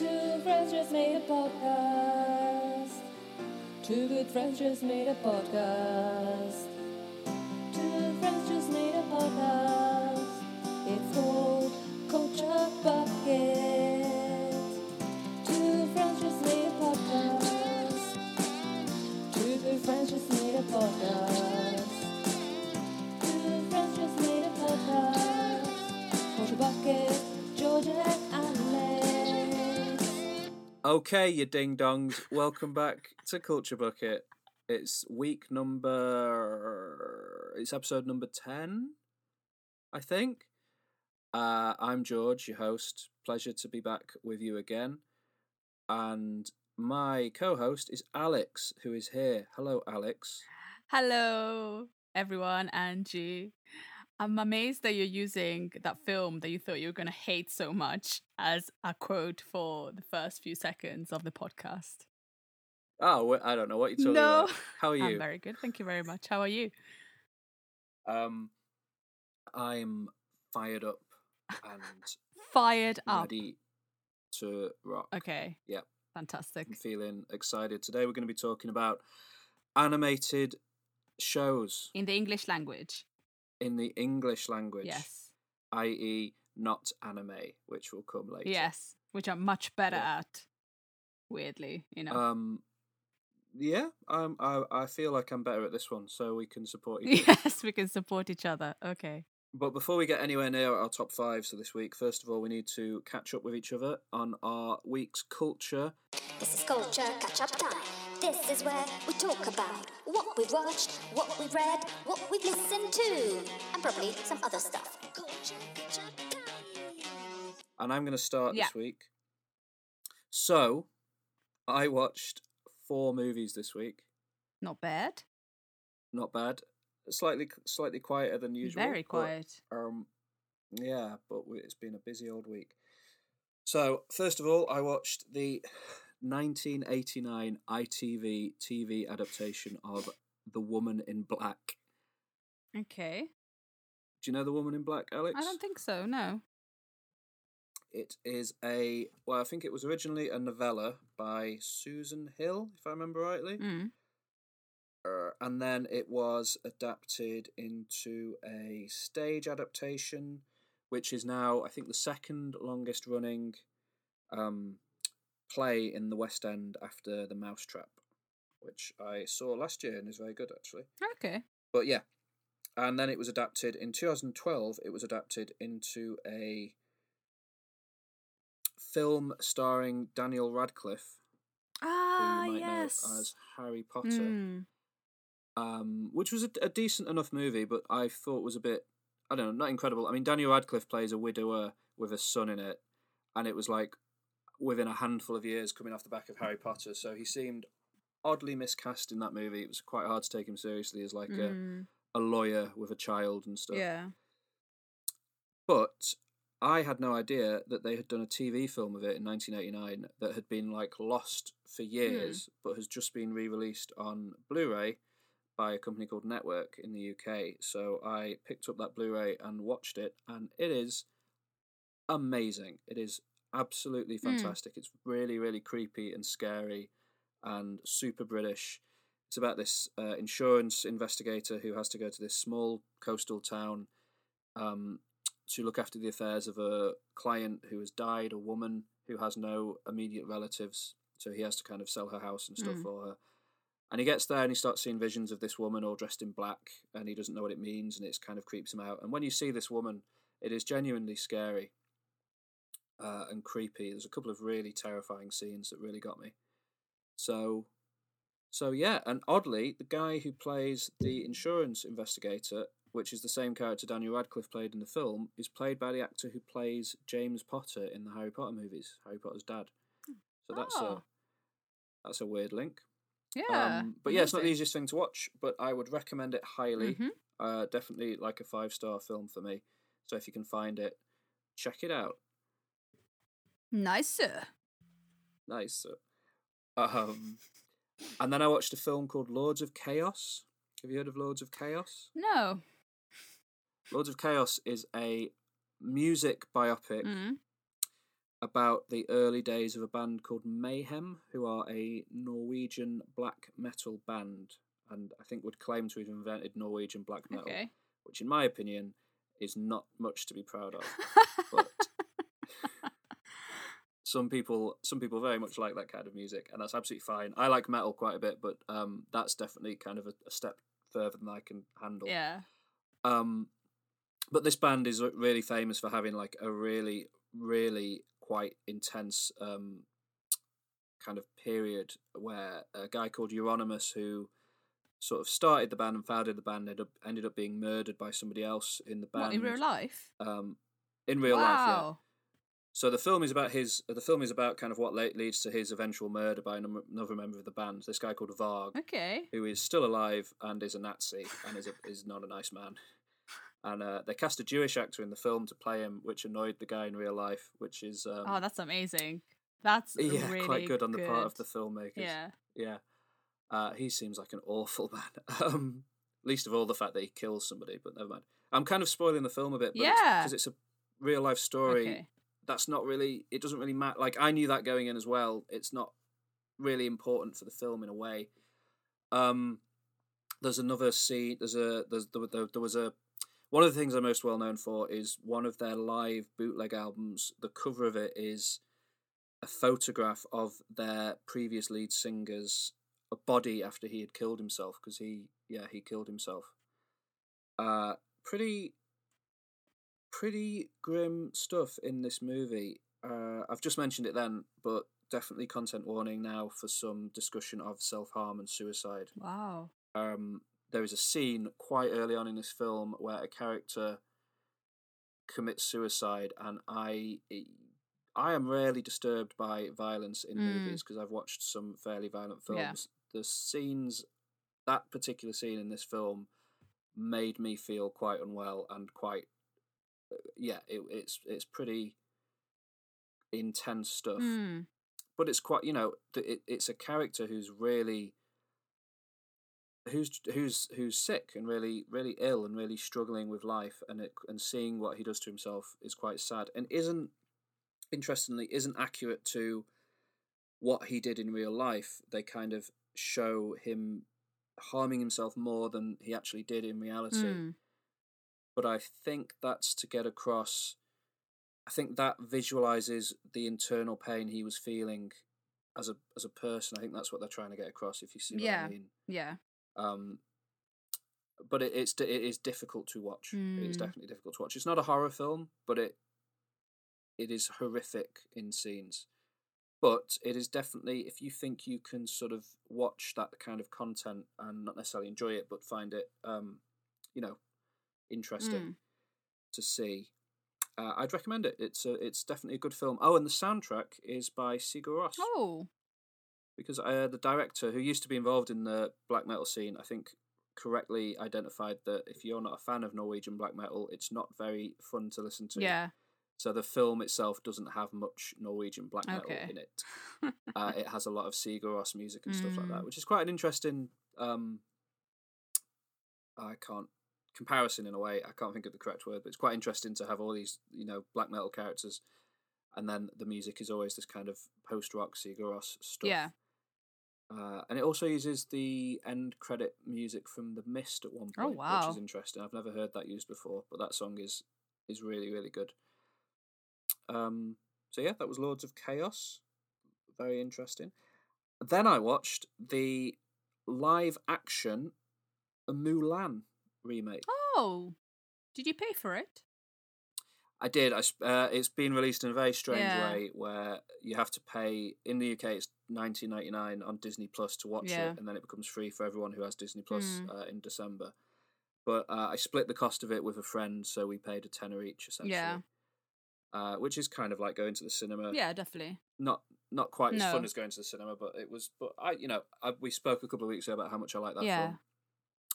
Two friends just made a podcast. Two good friends just made a podcast. Two friends just made a podcast. It's called Culture Bucket. Two friends just made a podcast. Two good friends just made a podcast. Two friends just made a podcast. Culture Bucket, Georgia. Okay, you ding dongs, welcome back to Culture Bucket. It's week number. It's episode number 10, I think. Uh, I'm George, your host. Pleasure to be back with you again. And my co host is Alex, who is here. Hello, Alex. Hello, everyone, Angie. I'm amazed that you're using that film that you thought you were going to hate so much as a quote for the first few seconds of the podcast. Oh, wh- I don't know what you're talking No. about. How are you? I'm very good. Thank you very much. How are you? Um, I'm fired up and Fired up. ready to rock. Okay. Yep. Fantastic. I'm feeling excited. Today we're going to be talking about animated shows In the English language. In the English language, Yes. i.e., not anime, which will come later. Yes. Which I'm much better Yeah. at. Weirdly, you know. Um, yeah, um, I I feel like I'm better at this one, so we can support each other. yes, we can support each other. Okay. But before we get anywhere near our top five for this week, first of all, we need to catch up with each other on our week's culture. This is culture catch up time. This is where we talk about what we've watched, what we've read, what we've listened to, and probably some other stuff. Culture catch up time. and I'm going to start Yeah. this week. So, I watched four movies this week. Not bad. Not bad. Slightly, slightly quieter than usual. Very but, quiet. um, yeah, but it's been a busy old week. So, first of all, I watched the 1989 ITV TV adaptation of The Woman in Black. Okay. Do you know The Woman in Black, Alex? I don't think so. No. It is a well, I think it was originally a novella by Susan Hill, if I remember rightly, Mm. uh, and then it was adapted into a stage adaptation, which is now I think the second longest running um, play in the West End after The Mousetrap, which I saw last year and is very good actually. Okay. But yeah, and then it was adapted in 2012. It was adapted into a film starring Daniel Radcliffe, Ah, who you might yes. know as Harry Potter, Mm. um, which was a, a decent enough movie, but I thought was a bit, I don't know, not incredible. I mean, Daniel Radcliffe plays a widower with a son in it, and it was like within a handful of years coming off the back of Harry Potter, so he seemed oddly miscast in that movie. It was quite hard to take him seriously as like a, Mm. a lawyer with a child and stuff. Yeah. But I had no idea that they had done a TV film of it in 1989 that had been like lost for years, but has just been re-released on Blu-ray by a company called Network in the UK. So I picked up that Blu-ray and watched it, and it is amazing. It is absolutely fantastic. It's really, really creepy and scary, and super British. It's about this uh, insurance investigator who has to go to this small coastal town um, to look after the affairs of a client who has died, a woman who has no immediate relatives. So he has to kind of sell her house and stuff Mm. for her. And he gets there and he starts seeing visions of this woman all dressed in black, and he doesn't know what it means, and it kind of creeps him out. And when you see this woman, it is genuinely scary uh, and creepy. There's a couple of really terrifying scenes that really got me. So, so yeah, and oddly, the guy who plays the insurance investigator, which is the same character Daniel Radcliffe played in the film, is played by the actor who plays James Potter in the Harry Potter movies, Harry Potter's dad. So that's a Oh. that's a weird link. Yeah. Um, but yeah, it's not the easiest thing to watch, but I would recommend it highly. Mhm. Uh, definitely like a five star film for me. So if you can find it, check it out. Nice, sir. Nice. sir. Um, and then I watched a film called Lords of Chaos. Have you heard of Lords of Chaos? No. Lords of Chaos is a music biopic Mm. about the early days of a band called Mayhem, who are a Norwegian black metal band, and I think would claim to have invented Norwegian black metal, Okay. which, in my opinion, is not much to be proud of. but some people, some people very much like that kind of music, and that's absolutely fine. I like metal quite a bit, but um, that's definitely kind of a, a step further than I can handle. yeah. Um, but this band is really famous for having like a really, really quite intense um, kind of period where a guy called Euronymous, who sort of started the band and founded the band, ended up ended up being murdered by somebody else in the band. What, in real life? Um, in real life, yeah. So the film is about his. The film is about kind of what leads to his eventual murder by another member of the band. This guy called Varg, Okay. who is still alive and is a Nazi and is a, is not a nice man. And uh, they cast a Jewish actor in the film to play him, which annoyed the guy in real life, which is um, oh, that's amazing. That's yeah really quite good on the part of the good. filmmakers. Yeah. yeah. Uh, he seems like an awful man. Um, least of all the fact that he kills somebody, but never mind. I'm kind of spoiling the film a bit, but Yeah. because it's, a real life story. Okay. That's not really. It doesn't really matter. Like I knew that going in as well. It's not really important for the film in a way. Um, there's another scene. There's a there's there, there, was a one of the things I'm most well known for is one of their live bootleg albums. The cover of it is a photograph of their previous lead singer's body after he had killed himself because he yeah he killed himself. Uh, pretty pretty grim stuff in this movie. Uh, I've just mentioned it then, but definitely content warning now for some discussion of self harm and suicide Wow. um, there is a scene quite early on in this film where a character commits suicide, and I I am rarely disturbed by violence in Mm. movies because I've watched some fairly violent Yeah. films. The scenes, that particular scene in this film, made me feel quite unwell and quite yeah. It, it's it's pretty intense stuff Mm. but it's quite you know it, it's a character who's really who's who's who's sick and really really ill and really struggling with life and it and seeing what he does to himself is quite sad and isn't interestingly isn't accurate to what he did in real life they kind of show him harming himself more than he actually did in reality Mm. But I think that's to get across. I think that visualizes the internal pain he was feeling as a as a person. I think that's what they're trying to get across. If you see what Yeah. I mean. Yeah. Um, but it, it's it is difficult to watch. It is Mm. definitely difficult to watch. It's not a horror film, but it it is horrific in scenes. But it is definitely if you think you can sort of watch that kind of content and not necessarily enjoy it, but find it, um, you know, interesting Mm. to see. Uh, I'd recommend it. It's a, it's definitely a good film. Oh, and the soundtrack is by Sigur Rós Oh. because uh, the director, who used to be involved in the black metal scene, I think correctly identified that if you're not a fan of Norwegian black metal, it's not very fun to listen to. Yeah. So the film itself doesn't have much Norwegian black metal Okay. in it. Uh, it has a lot of Sigur Rós music and stuff like that, Mm. which is quite an interesting. Um, I can't comparison in a way. I can't think of the correct word, but it's quite interesting to have all these you know black metal characters, and then the music is always this kind of post rock Sigur Rós stuff. Yeah. Uh, and it also uses the end credit music from The Mist at one point, which wow. is interesting. I've never heard that used before, but that song is is really really good. Um, so yeah, that was Lords of Chaos. Very interesting. Then I watched the live action Mulan remake. Oh. Did you pay for it? I did. I uh, it's been released in a very strange Yeah. way where you have to pay in the UK. It's nineteen ninety nine on Disney Plus to watch Yeah. it, and then it becomes free for everyone who has Disney Plus Mm. uh, in December. But uh, I split the cost of it with a friend, so we paid a tenner each essentially. Yeah. Uh, which is kind of like going to the cinema. Yeah, definitely. Not not quite as fun as going to the cinema, but it was. But I, you know, I, we spoke a couple of weeks ago about how much I like that Yeah.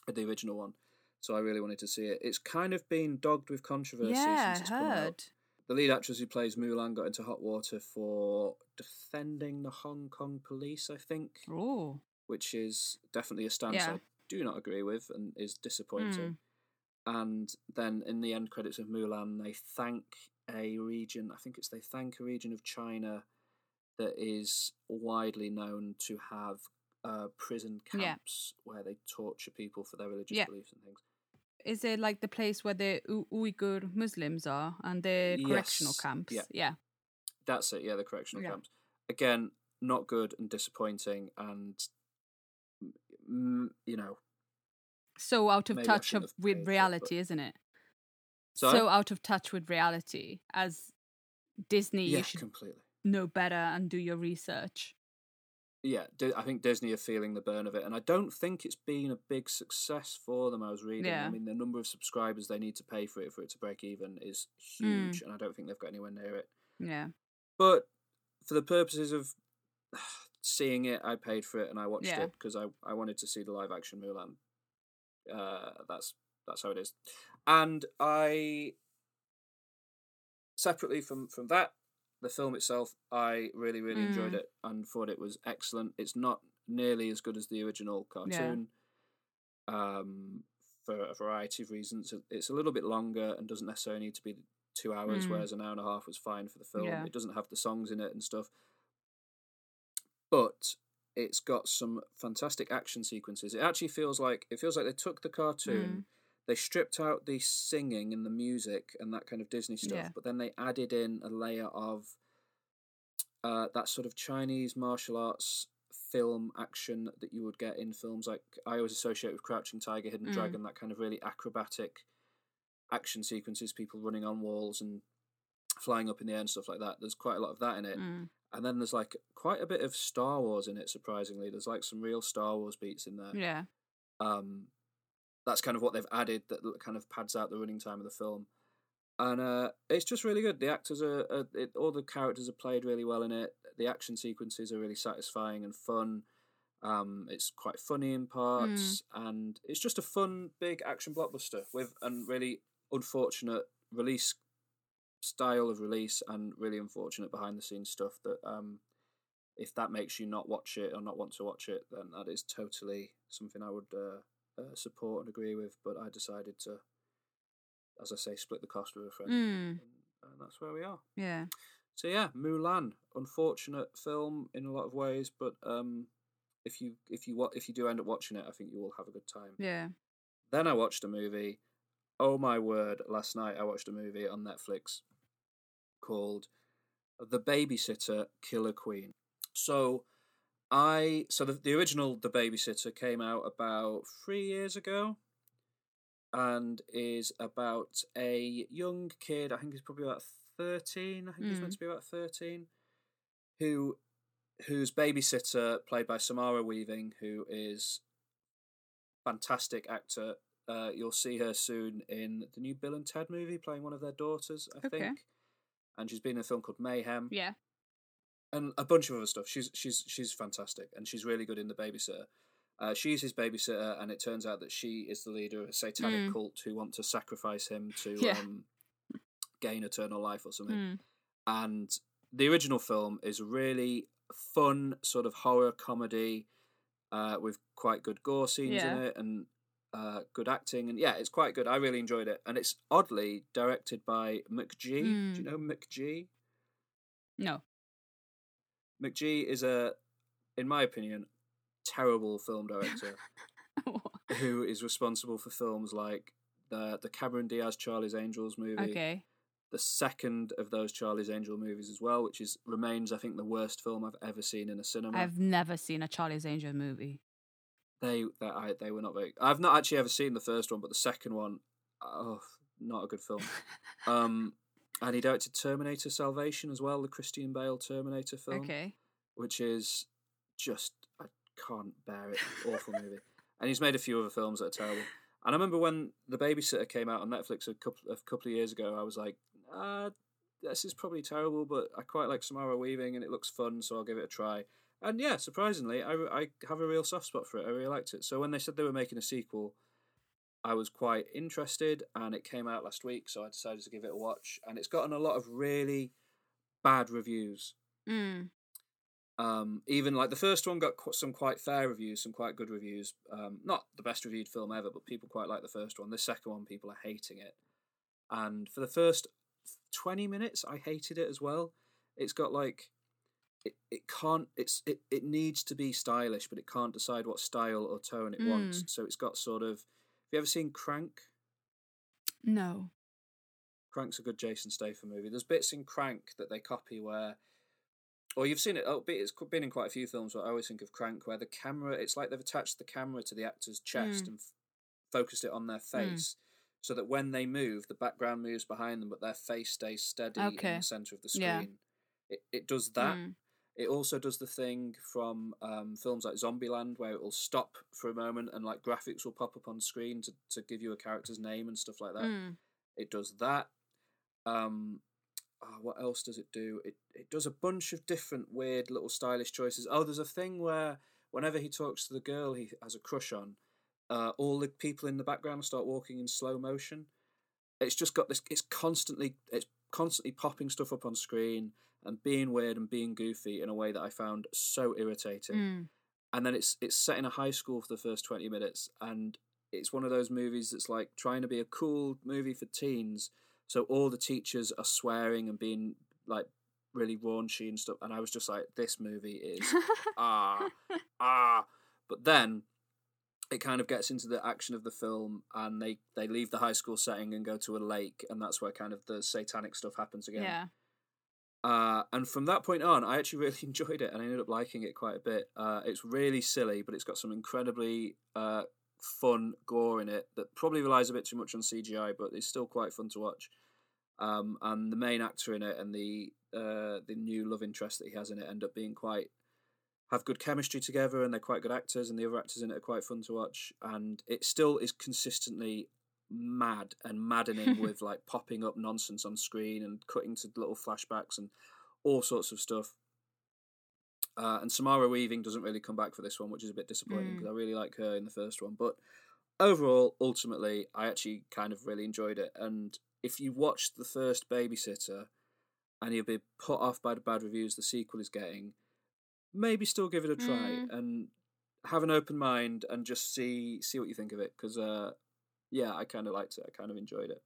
film, the original one. So I really wanted to see it. It's kind of been dogged with controversy Yeah, since I it's come out heard. the lead actress who plays Mulan got into hot water for defending the Hong Kong police, I think, Oh. which is definitely a stance Yeah. I do not agree with and is disappointing. Hmm. And then in the end credits of Mulan, they thank a region. I think it's they thank a region of China that is widely known to have uh, prison Yeah. camps where they torture people for their religious Yeah. beliefs and things. Is it like the place where the U- Uyghur Muslims are and the correctional Yes, camps? yeah. yeah. That's it. Yeah, the correctional Yeah. camps. Again, not good and disappointing, and you know, So out of touch of with for it, but- reality, isn't it? Sorry? So out of touch with reality as Disney, yeah, you should completely. know better and do your research. Yeah, I think Disney are feeling the burn of it, and I don't think it's been a big success for them. I was reading. Yeah. I mean, the number of subscribers they need to pay for it for it to break even is Mm. huge, and I don't think they've got anywhere near it. Yeah. But for the purposes of seeing it, I paid for it and I watched Yeah. it because I, I wanted to see the live action Mulan. Uh, that's that's how it is, and I separately from from that, the film itself, I really really enjoyed Mm. it and thought it was excellent. It's not nearly as good as the original cartoon. Um, for a variety of reasons, it's a little bit longer and doesn't necessarily need to be two hours, Mm. whereas an hour and a half was fine for the film. Yeah. It doesn't have the songs in it and stuff, but it's got some fantastic action sequences. It actually feels like it feels like they took the cartoon, Mm. They stripped out the singing and the music and that kind of Disney stuff, Yeah. but then they added in a layer of uh, that sort of Chinese martial arts film action that you would get in films like I always associate with Crouching Tiger, Hidden Mm. Dragon, that kind of really acrobatic action sequences, people running on walls and flying up in the air and stuff like that. There's quite a lot of that in it. Mm. And then there's like quite a bit of Star Wars in it, surprisingly. There's like some real Star Wars beats in there. Yeah. Um, that's kind of what they've added that kind of pads out the running time of the film. And uh, it's just really good. The actors are, are it, all the characters are played really well in it. The action sequences are really satisfying and fun. Um, it's quite funny in parts, and it's just a fun big action blockbuster with a really unfortunate release style of release and really unfortunate behind the scenes stuff that um, if that makes you not watch it or not want to watch it, then that is totally something I would uh, uh, support and agree with. But I decided to, as I say, split the cost with a friend, Mm. and, and that's where we are. Yeah. So yeah, Mulan, unfortunate film in a lot of ways, but um, if you if you if you do end up watching it, I think you will have a good time. Yeah. Then I watched a movie. Oh my word! Last night I watched a movie on Netflix called The Babysitter Killer Queen. So I so the, the original The Babysitter came out about three years ago, and is about a young kid. I think he's probably about thirteen. I think he's meant to be about thirteen, who whose babysitter played by Samara Weaving, who is fantastic actor. Uh, you'll see her soon in the new Bill and Ted movie, playing one of their daughters, I Okay. think. And she's been in a film called Mayhem, Yeah. And a bunch of other stuff. She's she's she's fantastic, and she's really good in the babysitter. Uh, she's his babysitter, and it turns out that she is the leader of a satanic Mm. cult who want to sacrifice him to Yeah. um, gain eternal life or something Mm. and the original film is really fun sort of horror comedy uh, with quite good gore scenes Yeah. in it and uh, good acting and yeah it's quite good i really enjoyed it and it's oddly directed by McG do Mm. you know McG No. Mcgee is a in my opinion terrible film director who is responsible for films like the the cameron diaz charlie's angels movie okay. the second of those Charlie's Angel movies as well, which is remains I think the worst film I've ever seen in a cinema. I've never seen a Charlie's Angel movie. They they I, they were not very. I've not actually ever seen the first one, but the second one, oh, not a good film. um, and he directed Terminator Salvation as well, the Christian Bale Terminator film, Okay. which is just I can't bear it. Awful movie. And he's made a few other films that are terrible. And I remember when The Babysitter came out on Netflix a couple a couple of years ago, I was like, uh, this is probably terrible, but I quite like Samara Weaving and it looks fun, so I'll give it a try. And yeah, surprisingly, I, I have a real soft spot for it. I really liked it. So when they said they were making a sequel, I was quite interested, and it came out last week, so I decided to give it a watch. And it's gotten a lot of really bad reviews. Mm. Um, even like the first one got qu- some quite fair reviews, some quite good reviews. Um, not the best reviewed film ever, but people quite like the first one. The second one, people are hating it. And for the first twenty minutes, I hated it as well. It's got like it, it can't it's it, it needs to be stylish, but it can't decide what style or tone it wants. Mm. So it's got sort of. Have you ever seen Crank? No. Crank's a good Jason Statham movie. There's bits in Crank that they copy where, or you've seen it. Oh, it's been in quite a few films. But I always think of Crank, where the camera. It's like they've attached the camera to the actor's chest Mm. and f- focused it on their face, so that when they move, the background moves behind them, but their face stays steady in the center of the screen. Yeah. It it does that. Mm. It also does the thing from um, films like Zombieland where it will stop for a moment and like graphics will pop up on screen to, to give you a character's name and stuff like that. Mm. It does that. Um, oh, what else does it do? It it does a bunch of different weird little stylish choices. Oh, there's a thing where whenever he talks to the girl he has a crush on, uh, all the people in the background start walking in slow motion. It's just got this. It's constantly it's constantly popping stuff up on screen and being weird and being goofy in a way that I found so irritating Mm. and then it's it's set in a high school for the first 20 minutes and it's one of those movies that's like trying to be a cool movie for teens so all the teachers are swearing and being like really raunchy and stuff and i was just like this movie is ah ah but then it kind of gets into the action of the film and they they leave the high school setting and go to a lake and that's where kind of the satanic stuff happens again yeah. uh, and from that point on, I actually really enjoyed it, and I ended up liking it quite a bit. Uh, it's really silly, but it's got some incredibly uh, fun gore in it that probably relies a bit too much on CGI, but it's still quite fun to watch. Um, and the main actor in it and the uh, the new love interest that he has in it end up being quite have good chemistry together, and they're quite good actors, and the other actors in it are quite fun to watch. And it still is consistently mad and maddening with like popping up nonsense on screen and cutting to little flashbacks and all sorts of stuff. Uh, and Samara Weaving doesn't really come back for this one, which is a bit disappointing Mm. because I really like her in the first one. But overall, ultimately, I actually kind of really enjoyed it. And if you watched the first Babysitter and you'll be put off by the bad reviews the sequel is getting, maybe still give it a try Mm. and have an open mind and just see see what you think of it. Because uh, yeah, I kind of liked it. I kind of enjoyed it.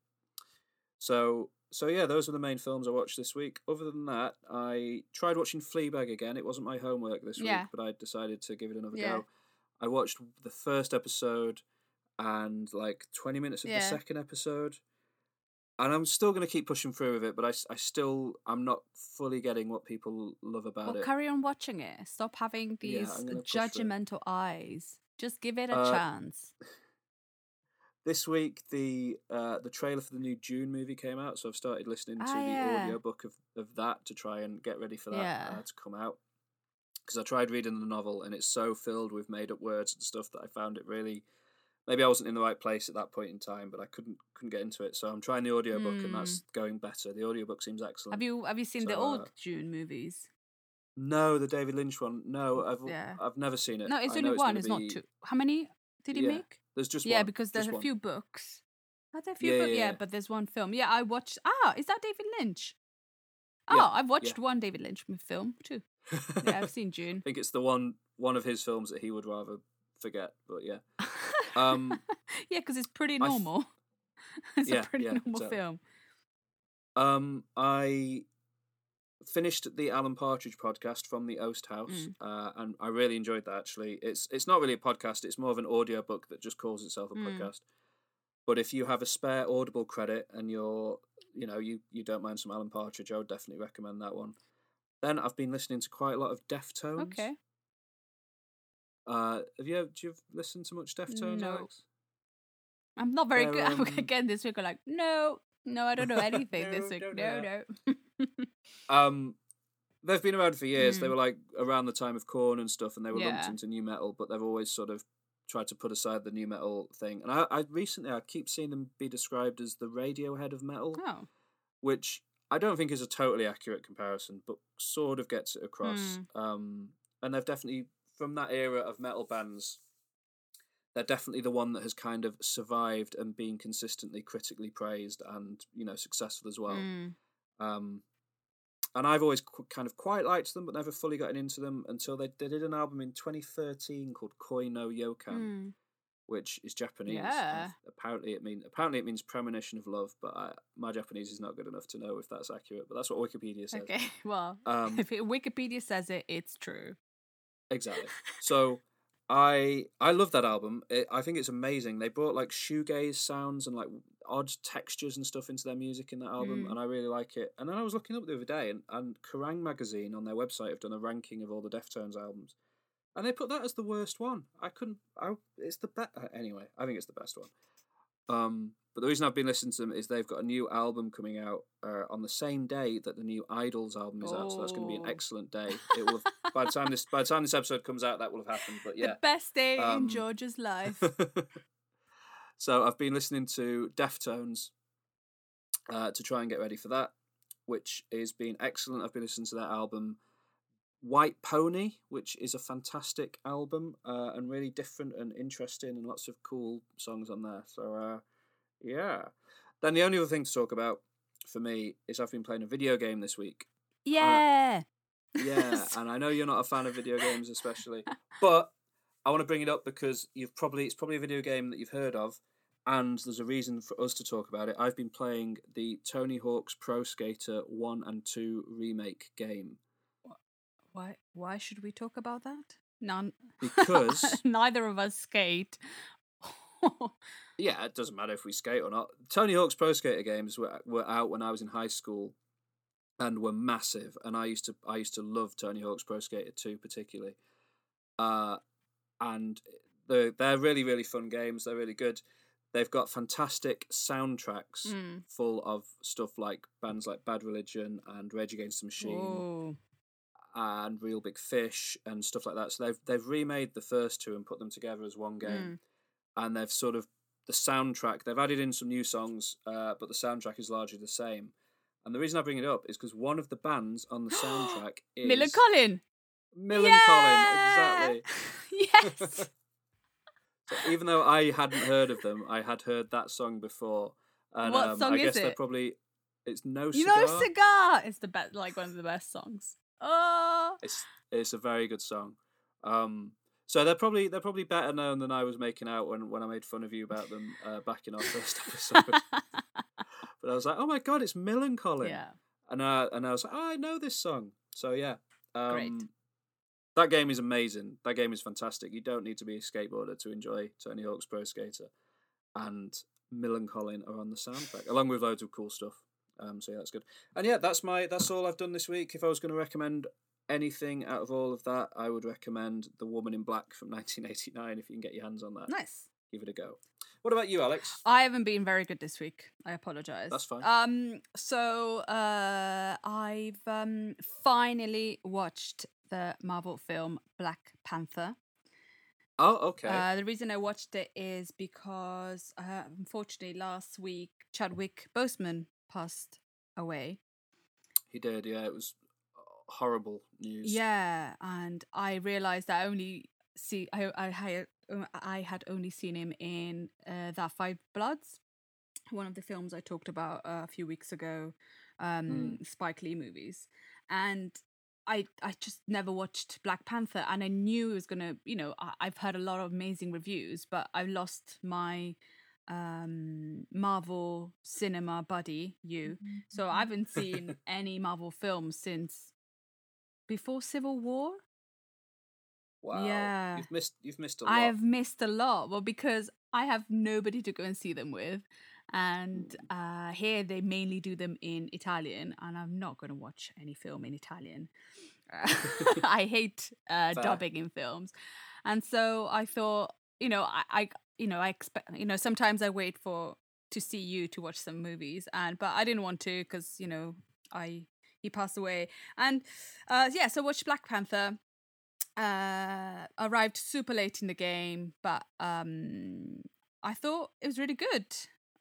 So so yeah, those are the main films I watched this week. Other than that, I tried watching Fleabag again. It wasn't my homework this Yeah. week, but I decided to give it another Yeah. go. I watched the first episode and like 20 minutes of the second episode. And I'm still going to keep pushing through with it, but I, I still I'm not fully getting what people love about it. Well, it. carry on watching it. Stop having these I'm gonna push through it. judgmental eyes. Just give it a Uh, chance. This week, the uh, the trailer for the new Dune movie came out, so I've started listening to Ah, the yeah. audiobook of, of that to try and get ready for that Yeah. uh, to come out. Because I tried reading the novel and it's so filled with made up words and stuff that I found it really. Maybe I wasn't in the right place at that point in time, but I couldn't couldn't get into it. So I'm trying the audiobook and that's going better. The audiobook seems excellent. Hmm. Have you have you seen the old uh, Dune movies? No, the David Lynch one. No, I've Yeah. I've never seen it. No, it's I only one. It's not two. How many did he Yeah, make? There's just yeah, one, because there's just a one. few books. Are there a few Yeah, books? yeah, but there's one film. Yeah, I watched. Ah, is that David Lynch? Oh, I've watched one David Lynch film too. Yeah, I've seen Dune. I think it's the one one of his films that he would rather forget. But yeah, Um, yeah, because it's pretty I f- normal. it's Yeah, a pretty yeah, normal exactly. film. um, I finished the Alan Partridge podcast from the Oast House, Mm. uh, and I really enjoyed that. Actually, it's it's not really a podcast; it's more of an audio book that just calls itself a Mm. podcast. But if you have a spare Audible credit and you're, you know, you you don't mind some Alan Partridge, I would definitely recommend that one. Then I've been listening to quite a lot of Deftones. Okay. Uh, have you do you listen to much Deftones, No. Alex? I'm not very They're, good. um, Again, this week I'm like, no, no, I don't know anything this No, week. don't No, no. Um, they've been around for years. They Mm. were like around the time of Korn and stuff, and they were lumped into nu metal. But they've always sort of tried to put aside the nu metal thing. And I, I recently I keep seeing them be described as the Radiohead of metal, oh. which I don't think is a totally accurate comparison, but sort of gets it across. Mm. Um, and they've definitely from that era of metal bands. They're definitely the one that has kind of survived and been consistently critically praised and you know successful as well. Mm. Um, and I've always qu- kind of quite liked them, but never fully gotten into them until they, they did an album in 2013 called Koi no Yokan, Mm. which is Japanese. Yeah. Apparently, it mean apparently it means premonition of love, but I, my Japanese is not good enough to know if that's accurate. But that's what Wikipedia says. Okay, well, Um, if it, Wikipedia says it, it's true. Exactly. So I I love that album. It, I think it's amazing. They brought like shoegaze sounds and like odd textures and stuff into their music in that album, Mm. and I really like it. And then I was looking up the other day, and, and Kerrang magazine on their website have done a ranking of all the Deftones albums, and they put that as the worst one. I couldn't. I it's the best. Anyway, I think it's the best one. Um, but the reason I've been listening to them is they've got a new album coming out uh, on the same day that the new IDLES album is out. So that's going to be an Oh. excellent day. It will have, by the time this by the time this episode comes out, that will have happened. But yeah, The best day Um, in George's life. so I've been listening to Deftones uh, to try and get ready for that, which has been excellent. I've been listening to that album White Pony, which is a fantastic album uh, and really different and interesting, and lots of cool songs on there. So uh, yeah. Then the only other thing to talk about for me is I've been playing a video game this week. yeah. Yeah, and I know you're not a fan of video games, especially, but I want to bring it up because you've probably it's probably a video game that you've heard of, and there's a reason for us to talk about it. I've been playing the Tony Hawk's Pro Skater One and Two remake game Why? Why should we talk about that? None. because neither of us skate. yeah, it doesn't matter if we skate or not. Tony Hawk's Pro Skater games were were out when I was in high school, and were massive. And I used to I used to love Tony Hawk's Pro Skater 2 particularly. Uh, and they're they're really really fun games. They're really good. They've got fantastic soundtracks Mm. full of stuff like bands like Bad Religion and Rage Against the Machine Whoa. And Real Big Fish and stuff like that. So they've they've remade the first two and put them together as one game, and they've sort of the soundtrack. They've added in some new songs, uh, but the soundtrack is largely the same. And the reason I bring it up is because one of the bands on the soundtrack is Miller Collin. Millencolin, exactly. Yes. So even though I hadn't heard of them, I had heard that song before. And What um, song I is guess they're it? probably it's no you cigar. know, cigar. It's the best, like one of the best songs. Oh. It's it's a very good song. Um, so they're probably they're probably better known than I was making out when, when I made fun of you about them uh, back in our first episode. but I was like, oh my god, it's Collin. yeah. And I and I was like, oh, I know this song. So yeah, um, Great. That game is amazing. That game is fantastic. You don't need to be a skateboarder to enjoy Tony Hawk's Pro Skater, and Millencolin are on the soundtrack along with loads of cool stuff. Um, so yeah, that's good. And yeah, that's my that's all I've done this week. If I was going to recommend anything out of all of that, I would recommend The Woman in Black from 1989. If you can get your hands on that, Nice. give it a go. What about you, Alex? I haven't been very good this week. I apologize. That's fine. Um, so uh, I've um finally watched the Marvel film Black Panther. Oh, okay. Uh, the reason I watched it is because uh, unfortunately last week Chadwick Boseman passed away. he did. Yeah, it was horrible news. Yeah, and I realized I only see I I had I had only seen him in uh, that Five Bloods, one of the films I talked about uh, a few weeks ago, um, Spike Lee movies, and I I just never watched Black Panther, and I knew it was gonna you know I, I've heard a lot of amazing reviews, but I lost my um Marvel cinema buddy you so I haven't seen any Marvel films since before Civil War. Wow. Yeah. You've missed. You've missed a lot. I have missed a lot. Well, because I have nobody to go and see them with. And uh, here they mainly do them in Italian, and I'm not going to watch any film in Italian. I hate uh, dubbing in films, and so I thought, you know, I, I, you know, I expect, you know, sometimes I wait for to see you to watch some movies, and but I didn't want to because you know I he passed away, and uh, yeah, so watched Black Panther uh arrived super late in the game but um i thought it was really good.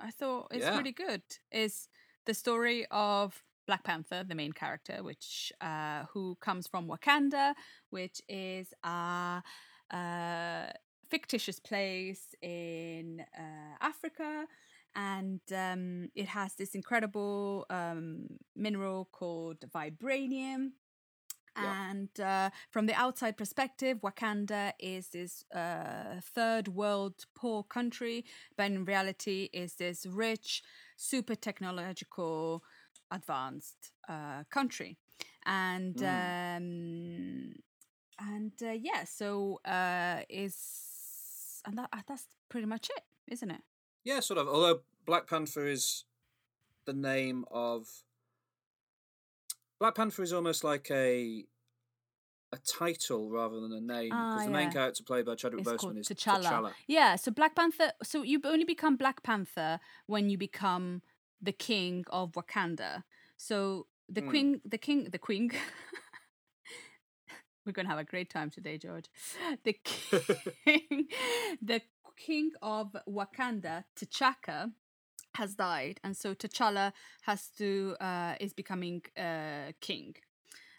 I thought it's Yeah. really good. Is the story of black panther the main character which uh who comes from wakanda which is a uh fictitious place in uh africa and um it has this incredible um mineral called vibranium Yeah. And uh, from the outside perspective, Wakanda is this uh, third world poor country, but in reality is this rich, super technological, advanced uh, country. And um, and uh, yeah, so uh, and that, uh, that's pretty much it, isn't it? Yeah, sort of. Although Black Panther is the name of Black Panther is almost like a a title rather than a name because Ah, the main character played by Chadwick It's Boseman is T'Challa. T'Challa. Yeah, so Black Panther. So you only become Black Panther when you become the king of Wakanda. So the Hmm. queen, the king, the queen. We're gonna have a great time today, George. The king, the king of Wakanda, T'Chaka, has died, and so T'Challa has to uh, is becoming uh, king.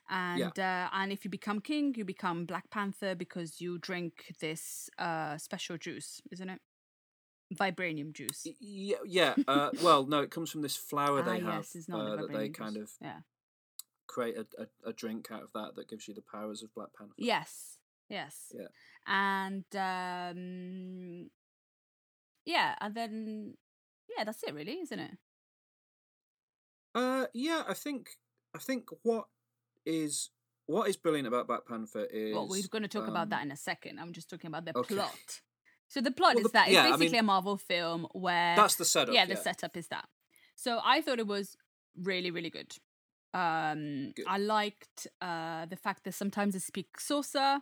And uh, and if you become king, you become Black Panther because you drink this uh, special juice, isn't it? Vibranium juice. Yeah, yeah. Uh, well, no, it comes from this flower they ah, have yes, it's not uh, that they kind of yeah. Create a, a, a drink out of that that gives you the powers of Black Panther. Yes. Yes. Yeah. And um yeah, and then yeah, that's it really, isn't it? Uh, yeah, I think I think what is what is brilliant about Black Panther is well, we're going to talk about um, that in a second. I'm just talking about the okay. plot. So the plot Well, is the- that it's yeah, I basically mean, a Marvel film where That's the setup. yeah, the setup is that. So I thought it was really, really good. Um, Good. I liked uh, the fact that sometimes they speak Xhosa,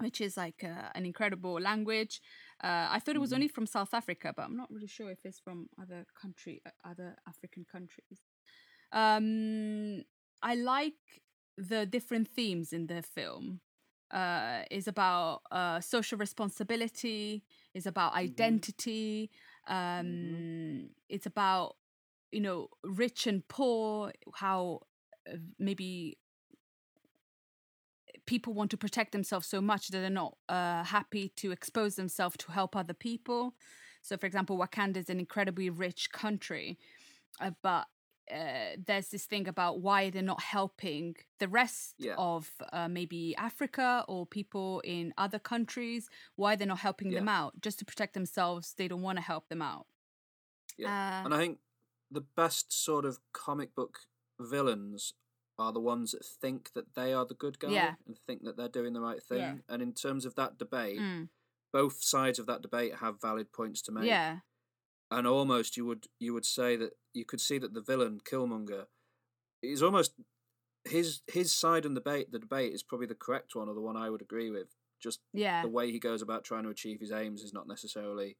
which is like uh, an incredible language. Uh, I thought it was Mhm. only from South Africa, but I'm not really sure if it's from other country, uh, other African countries. Um, I like the different themes in the film. Uh, is about uh, social responsibility. Is about identity. Um, It's about you know rich and poor. How uh, maybe people want to protect themselves so much that they're not uh, happy to expose themselves to help other people. So, for example, Wakanda is an incredibly rich country, uh, but uh, there's this thing about why they're not helping the rest Yeah. of uh, maybe Africa or people in other countries. Why they're not helping them out just to protect themselves? They don't want to help them out. Yeah. Uh, and I think the best sort of comic book villains are the ones that think that they are the good guy Yeah. and think that they're doing the right thing. Yeah. And in terms of that debate, mm, both sides of that debate have valid points to make. yeah, And almost you would you would say that you could see that the villain Killmonger is almost his his side in the debate the debate is probably the correct one or the one I would agree with. Just yeah, the way he goes about trying to achieve his aims is not necessarily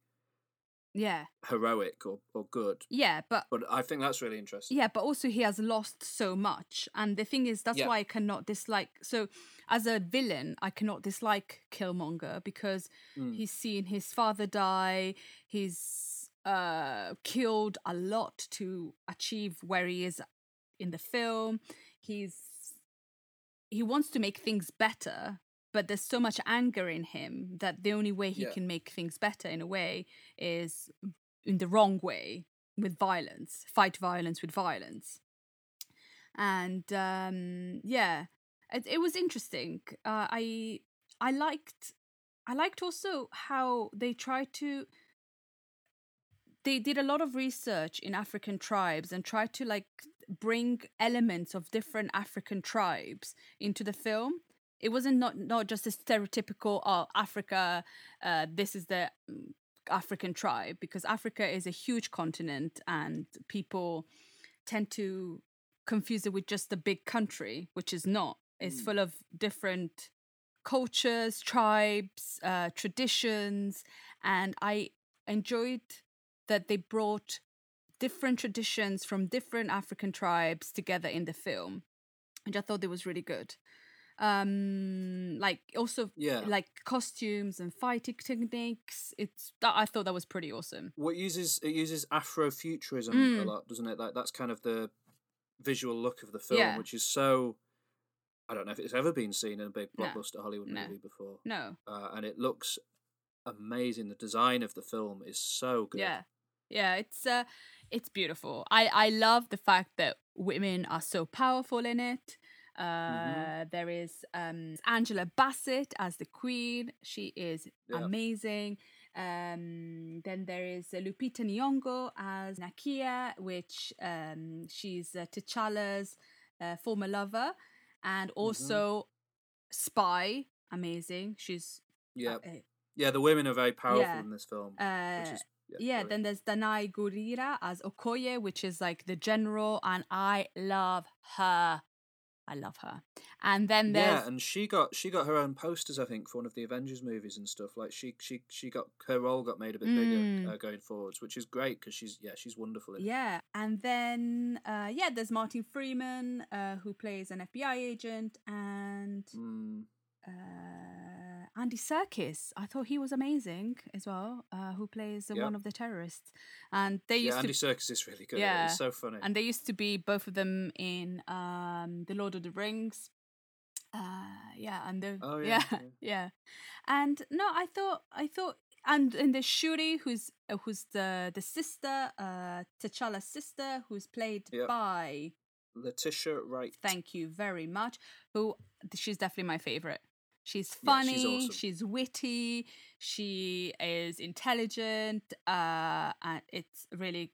yeah, heroic or, or good. yeah. But But I think that's really interesting. Yeah, but also he has lost so much. And the thing is, that's Yeah. why I cannot dislike. So, as a villain, I cannot dislike Killmonger because Mm. he's seen his father die. He's uh, killed a lot to achieve where he is in the film. He's he wants to make things better, but there's so much anger in him that the only way he Yeah. can make things better in a way is in the wrong way with violence, fight violence with violence. And um, yeah, it, it was interesting. Uh, I I liked I liked also how they tried to they did a lot of research in African tribes and tried to like bring elements of different African tribes into the film. It wasn't not not just a stereotypical oh Africa, uh, this is the mm, African tribe because Africa is a huge continent and people tend to confuse it with just a big country, which is not. It's Mm. full of different cultures, tribes, uh, traditions, and I enjoyed that they brought different traditions from different African tribes together in the film, which I thought it was really good. Um, like also Yeah. like costumes and fighting techniques. It's that I thought that was pretty awesome. What uses it uses Afrofuturism Mm. a lot, doesn't it? Like that's kind of the visual look of the film, Yeah. which is so. I don't know if it's ever been seen in a big No. blockbuster Hollywood No. movie before, No, uh, and it looks amazing. The design of the film is so good. Yeah. Yeah, it's uh it's beautiful. I I love the fact that women are so powerful in it. Uh, there is um, Angela Bassett as the Queen. She is Yeah. amazing. Um, then there is uh, Lupita Nyong'o as Nakia, which um, she's uh, T'Challa's uh, former lover, and Mm-hmm. also Spy. Amazing. She's Yeah, uh, yeah. The women are very powerful yeah. in this film. uh, is, yeah, yeah, then there's Danai Gurira as Okoye, which is like the general, and I love her. I love her. And then there's yeah, and she got she got her own posters, I think, for one of the Avengers movies and stuff. Like she she she got her role got made a bit Mm. bigger uh, going forwards, which is great because she's yeah she's wonderful. In it. yeah, and then uh, yeah, there's Martin Freeman uh, who plays an FBI agent, and Mm, uh, Andy Serkis. I thought he was amazing as well. Uh, who plays uh, Yeah. one of the terrorists, and they used yeah, Andy to Serkis is really good. Yeah, it's so funny. and they used to be both of them in um the lord of the rings uh yeah and the Oh, yeah yeah, yeah, yeah. and no i thought i thought and and the shuri who's uh, who's the the sister uh t'challa's sister who's played Yep. by Letitia Wright. thank you very much who she's definitely my favorite she's Yeah, funny she's awesome. she's witty she is intelligent uh and it's really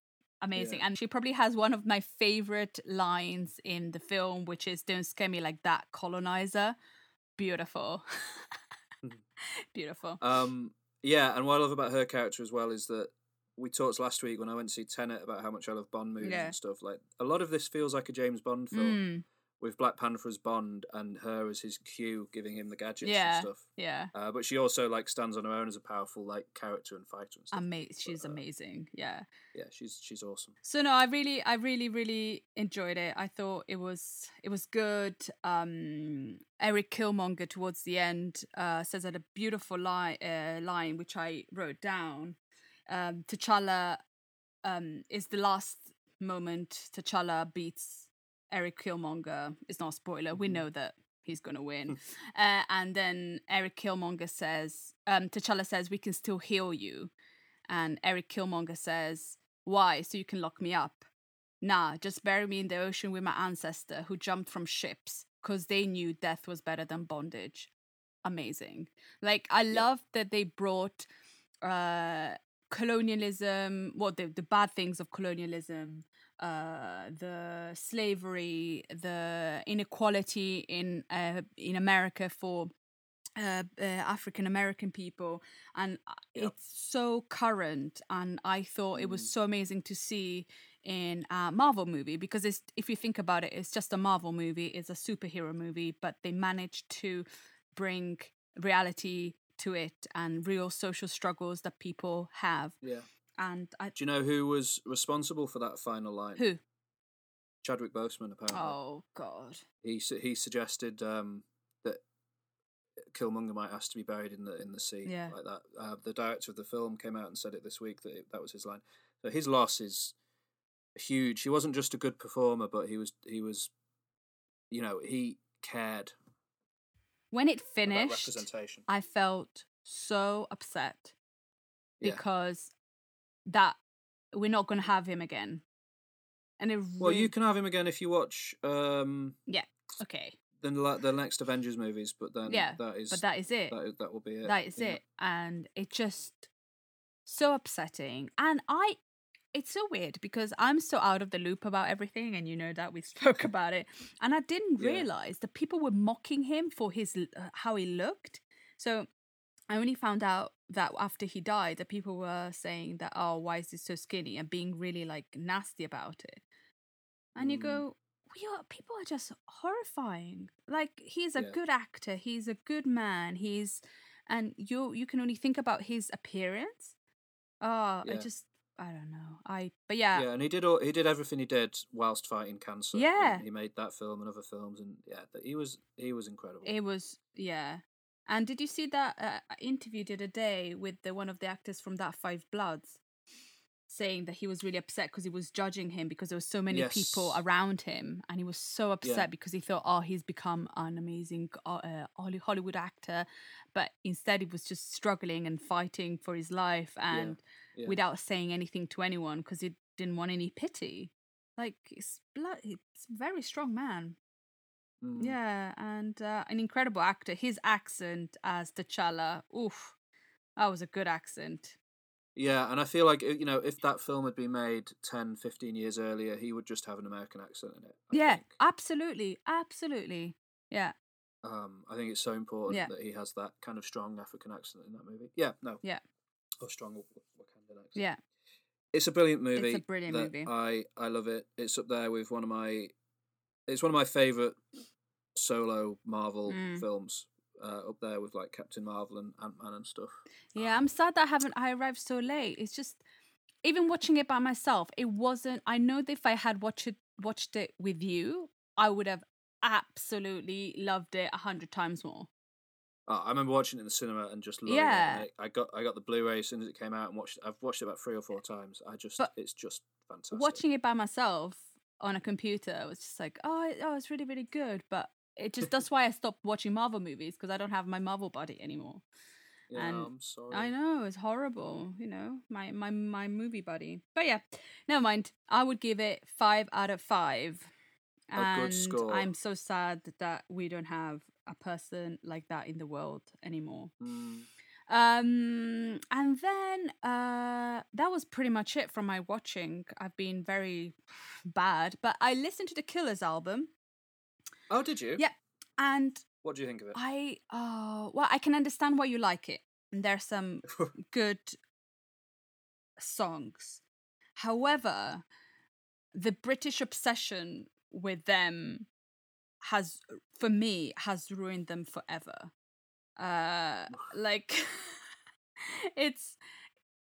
amazing Yeah. and she probably has one of my favorite lines in the film which is don't scare me like that colonizer beautiful beautiful Um, yeah, and what I love about her character as well is that we talked last week when I went to see Tenet about how much I love Bond movies Yeah. and stuff. Like a lot of this feels like a James Bond film Mm, with Black Panther as Bond and her as his Q, giving him the gadgets Yeah. and stuff. yeah Uh, but she also like stands on her own as a powerful like character and fighter and stuff. Ama- she's uh, amazing yeah Yeah, she's she's awesome. So no, I really, I really, really enjoyed it. I thought it was, it was good. Um, Eric Killmonger towards the end uh, says that a beautiful line, uh, line which I wrote down. Um, T'Challa um, is the last moment T'Challa beats Eric Killmonger. It's not a spoiler. We Mhm. know that he's gonna win. uh, and then Eric Killmonger says, um, T'Challa says, "We can still heal you." And Eric Killmonger says, Why? So you can lock me up? Nah, just bury me in the ocean with my ancestor who jumped from ships because they knew death was better than bondage. Amazing. Like, I love that they brought uh, colonialism, what the, the bad things of colonialism, uh, the slavery, the inequality in uh, in America for uh, uh, African American people, and uh, Yep. it's so current. And I thought it was Mm. so amazing to see in a Marvel movie because it's if you think about it, it's just a Marvel movie, it's a superhero movie, but they managed to bring reality to it and real social struggles that people have. Yeah. And I, Do you know who was responsible for that final line? who? Chadwick Boseman. Apparently, Oh God. he su- he suggested um, that Killmonger might ask to be buried in the in the sea, Yeah. like that. Uh, the director of the film came out and said it this week that it, that was his line. So his loss is huge. He wasn't just a good performer, but he was he was, you know, he cared When it finished, representation. I felt so upset because that we're not going to have him again. And it Well, you can have him again if you watch um, Yeah. okay, Then the the next Avengers movies, but then Yeah, that is but that is it. that, that will be it. that is yeah. it, and it just so upsetting. And I, it's so weird because I'm so out of the loop about everything, and you know that we spoke about it, and I didn't Yeah. realize that people were mocking him for his uh, how he looked. So I only found out that after he died, that people were saying that, oh, why is he so skinny, and being really like nasty about it. And you Mm. go, we are people are just horrifying. Like he's a Yeah. good actor, he's a good man, he's and you you can only think about his appearance. Oh, I just I don't know. I but yeah, Yeah, and he did all, he did everything he did whilst fighting cancer. Yeah. he, he made that film and other films, and yeah, that he was he was incredible. it was yeah. And did you see that uh, interview the other day with the one of the actors from that Five Bloods? saying that he was really upset because he was judging him because there were so many people around him and he was so upset because he thought oh he's become an amazing uh, hollywood actor but instead he was just struggling and fighting for his life and yeah. without saying anything to anyone because he didn't want any pity like it's blood it's a very strong man Mm. Yeah, and uh, an incredible actor. His accent as T'Challa, oof, that was a good accent. Yeah, and I feel like you know if that film had been made 10, 15 years earlier, he would just have an American accent in it. I yeah, think. absolutely, absolutely. Yeah, Um, I think it's so important Yeah. that he has that kind of strong African accent in that movie. Yeah, no. Yeah. Or strong Wakandan accent. yeah. It's a brilliant movie. It's a brilliant movie. I I love it. It's up there with one of my. It's one of my favorite solo Marvel Mm. films. Uh, up there with like Captain Marvel and Ant Man and stuff. Yeah, I'm sad that I haven't. I arrived so late. It's just even watching it by myself. It wasn't. I know that if I had watched it, watched it with you, I would have absolutely loved it a hundred times more. Oh, I remember watching it in the cinema and just loving Yeah. it. I got I got the Blu-ray as soon as it came out and watched. I've watched it about three or four times. I just But it's just fantastic. Watching it by myself on a computer was just like, oh, it- oh, it's really, really good. But it just that's why I stopped watching Marvel movies because I don't have my Marvel body anymore. yeah, and I'm sorry. I know it's horrible, you know, my my my movie buddy. But yeah, never mind. I would give it five out of five. A good And score. I'm so sad that we don't have a person like that in the world anymore. Mm. Um, and then uh, that was pretty much it from my watching. I've been very bad, but I listened to the Killers album, Oh, did you? Yeah. and What do you think of it? I oh well, I can understand why you like it. And there's some good songs. However, the British obsession with them has for me has ruined them forever. Uh like it's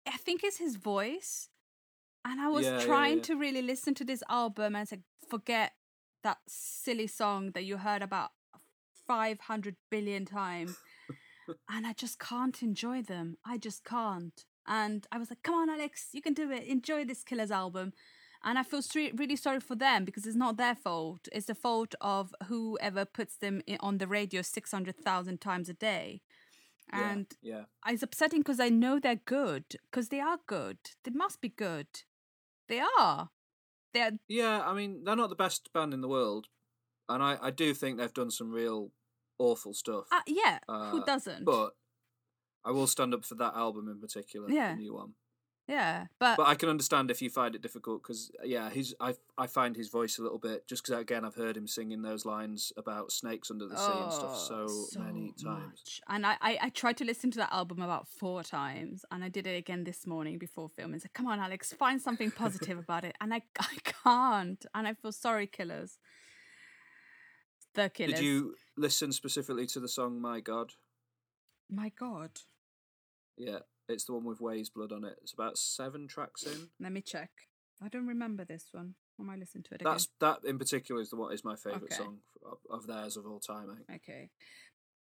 I think it's his voice. And I was Yeah, yeah, trying yeah. to really listen to this album and say forget that silly song that you heard about 500 billion times and I just can't enjoy them. I just can't. And I was like, come on, Alex, you can do it. Enjoy this Killers album. And I feel really sorry for them because it's not their fault. It's the fault of whoever puts them on the radio 600,000 times a day. Yeah, And yeah. it's upsetting because I know they're good, because they are good. They must be good. They are. They're Yeah, I mean, they're not the best band in the world, and I, I do think they've done some real awful stuff. uh, yeah. Uh, who doesn't? But I will stand up for that album in particular, Yeah. the new one. Yeah, but, But I can understand if you find it difficult because, uh, yeah, he's I I find his voice a little bit just because again I've heard him singing those lines about snakes under the sea and stuff oh, so, Oh, many times. much. And I, I, I tried to listen to that album about four times, and I did it again this morning before film. And said, "Come on, Alex, find something positive about it." And I, I can't, and I feel sorry, Killers. The Killers. Did you listen specifically to the song "My God"? My God, Yeah, it's the one with Weyes Blood on it. It's about seven tracks in. let me check. I don't remember this one. I might listen to it again. That's that in particular is the one is my favorite Okay. song of, of theirs of all time. I think. Okay.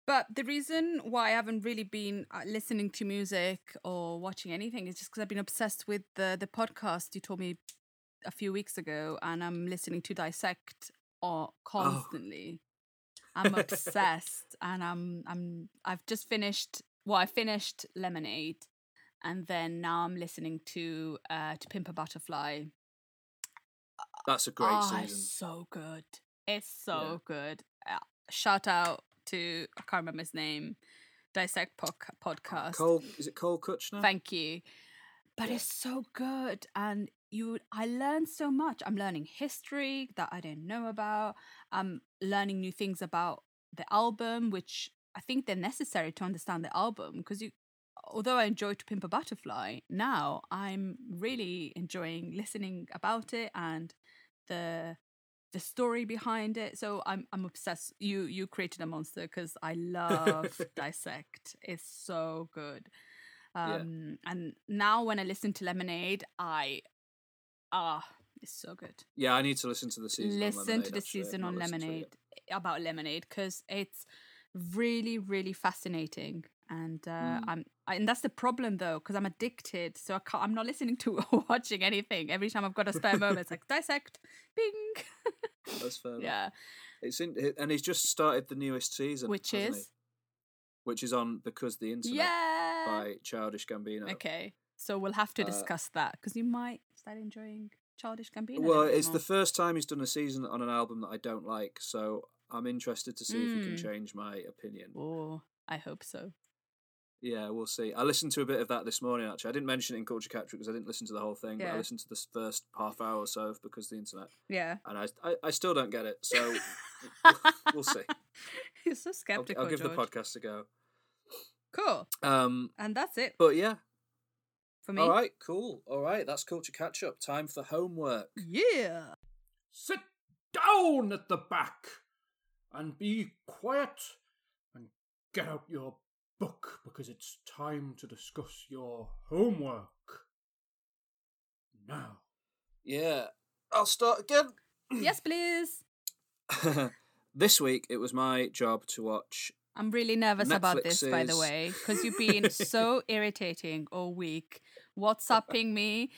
But the reason why I haven't really been uh, listening to music or watching anything is just because I've been obsessed with the the podcast you told me a few weeks ago, and I'm listening to Dissect or constantly. I'm obsessed, and I'm I'm I've just finished. Well, I finished Lemonade, and then now I'm listening to uh to Pimp a Butterfly. That's a great oh, season. It's so good. It's so good. Uh, shout out to I can't remember his name. Dissect podca- podcast. Cole, is it Cole Cuchna? Thank you. But Yeah. it's so good, and you. I learned so much. I'm learning history that I didn't know about. I'm learning new things about the album, which I think they're necessary to understand the album because you. Although I enjoy To Pimp a Butterfly, now I'm really enjoying listening about it and the the story behind it. So I'm I'm obsessed. You you created a monster because I love Dissect. It's so good. Yeah. Um and now when I listen to Lemonade, I ah it's so good. Yeah, I need to listen to the season. on listen Lemonade, to the actually. Season on listened to it Lemonade about Lemonade because it's really really fascinating and uh, Mm. I'm I, and that's the problem though because I'm addicted so I can't I'm not listening to or watching anything every time I've got a spare moment it's like dissect bing That's fair. yeah It's in, and he's just started the newest season, which hasn't he? is which is on because the internet yeah by Childish Gambino. okay so we'll have to Uh, discuss that because you might start enjoying Childish Gambino Well, it's the first time he's done a season on an album that I don't like, so I'm interested to see if you can Mm. change my opinion. Oh, I hope so. Yeah, we'll see. I listened to a bit of that this morning. Actually, I didn't mention it in Culture Catch Up because I didn't listen to the whole thing. But I listened to the first half hour or so because of the internet, Yeah. and I, I, I still don't get it. So we'll see. You're so I'll, skeptical. I'll give the podcast a go. Cool. Um, And that's it but yeah, for me. all right, cool. All right, that's Culture Catch Up. Time for homework. Yeah. Sit down at the back and be quiet and get out your book because it's time to discuss your homework. Now. Yeah, I'll start again. yes, please. this week it was my job to watch I'm really nervous about this, by the way, because you've been so irritating all week, WhatsApping me,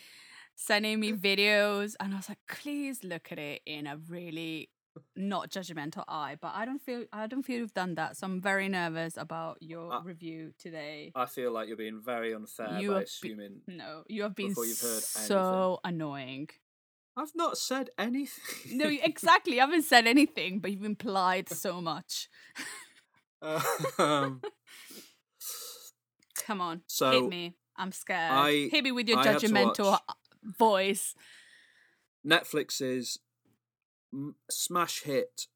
sending me videos, and I was like, please look at it in a really not judgmental eye. But I don't feel I don't feel you've done that, so I'm very nervous about your Uh, review today. I feel like you're being very unfair You by have be- assuming No, you have been before you've heard so annoying. I've not said anything. No, exactly. I haven't said anything, but you've implied so much. um, Come on, So, hit me. I'm scared. I- hit me with your I judgmental voice. Netflix's m- smash hit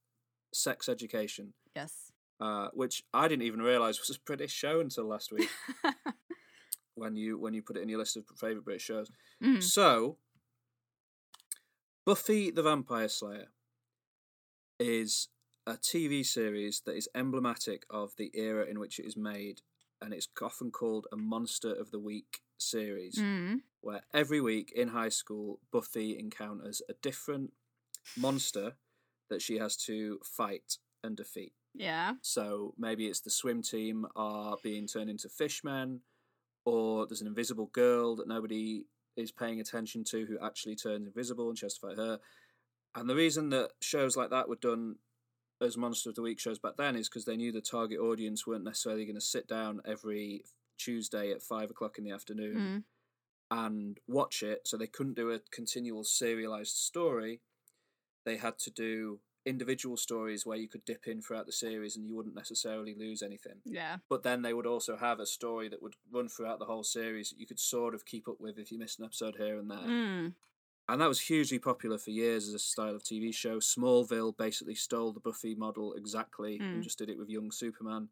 Sex Education, Yes. uh, which I didn't even realise was a British show until last week when you when you put it in your list of favourite British shows. Mm. So, Buffy the Vampire Slayer is a TV series that is emblematic of the era in which it is made, and it's often called a Monster of the Week series, Mm. where every week in high school, Buffy encounters a different monster that she has to fight and defeat. Yeah. So maybe it's the swim team are being turned into fishmen, or there's an invisible girl that nobody is paying attention to who actually turns invisible and she has to fight her. And the reason that shows like that were done as Monster of the Week shows back then is because they knew the target audience weren't necessarily going to sit down every Tuesday at five o'clock in the afternoon Mm. and watch it. So they couldn't do a continual serialized story. They had to do individual stories where you could dip in throughout the series and you wouldn't necessarily lose anything. Yeah. But then they would also have a story that would run throughout the whole series that you could sort of keep up with if you missed an episode here and there. Mm. And that was hugely popular for years as a style of TV show. Smallville basically stole the Buffy model exactly Mm. and just did it with young Superman.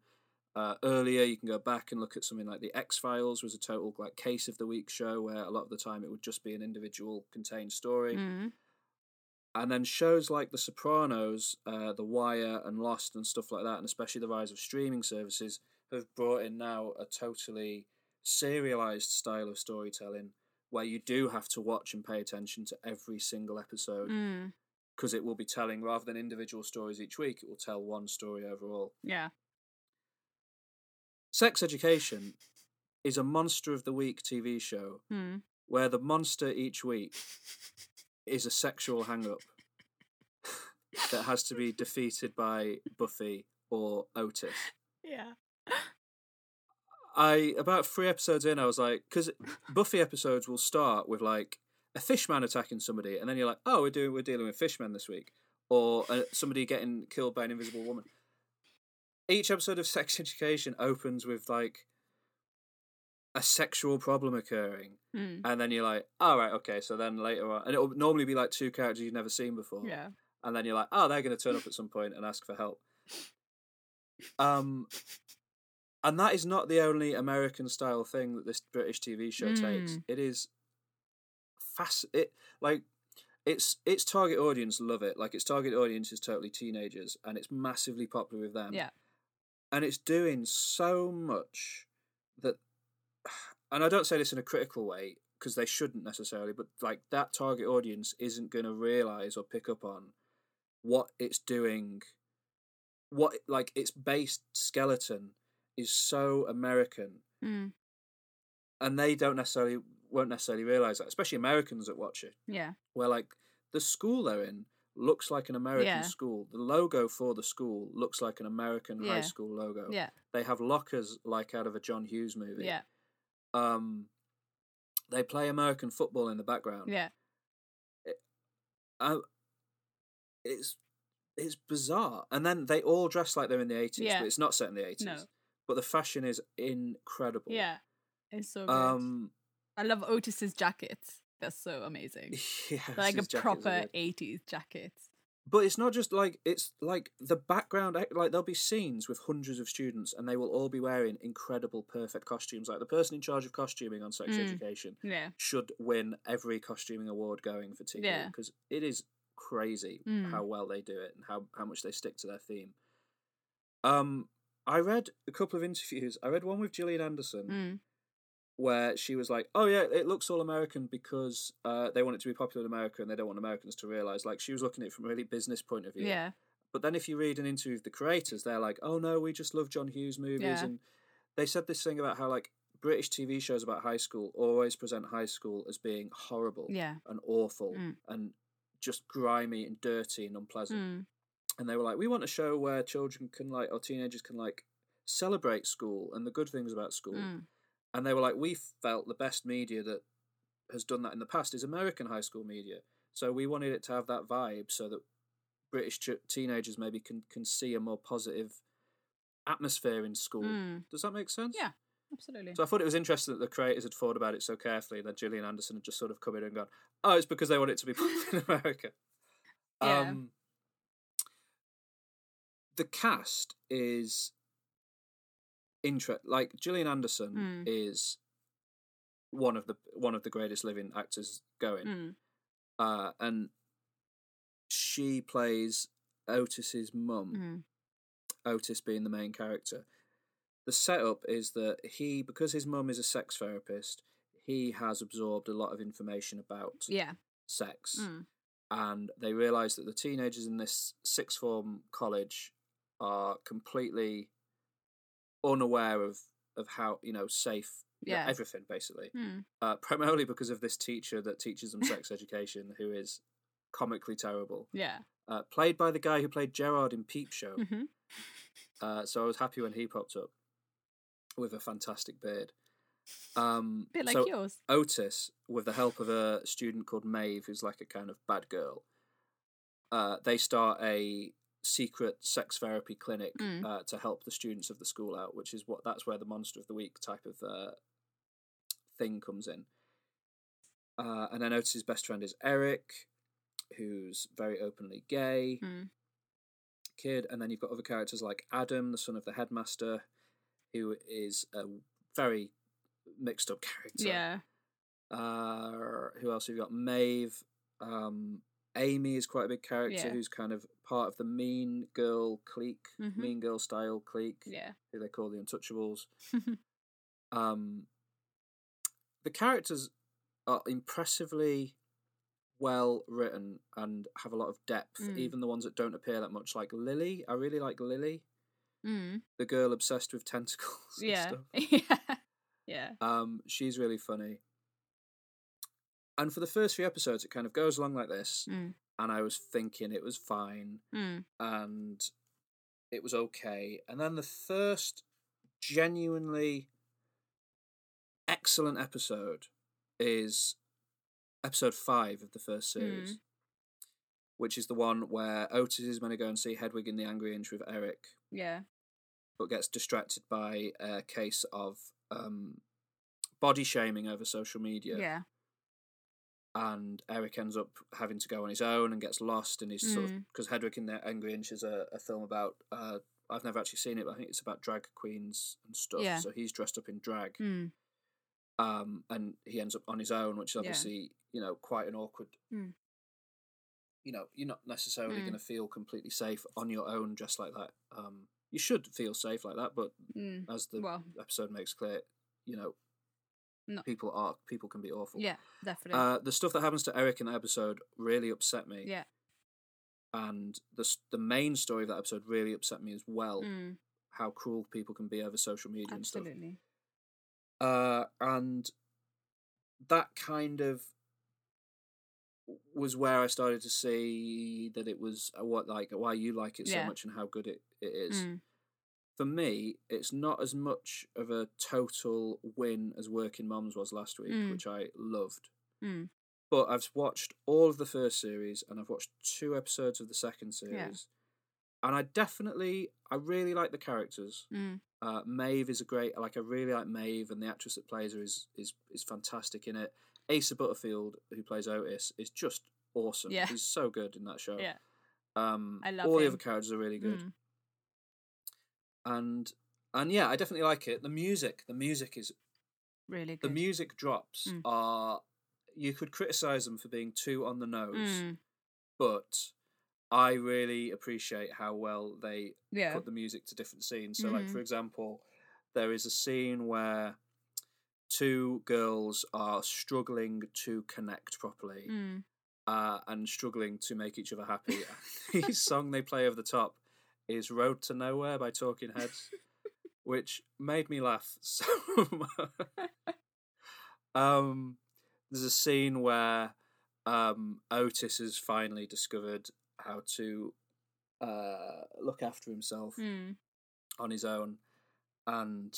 Uh, earlier, you can go back and look at something like the X Files was a total like case of the week show where a lot of the time it would just be an individual contained story. Mm. And then shows like The Sopranos, uh, The Wire, and Lost and stuff like that, and especially the rise of streaming services, have brought in now a totally serialized style of storytelling where you do have to watch and pay attention to every single episode Mm. because it will be telling rather than individual stories each week, it will tell one story overall. Yeah. Sex Education is a monster of the week TV show Mm. where the monster each week is a sexual hang up that has to be defeated by Buffy or Otis. Yeah. I about three episodes in, I was like, because Buffy episodes will start with like a fishman attacking somebody, and then you're like, oh, we're doing we're dealing with fishmen this week, or uh, somebody getting killed by an invisible woman. Each episode of Sex Education opens with like a sexual problem occurring, Mm. and then you're like, all right, okay. So then later on, and it'll normally be like two characters you've never seen before, Yeah. and then you're like, oh, they're going to turn up at some point and ask for help. Um, and that is not the only American style thing that this British TV show takes. Mm. It is fast. It like its its target audience love it. Like its target audience is totally teenagers, and it's massively popular with them. Yeah. and it's doing so much that, and I don't say this in a critical way because they shouldn't necessarily, but like that target audience isn't going to realize or pick up on what it's doing what like its base skeleton is so American, Mm. and they don't necessarily won't necessarily realize that, especially Americans that watch it, Yeah. where like the school they're in looks like an American Yeah. school. The logo for the school looks like an American high school logo. Yeah. They have lockers like out of a John Hughes movie. Yeah. Um, they play American football in the background. Yeah. It, I, it's it's bizarre. And then they all dress like they're in the eighties, Yeah. but it's not set in the eighties. No. But the fashion is incredible. Yeah, it's so good. Um. I love Otis's jackets. They're so amazing. They're like a his jackets are proper 80s jackets. But it's not just like it's like the background. Like there'll be scenes with hundreds of students, and they will all be wearing incredible, perfect costumes. Like the person in charge of costuming on Sex Mm. Education Yeah. should win every costuming award going for TV Yeah. because it is crazy Mm. how well they do it and how how much they stick to their theme. Um, I read a couple of interviews. I read one with Gillian Anderson Mm. Where she was like, "Oh yeah, it looks all American because uh, they want it to be popular in America and they don't want Americans to realize." Like she was looking at it from a really business point of view. Yeah. But then if you read an interview with the creators, they're like, "Oh no, we just love John Hughes movies," Yeah. and they said this thing about how like British TV shows about high school always present high school as being horrible Yeah. and awful Mm. and just grimy and dirty and unpleasant. Mm. And they were like, "We want a show where children can like or teenagers can like celebrate school and the good things about school." Mm. And they were like, we felt the best media that has done that in the past is American high school media. So we wanted it to have that vibe, so that British ch- teenagers maybe can can see a more positive atmosphere in school. Mm. Does that make sense? Yeah. Absolutely. So I thought it was interesting that the creators had thought about it so carefully, and then Gillian Anderson had just sort of come in and gone, "Oh, it's because they want it to be popular in America." Yeah. Um, the cast is inter like Gillian Anderson Mm. is one of the one of the greatest living actors going, Mm. uh, and she plays Otis's mum. Mm. Otis being the main character. The setup is that he, because his mum is a sex therapist, he has absorbed a lot of information about Yeah. sex. Mm. And they realise that the teenagers in this sixth form college are completely unaware of, of how, you know, safe, Yeah. everything basically. Mm. Uh, primarily because of this teacher that teaches them sex education who is comically terrible. Yeah. Uh, played by the guy who played Gerard in Peep Show. hmm Uh, so I was happy when he popped up with a fantastic beard. Um, Bit like so yours. Otis, with the help of a student called Maeve, who's like a kind of bad girl, uh, they start a secret sex therapy clinic Mm. uh, to help the students of the school out, which is what that's where the monster of the week type of uh, thing comes in. Uh, and then Otis's best friend is Eric, who's very openly gay Mm. kid, and then you've got other characters like Adam, the son of the headmaster, who is a very mixed up character. Yeah. Uh, who else have you got? Maeve. Um, Amy is quite a big character Yeah. who's kind of part of the mean girl clique, Mhm. mean girl style clique, Yeah. who they call the Untouchables. um, the characters are impressively well written and have a lot of depth, Mm. even the ones that don't appear that much. Like Lily, I really like Lily, mm. the girl obsessed with tentacles. and Yeah. stuff. yeah. Yeah. Um, she's really funny. And for the first few episodes, it kind of goes along like this, Mm. and I was thinking it was fine Mm. and it was okay. And then the first genuinely excellent episode is episode five of the first series, which is the one where Otis is going to go and see Hedwig and the Angry Inch with Eric, Yeah. but gets distracted by a case of um, body shaming over social media. Yeah. And Eric ends up having to go on his own and gets lost and he's sort of Mm. because Hedwig and the Angry Inch is a, a film about uh, I've never actually seen it but I think it's about drag queens and stuff Yeah. so he's dressed up in drag Mm. um, and he ends up on his own which is Yeah. obviously you know quite an awkward Mm. you know you're not necessarily Mm. going to feel completely safe on your own dressed like that um, you should feel safe like that but Mm. as the Well, episode makes clear you know No. people are people can be awful yeah, definitely. uh, the stuff that happens to Eric in that episode really upset me yeah. and the the main story of that episode really upset me as well. Mm. How cruel people can be over social media and stuff. Absolutely. Uh, and that kind of was where I started to see that it was uh, what like why you like it so Yeah. much and how good it, it is. Mm. For me, it's not as much of a total win as Working Moms was last week, Mm. which I loved. Mm. But I've watched all of the first series and I've watched two episodes of the second series. and I definitely, I really like the characters. Mm. Uh, Maeve is a great, like I really like Maeve, and the actress that plays her is is is fantastic in it. Asa Butterfield, who plays Otis, is just awesome. Yeah. he's so good in that show. Yeah. Um, I love all the other characters are really good, Mm. And and yeah, I definitely like it. The music, the music is Really good. the music drops Mm. are you could criticize them for being too on the nose, Mm. but I really appreciate how well they Yeah. put the music to different scenes. So, like Mhm. for example, there is a scene where two girls are struggling to connect properly Mm. uh, and struggling to make each other happy. the song they play over the top is "Road to Nowhere" by Talking Heads, which made me laugh so much. um, there's a scene where um, Otis has finally discovered how to uh, look after himself Mm. on his own, and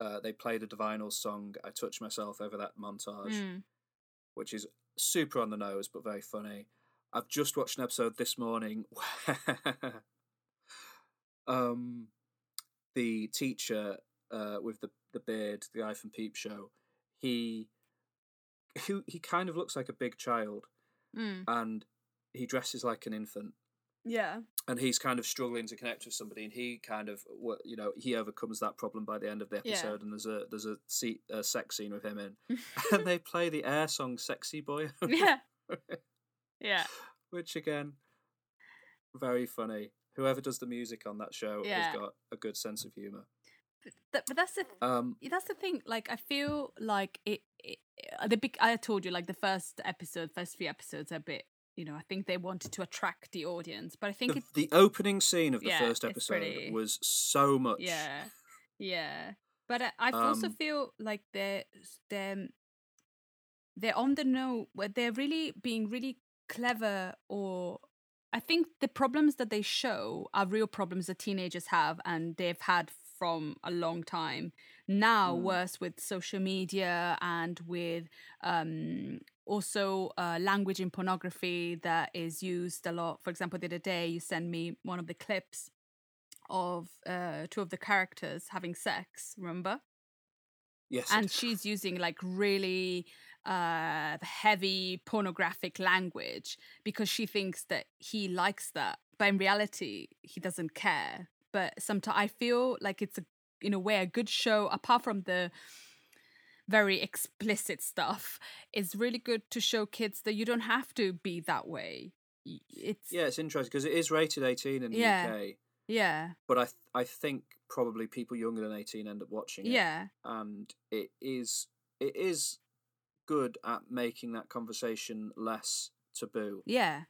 uh, they play the Divinyls song "I Touch Myself" over that montage, Mm. which is super on the nose but very funny. I've just watched an episode this morning where um, the teacher uh, with the the beard, the guy from Peep Show, he he he kind of looks like a big child, Mm. and he dresses like an infant Yeah. and he's kind of struggling to connect with somebody, and he kind of, you know, he overcomes that problem by the end of the Yeah. episode. And there's a there's a, se- a sex scene with him in, and they play the Air song "Sexy Boy," yeah. Yeah. which again, very funny. Whoever does the music on that show Yeah. has got a good sense of humor. But, th- but that's the th- Um, that's the thing. Like, I feel like it. it uh, the big. I told you, like the first episode, first few episodes, are a bit. You know, I think they wanted to attract the audience, but I think the, it's the opening scene of the Yeah, first episode pretty- was so much. yeah, yeah. But I, I also Um, feel like they're they're they're on the know. where They're really being really clever, or I think the problems that they show are real problems that teenagers have, and they've had from a long time. Now, Mm. worse with social media and with um, also uh, language in pornography that is used a lot. For example, the other day you sent me one of the clips of uh, two of the characters having sex. Remember? Yes. And she's using like really uh the heavy pornographic language because she thinks that he likes that but in reality he doesn't care but sometimes i feel like it's a in a way a good show apart from the very explicit stuff is really good to show kids that you don't have to be that way it's yeah, it's interesting because it is rated 18 in the Yeah. UK, yeah but I th- I think probably people younger than 18 end up watching it. yeah and it is it is good at making that conversation less taboo. Yeah.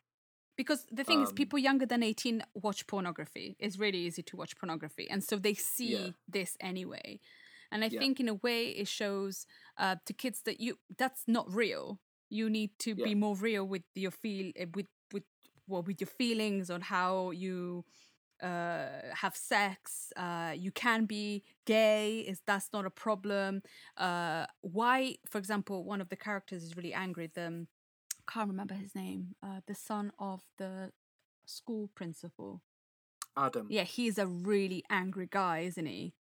Because the thing is, Um, people younger than 18 watch pornography. It's really easy to watch pornography. And so they see Yeah. this anyway. And I Yeah. think, in a way, it shows uh, to kids that you that's not real. You need to Yeah. be more real with your feel uh, with with well with your feelings on how you uh, have sex. Uh, you can be gay. Is that's not a problem? Uh, why, for example, one of the characters is really angry. The um, can't remember his name. Uh, the son of the school principal. Adam, Yeah, he's a really angry guy, isn't he?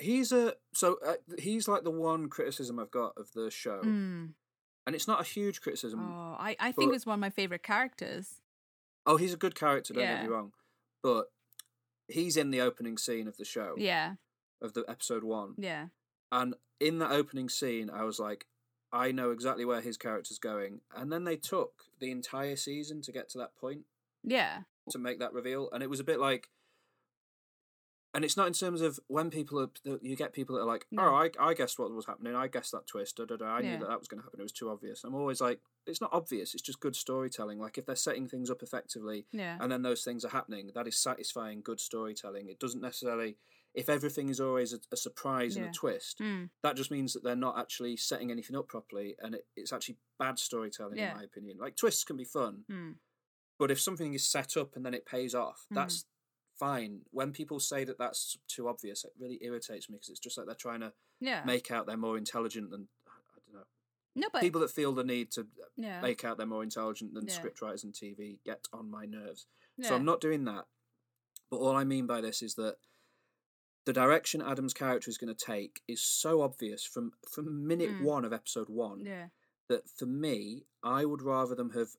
he's a so uh, he's like the one criticism I've got of the show, Mm. and it's not a huge criticism. Oh, I, I think but- it's one of my favorite characters. Oh, he's a good character. Don't get Yeah. me wrong, but he's in the opening scene of the show Yeah, of the episode one, yeah, and in that opening scene, I was like, I know exactly where his character's going, and then they took the entire season to get to that point. yeah, to make that reveal, and it was a bit like, and it's not in terms of when people are you get people that are like, No. oh, I I guessed what was happening, I guessed that twist, da, da, da. I Yeah. knew that that was going to happen. It was too obvious. I'm always like, it's not obvious. It's just good storytelling. Like if they're setting things up effectively, yeah, and then those things are happening, that is satisfying good storytelling. It doesn't necessarily. If everything is always a, a surprise and a twist, Mm. that just means that they're not actually setting anything up properly, and it, it's actually bad storytelling, Yeah. in my opinion. Like twists can be fun, Mm. but if something is set up and then it pays off, Mm. Fine. When people say that that's too obvious, it really irritates me because it's just like they're trying to yeah. make out they're more intelligent than I don't know. no, but people that feel the need to yeah, make out they're more intelligent than Yeah. scriptwriters and TV get on my nerves. So I'm not doing that. But all I mean by this is that the direction Adam's character is going to take is so obvious from from minute Mm. one of episode one Yeah. that for me, I would rather them have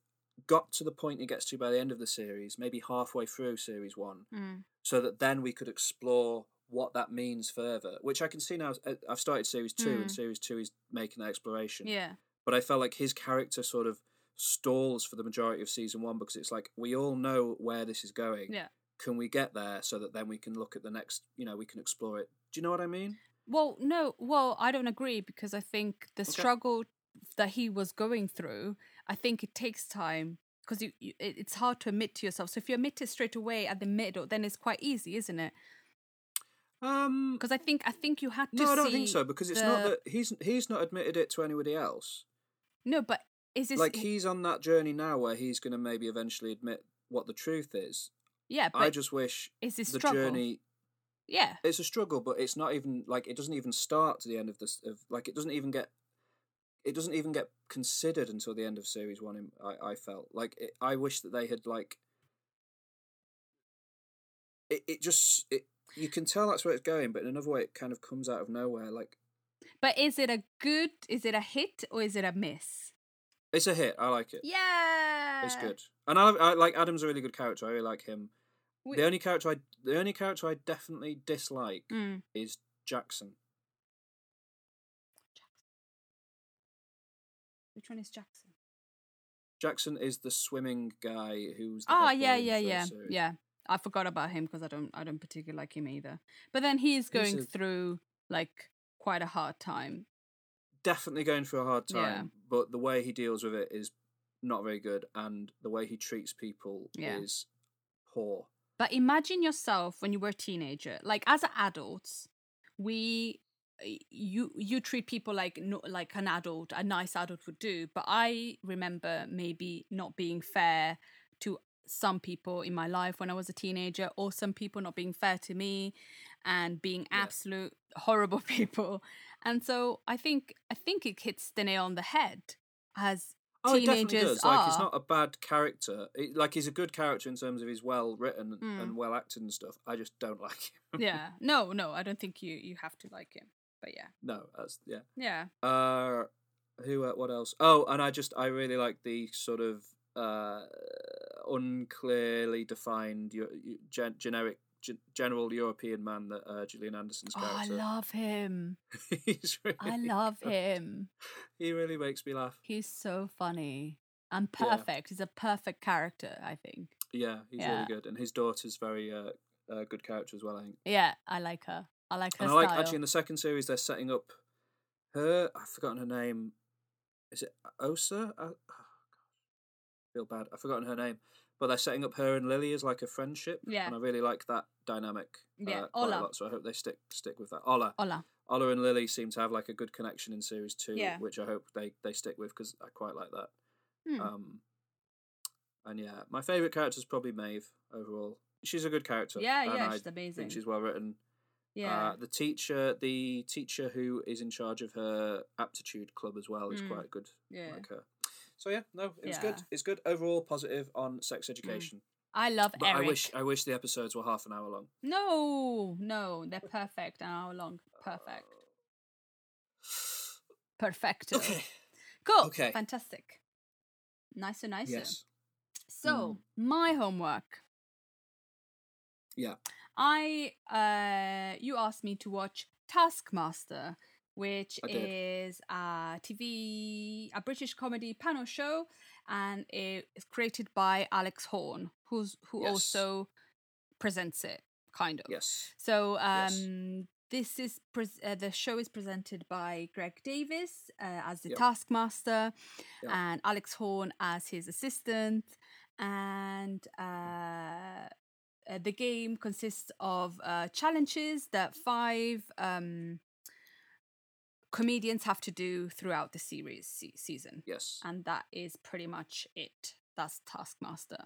got to the point it gets to by the end of the series, maybe halfway through series one, Mm. so that then we could explore what that means further. Which I can see now. uh, I've started series two, and Mm. series two is making that exploration. Yeah. But I felt like his character sort of stalls for the majority of season one because it's like we all know where this is going. Yeah. Can we get there so that then we can look at the next? You know, we can explore it. Do you know what I mean? Well, no, well, I don't agree because I think the Okay. struggle that he was going through, I think it takes time because you, you it, it's hard to admit to yourself. So if you admit it straight away at the middle, then it's quite easy, isn't it? Um, Because I think I think you had to. no, I don't think so because it's not that he's he's not admitted it to anybody else. No, but is this like he's on that journey now where he's going to maybe eventually admit what the truth is. Yeah, but I just wish is this the struggle? journey. Yeah, It's a struggle, but it's not even like it doesn't even start to the end of this. Of like it doesn't even get. It doesn't even get considered until the end of series one. in- I I felt like it, I wish that they had like. It it just it you can tell that's where it's going, but in another way it kind of comes out of nowhere. Like but is it a good? Is it a hit or is it a miss? it's a hit. I like it. Yeah, It's good, and I, I like Adam's a really good character. I really like him. We- The only character I the only character I definitely dislike Mm. is Jackson. Which one is Jackson? Jackson is the swimming guy who's. The Oh yeah, boy in the yeah, yeah, series. yeah. I forgot about him because I don't, I don't particularly like him either. But then he is going a- through like quite a hard time. Definitely going through a hard time, Yeah. but the way he deals with it is not very good, and the way he treats people Yeah. is poor. But imagine yourself when you were a teenager. Like as adults, we you you treat people like no, like an adult, a nice adult would do. But I remember maybe not being fair to some people in my life when I was a teenager, or some people not being fair to me, and being Yeah. absolute horrible people. And so I think I think it hits the nail on the head as Oh, it definitely does. Like, he's not a bad character. It, like, he's a good character in terms of he's well written Mm. and well acted and stuff. I just don't like him. yeah, no, no, I don't think you you have to like him. But yeah, no, that's yeah. yeah. Uh, who? Uh, what else? Oh, and I just I really like the sort of uh unclearly defined gen- generic gen- general European man that uh, Gillian Anderson's Oh, I love him. he's really I love good. him. He really makes me laugh. He's so funny and Yeah. perfect. He's a perfect character, I think. Yeah, he's Yeah. really good, and his daughter's very uh, uh good character as well. I think. Yeah, I like her. I like her And I like style. actually in the second series they're setting up her. I've forgotten her name. Is it Osa? Uh, oh, gosh. Feel bad. I've forgotten her name. But they're setting up her and Lily as like a friendship. Yeah. And I really like that dynamic. Yeah, Uh, quite a Ola. lot, so I hope they stick stick with that. Ola. Hola. Ola and Lily seem to have like a good connection in series two, Yeah. which I hope they they stick with because I quite like that. Hmm. Um. And yeah, my favorite character is probably Maeve overall. She's a good character. Yeah, yeah, I she's amazing. think she's well written. Yeah. Uh, the teacher, the teacher who is in charge of her aptitude club as well, is Mm. quite good. yeah. Like her. So yeah, no, it was Yeah. good. It's good overall, positive on sex education. I love But Eric. I wish, I wish the episodes were half an hour long. No, no, they're perfect. An hour long. Perfect. Perfect. Okay. Cool. Okay. Fantastic. Nicer, nicer. Yes. So, my homework. Yeah. I uh you asked me to watch Taskmaster, which is a TV a British comedy panel show and it is created by Alex Horne, who's who Yes. also presents it kind of. Yes. So Yes. um this is pres- uh, the show is presented by Greg Davies uh, as the Yep. Taskmaster Yep. and Alex Horne as his assistant and uh, uh, the game consists of uh, challenges that five um, comedians have to do throughout the series se- season Yes. and that is pretty much it that's Taskmaster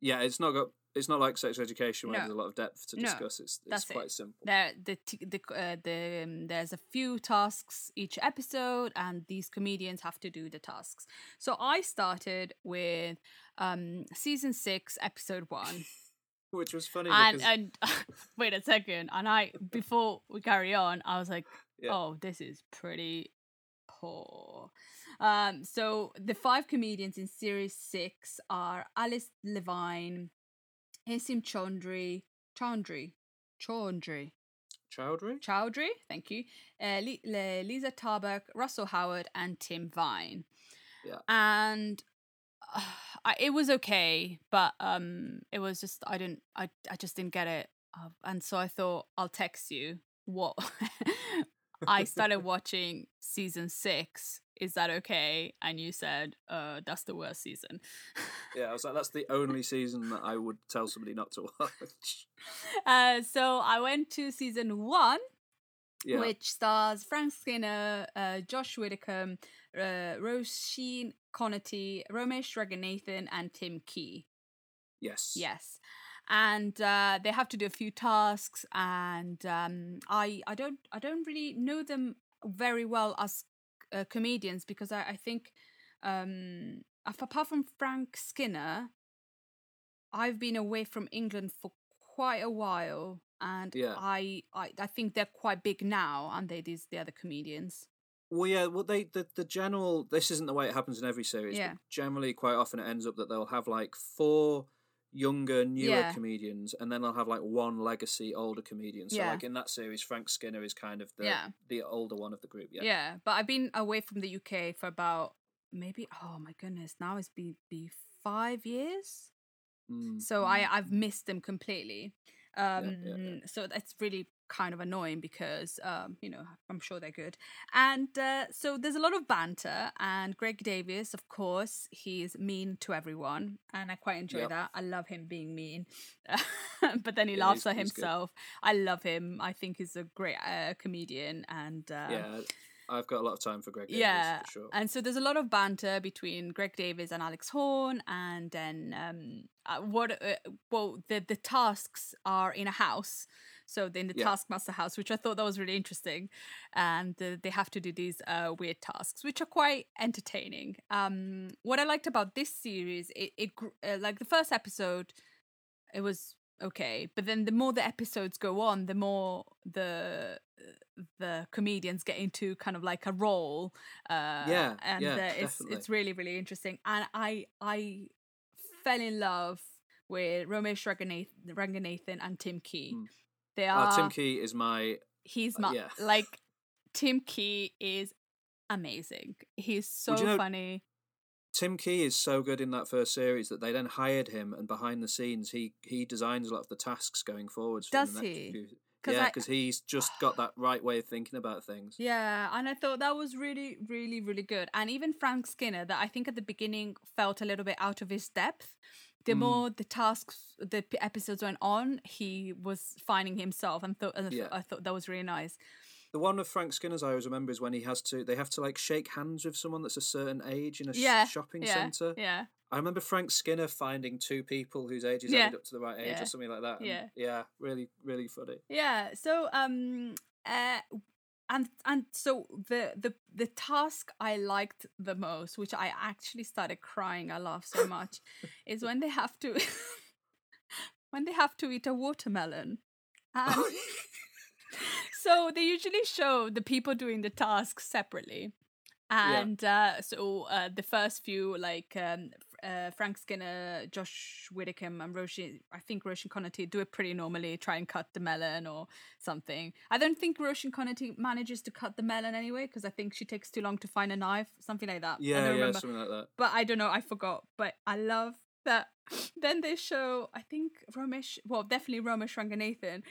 Yeah, it's not got. It's not like sex education where No. there's a lot of depth to No, discuss. It's it's that's it. quite simple. there the t- the uh, the um, there's a few tasks each episode and these comedians have to do the tasks so i started with um season 6 episode 1 which was funny and because and wait a second. And I before we carry on, I was like, Yeah. oh, this is pretty poor. Um, so the five comedians in series six are Alice Levine, Asim Chaudhry, Chaudhry, Chaudhry, Chowdhury. Chowdhury, thank you, uh, Li- Le- Liza Tarbuck, Russell Howard, and Tim Vine. Yeah. And I, it was okay, but um, it was just I didn't I I just didn't get it, uh, and so I thought I'll text you what I started watching season six. Is that okay? And you said, uh, that's the worst season. Yeah, I was like, that's the only season that I would tell somebody not to watch. uh, so I went to season one, Yeah, which stars Frank Skinner, uh, Josh Widdicombe, uh, Roisin Conaty, Romesh Ranganathan, and Tim Key. yes, Yes. And uh, they have to do a few tasks, and um, I I don't I don't really know them very well as uh, comedians because I, I think um, apart from Frank Skinner, I've been away from England for quite a while, and Yeah. I, I I think they're quite big now, and they these the other comedians. Well, yeah. Well, they the the general. This isn't the way it happens in every series. Yeah. Generally, quite often it ends up that they'll have like four younger, newer Yeah. comedians, and then they'll have like one legacy older comedian. So, Yeah. like in that series, Frank Skinner is kind of the Yeah. the older one of the group. Yeah. Yeah. but I've been away from the UK for about maybe oh my goodness, now it's be be five years. Mm, So mm. I I've missed them completely. Um, yeah, yeah. so that's really kind of annoying because um, you know I'm sure they're good. And uh, so there's a lot of banter, and Greg Davies, of course, he's mean to everyone, and I quite enjoy Yep. that. I love him being mean, but then he Yeah, laughs he's- at he's good. himself. I love him. I think he's a great uh, comedian, and uh, yeah. I've got a lot of time for Greg. Davies, yeah, for sure. and so there's a lot of banter between Greg Davies and Alex Horne, and then um, uh, what? Uh, well, the the tasks are in a house, so in the Yeah. Taskmaster house, which I thought that was really interesting, and uh, they have to do these uh, weird tasks, which are quite entertaining. Um, what I liked about this series, it, it uh, like the first episode, it was okay, but then the more the episodes go on, the more the the comedians get into kind of like a role uh Yeah, and yeah, uh, it's it's really really interesting and i i fell in love with Romesh Ranganathan, Ranganathan and Tim Key. Mm. They are Uh, Tim Key is my he's uh, my yeah. like Tim Key is amazing. He's so you know- funny. Tim Key is so good in that first series that they then hired him, and behind the scenes, he he designs a lot of the tasks going forwards. for Does he? few- yeah, because he's just got that right way of thinking about things. Yeah, and I thought that was really, really, really good. And even Frank Skinner, that I think at the beginning felt a little bit out of his depth. The Mm. more the tasks, the p- episodes went on, he was finding himself, and thought and I thought- Yeah. I thought that was really nice. The one with Frank Skinner's I always remember is when he has to they have to like shake hands with someone that's a certain age in a sh- Yeah, shopping yeah, centre. Yeah, I remember Frank Skinner finding two people whose ages Yeah, added up to the right age yeah, or something like that. and yeah. yeah, really, really funny. yeah. So, um, uh, and and so the the the task I liked the most, which I actually started crying, I laughed so much, is when they have to when they have to eat a watermelon. And so they usually show the people doing the tasks separately. Yeah. And uh, so uh, the first few, like um, uh, Frank Skinner, Josh Widdicombe, and Roshan, I think Roshan Conaty do it pretty normally, try and cut the melon or something. I don't think Roshan Conaty manages to cut the melon anyway, because I think she takes too long to find a knife, something like that. I yeah, don't yeah, remember something like that. but I don't know, I forgot. But I love that. Then they show, I think Romesh, well, definitely Romesh Ranganathan,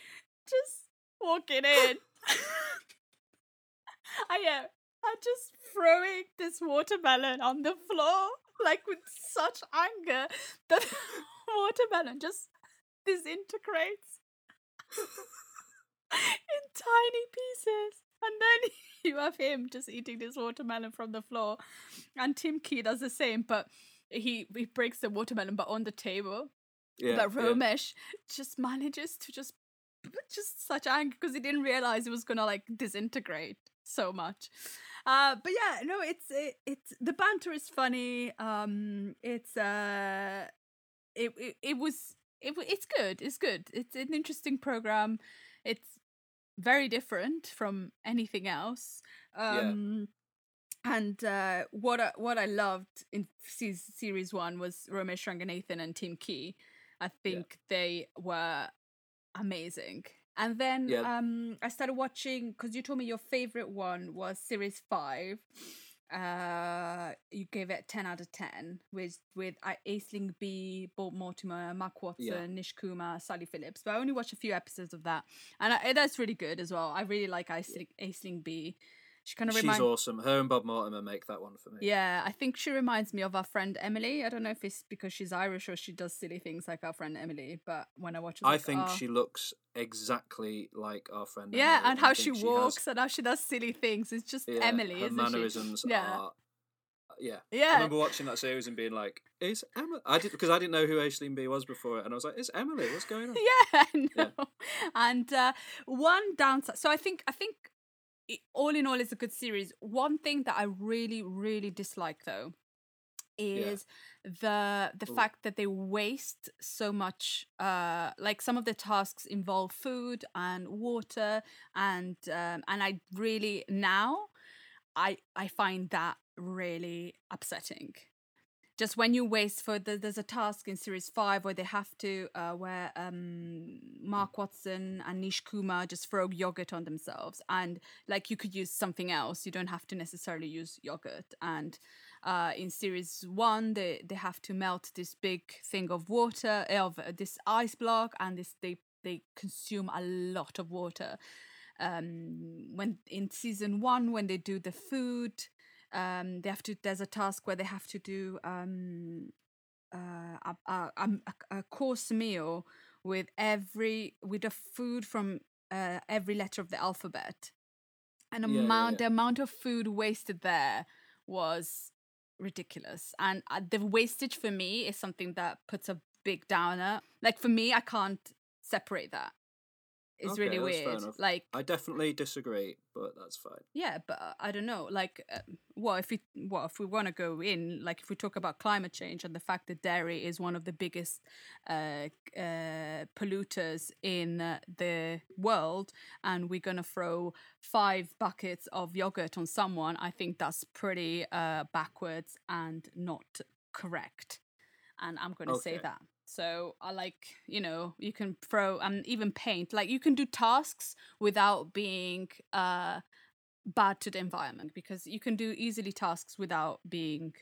just walking in. I am, I just throwing this watermelon on the floor, like with such anger that watermelon just disintegrates in tiny pieces. And then you have him just eating this watermelon from the floor. And Tim Key does the same, but he, he breaks the watermelon but on the table. Yeah, but yeah. Romesh just manages to just just such anger because he didn't realize it was gonna like disintegrate so much. Uh, but yeah, no, it's it, it's the banter is funny. Um, it's uh, it, it it was it, it's good. It's good. It's an interesting program. It's very different from anything else. Yeah. Um, And uh, what I, what I loved in se- series one was Romesh Ranganathan and Tim Key. I think they were amazing. And then Yeah. um, I started watching because you told me your favorite one was series five. Uh, you gave it ten out of ten with with uh, Aisling Bea, Bob Mortimer, Mark Watson, Yeah. Nish Kumar, Sally Phillips. But I only watched a few episodes of that, and I, that's really good as well. I really like Aisling, Aisling Bea. She kind of She's awesome. Her and Bob Mortimer make that one for me. Yeah, I think she reminds me of our friend Emily. I don't know if it's because she's Irish or she does silly things like our friend Emily. But when I watch, it, I like, think oh. she looks exactly like our friend. Yeah, Emily, and how she walks has- and how she does silly things. It's just yeah, Emily, her isn't mannerisms she? Yeah, are. Yeah. I remember watching that series and being like, "Is Emma?" I did because I didn't know who Aisling Bea was before it, and I was like, "Is Emily? What's going on?" yeah, Yeah. And uh, one downside. So I think I think it, all in all, it's a good series. One thing that I really really dislike though is the the Ooh. fact that they waste so much uh like some of the tasks involve food and water and um and i really now i i find that really upsetting just when you waste for the, there's a task in series five where they have to uh where um mark watson and nish kumar just throw yogurt on themselves. And like you could use something else. You don't have to necessarily use yogurt. And uh in series one they they have to melt this big thing of water of uh, this ice block. And this they they consume a lot of water. Um when in season one when they do the food um they have to there's a task where they have to do um uh a, a, a, a course meal with every with the food from uh, every letter of the alphabet. And Yeah, yeah, amount yeah. the amount of food wasted there was ridiculous. And uh, the wastage for me is something that puts a big downer. Like for me i can't separate that it's Okay, really weird like I definitely disagree, but that's fine. yeah, but uh, I don't know. Like, uh, well, if we well, if we want to go in, like, if we talk about climate change and the fact that dairy is one of the biggest uh, uh, polluters in uh, the world, and we're gonna throw five buckets of yogurt on someone, I think that's pretty uh, backwards and not correct. And I'm gonna say that. So I like, you know, you can throw and even paint. Like you can do tasks without being uh bad to the environment because you can do easily tasks without being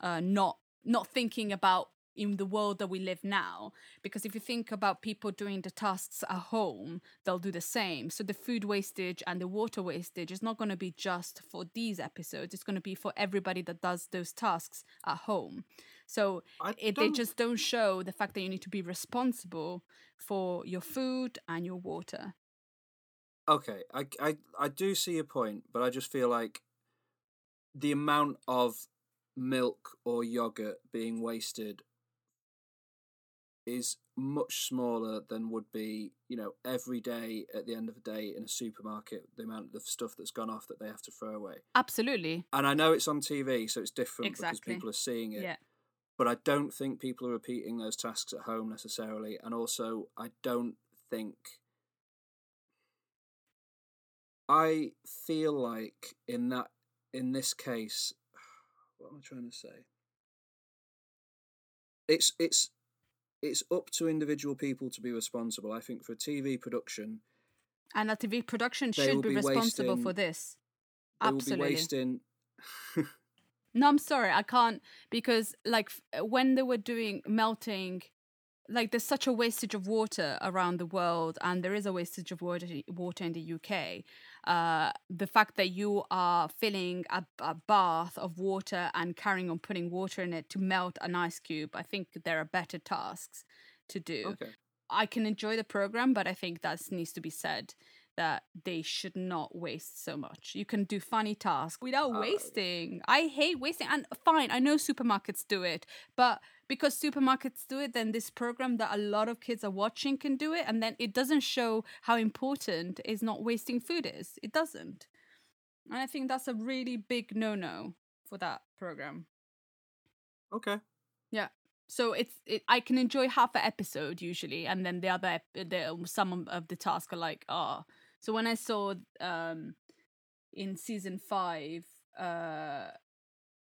uh not not thinking about in the world that we live now because if you think about people doing the tasks at home they'll do the same. So the food wastage and the water wastage is not going to be just for these episodes it's going to be for everybody that does those tasks at home. So it, they just don't show the fact that you need to be responsible for your food and your water. Okay, I, I, I do see your point, but I just feel like the amount of milk or yogurt being wasted is much smaller than would be, you know, every day at the end of the day in a supermarket, the amount of stuff that's gone off that they have to throw away. absolutely And I know it's on TV, so it's different Exactly. because people are seeing it. yeah But I don't think people are repeating those tasks at home necessarily. And also, I don't think. I feel like in that in this case, what am I trying to say? It's it's it's up to individual people to be responsible. I think for TV production, and a tv production should be, be responsible for wasting- this they absolutely wasting. No, I'm sorry, I can't because like when they were doing melting, like there's such a wastage of water around the world, and there is a wastage of water water in the UK. Uh, the fact that you are filling a, a bath of water and carrying on putting water in it to melt an ice cube, I think there are better tasks to do. okay. I can enjoy the program, but I think that needs to be said that they should not waste so much. You can do funny tasks without yeah. wasting. I hate wasting. And fine, I know supermarkets do it, but because supermarkets do it, then this program that a lot of kids are watching can do it, and then it doesn't show how important is not wasting food is. It doesn't, and I think that's a really big no-no for that program. Okay. Yeah. So it's it, I can enjoy half an episode usually, and then the other ep- the some of the tasks are like ah. So when I saw um in season five, uh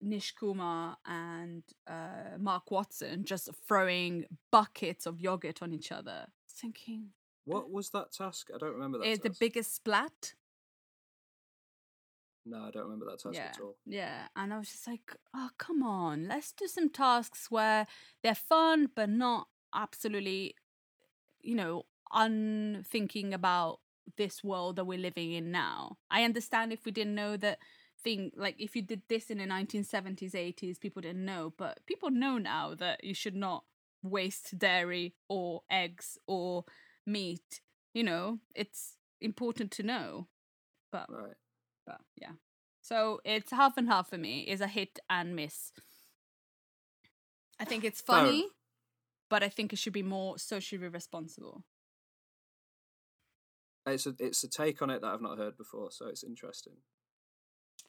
Nish Kumar and uh Mark Watson just throwing buckets of yogurt on each other, thinking What was that task? I don't remember that. it's the biggest splat. No, I don't remember that task yeah, at all. Yeah, and I was just like, oh, come on, let's do some tasks where they're fun but not absolutely, you know, unthinking about this world that we're living in now. I understand if we didn't know that thing, like if you did this in the 1970s, 80s, people didn't know, but people know now that you should not waste dairy or eggs or meat. You know, it's important to know. But Right. but yeah. So it's half and half for me. Is a hit and miss. I think it's funny, but I think it should be more socially responsible. It's a it's a take on it that I've not heard before, so it's interesting.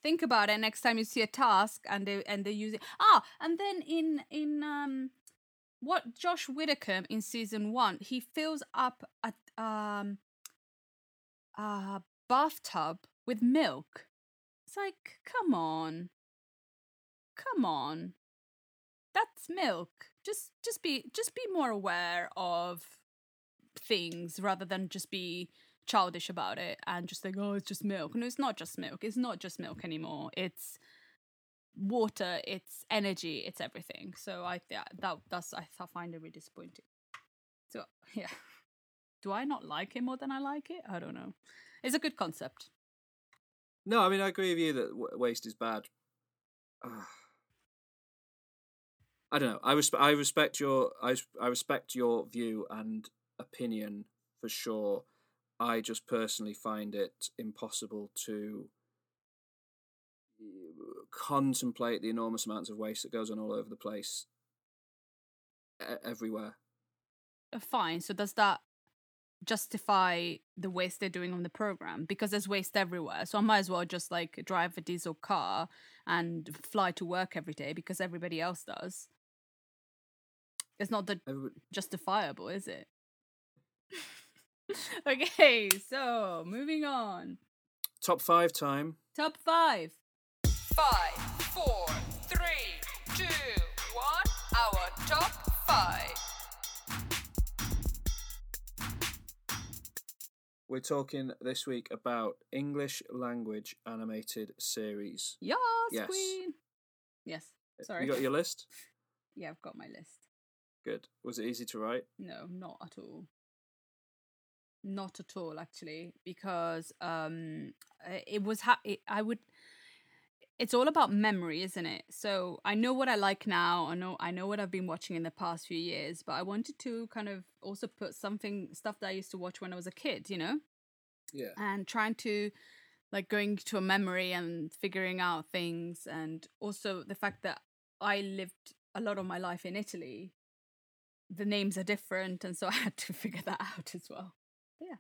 Think about it next time you see a task and they and they use it. Ah, and then in in um what Josh Whitaker in season one, he fills up a um a bathtub with milk. It's like, come on. Come on. That's milk. Just just be just be more aware of things rather than just be childish about it and just like, oh, it's just milk. No, it's not just milk. It's not just milk anymore. It's water. It's energy. It's everything. So I yeah, that that's I th- find it really disappointing. So yeah, do I not like it more than I like it? I don't know. It's a good concept. No, I mean I agree with you that w- waste is bad. Ah. I don't know. I respect. I respect your. I I respect your view and opinion for sure. I just personally find it impossible to uh, contemplate the enormous amounts of waste that goes on all over the place, everywhere. Uh, Fine. So does that justify the waste they're doing on the program? Because there's waste everywhere. So I might as well just like drive a diesel car and fly to work every day because everybody else does. It's not that Everybody, justifiable, is it? okay, so moving on. top five time. Top five. Five, four, three, two, one. Our top five. We're talking this week about English language animated series. Yes, Yes. queen. Yes. Eh, sorry. You got your list? Yeah, I've got my list. Good. Was it easy to write? No, not at all. Not at all, actually, because um, it was. Ha- it, I would. It's all about memory, isn't it? So I know what I like now. I know I know what I've been watching in the past few years, but I wanted to kind of also put something stuff that I used to watch when I was a kid. You know, Yeah. and trying to like going to a memory and figuring out things and also the fact that I lived a lot of my life in Italy the names are different and so I had to figure that out as well. Yeah.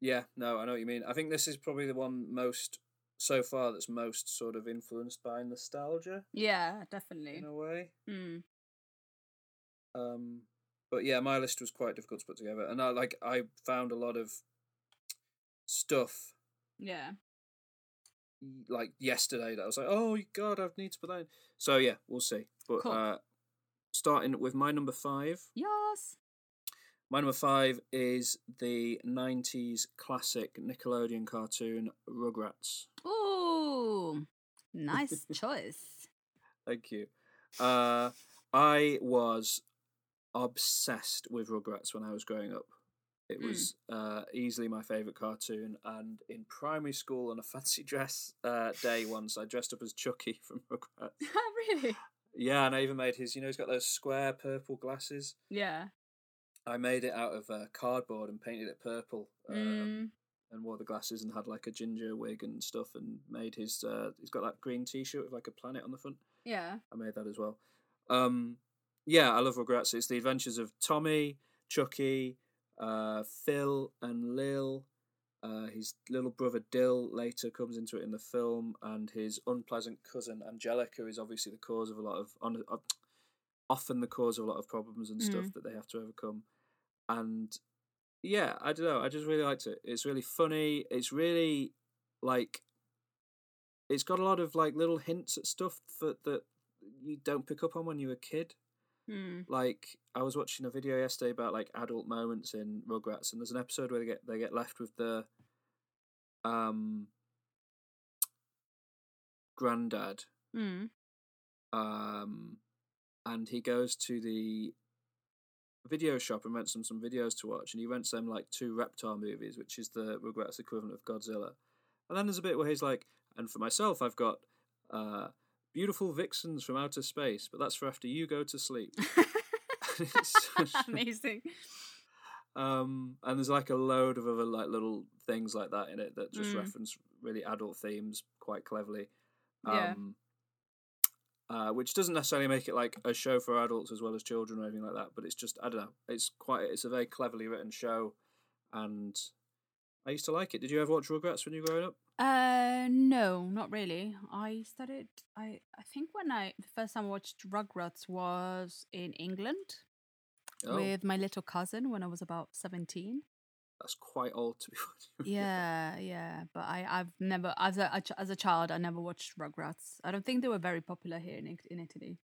Yeah, no, I know what you mean. I think this is probably the one most so far that's most sort of influenced by nostalgia Yeah, definitely. in a way. Mm. Um, but yeah, my list was quite difficult to put together, and I like I found a lot of stuff Yeah. like yesterday that I was like, oh god, I need to put that in. So yeah, we'll see. But Cool. uh, starting with my number five. Yes. My number five is the '90s classic Nickelodeon cartoon Rugrats. Ooh. Nice choice. Thank you. Uh, I was obsessed with Rugrats when I was growing up. It Mm. was uh, easily my favourite cartoon, and in primary school on a fancy dress uh, day once, I dressed up as Chucky from Rugrats. really? Yeah, and I even made his. You know, he's got those square purple glasses. Yeah. I made it out of uh, cardboard and painted it purple. Um, Mm. and wore the glasses and had like a ginger wig and stuff and made his uh he's got that green t-shirt with like a planet on the front Yeah. i made that as well um yeah i love rugrats it's the adventures of tommy chucky uh phil and lil uh his little brother Dill later comes into it in the film, and his unpleasant cousin Angelica is obviously the cause of a lot of on, uh, often the cause of a lot of problems and stuff that they have to overcome. And yeah, I don't know. I just really liked it. It's really funny. It's really like it's got a lot of like little hints at stuff that that you don't pick up on when you're a kid. Hmm. Like I was watching a video yesterday about like adult moments in Rugrats, and there's an episode where they get they get left with the um granddad, Hmm. um, and he goes to the video shop and rents them some videos to watch, and he rents them like two Reptar movies, which is the Rugrats equivalent of Godzilla. And then there's a bit where he's like, and for myself, I've got uh, beautiful vixens from outer space, but that's for after you go to sleep. Amazing. um, and there's like a load of other like little things like that in it that just Mm. reference really adult themes quite cleverly. Yeah. Um, uh, which doesn't necessarily make it like a show for adults as well as children or anything like that, but it's just I don't know. It's quite it's a very cleverly written show, and I used to like it. Did you ever watch Rugrats when you were growing up? Uh, no, not really. I started. I I think when I the first time I watched Rugrats was in England Oh, with my little cousin when I was about seventeen. That's quite old to be. watching. yeah, yeah. But I I've never as a, as a child I never watched Rugrats. I don't think they were very popular here in in Italy.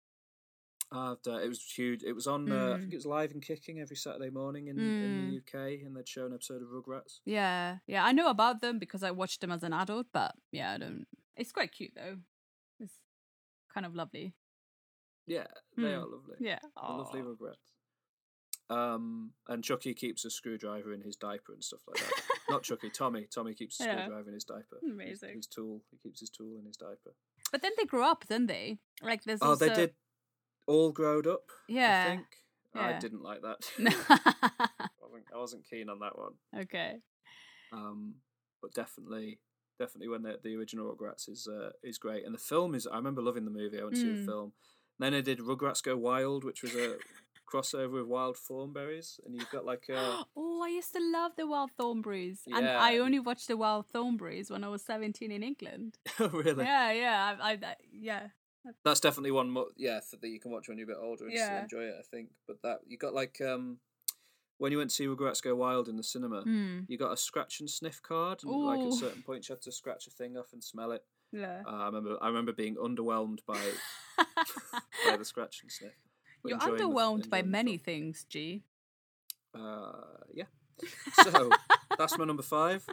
Uh, it was huge. It was on. Uh, I Mm. think it was live and kicking every Saturday morning in, in the UK, and they'd show an episode of Rugrats. Yeah, yeah. I know about them because I watched them as an adult, but yeah, I don't. It's quite cute though. It's kind of lovely. Yeah, they Hmm. are lovely. Yeah. Lovely Rugrats. Um, and Chucky keeps a screwdriver in his diaper and stuff like that. Not Chucky, Tommy. Tommy keeps a Yeah. screwdriver in his diaper. Amazing. His, tool. He keeps his tool in his diaper. But then they grow up, didn't they? Like there's Oh, also... they did all growed up. Yeah. I think. I didn't like that. I, wasn't, I wasn't keen on that one. okay. Um, but definitely, definitely when the the original Rugrats is uh, is great, and the film is. I remember loving the movie. I went to see the film. Then I did Rugrats Go Wild, which was a crossover with Wild Thornberrys, and you've got like a oh, I used to love the Wild Thornberrys, and I only watched the Wild Thornberrys when I was seventeen in England. really. Yeah, yeah, I, I, I yeah. That's definitely one. Mo- yeah, th- that you can watch when you're a bit older and still enjoy it. I think. But that you got like um, when you went to see Rugrats Go Wild in the cinema, Hmm. you got a scratch and sniff card. And like at certain points, you had to scratch a thing off and smell it. Yeah. Uh, I remember. I remember being underwhelmed by by the scratch and sniff. You're the- underwhelmed by many things, G. Uh, yeah. So that's my number five.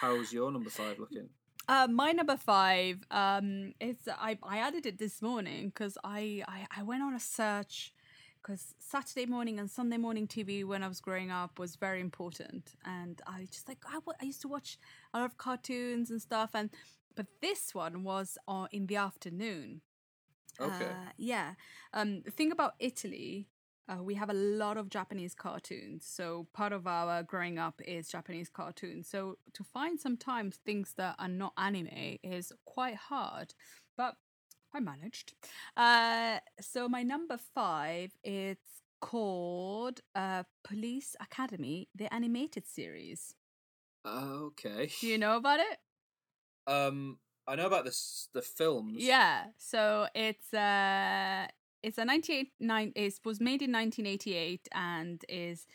How's your number five looking? Uh, my number five, um, it's I I added it this morning because I, I I went on a search because Saturday morning and Sunday morning TV when I was growing up was very important, and I just like I, I used to watch a lot of cartoons and stuff, and but this one was on in the afternoon. Okay. Uh, yeah. Um, the thing about Italy, uh, we have a lot of Japanese cartoons. So part of our growing up is Japanese cartoons. So to find sometimes things that are not anime is quite hard, but I managed. Uh, so my number five, it's called uh, Police Academy, the animated series. Okay. Do you know about it? Um, I know about this the films. Yeah. So it's uh it's a 98 nine it was made in 1988 and is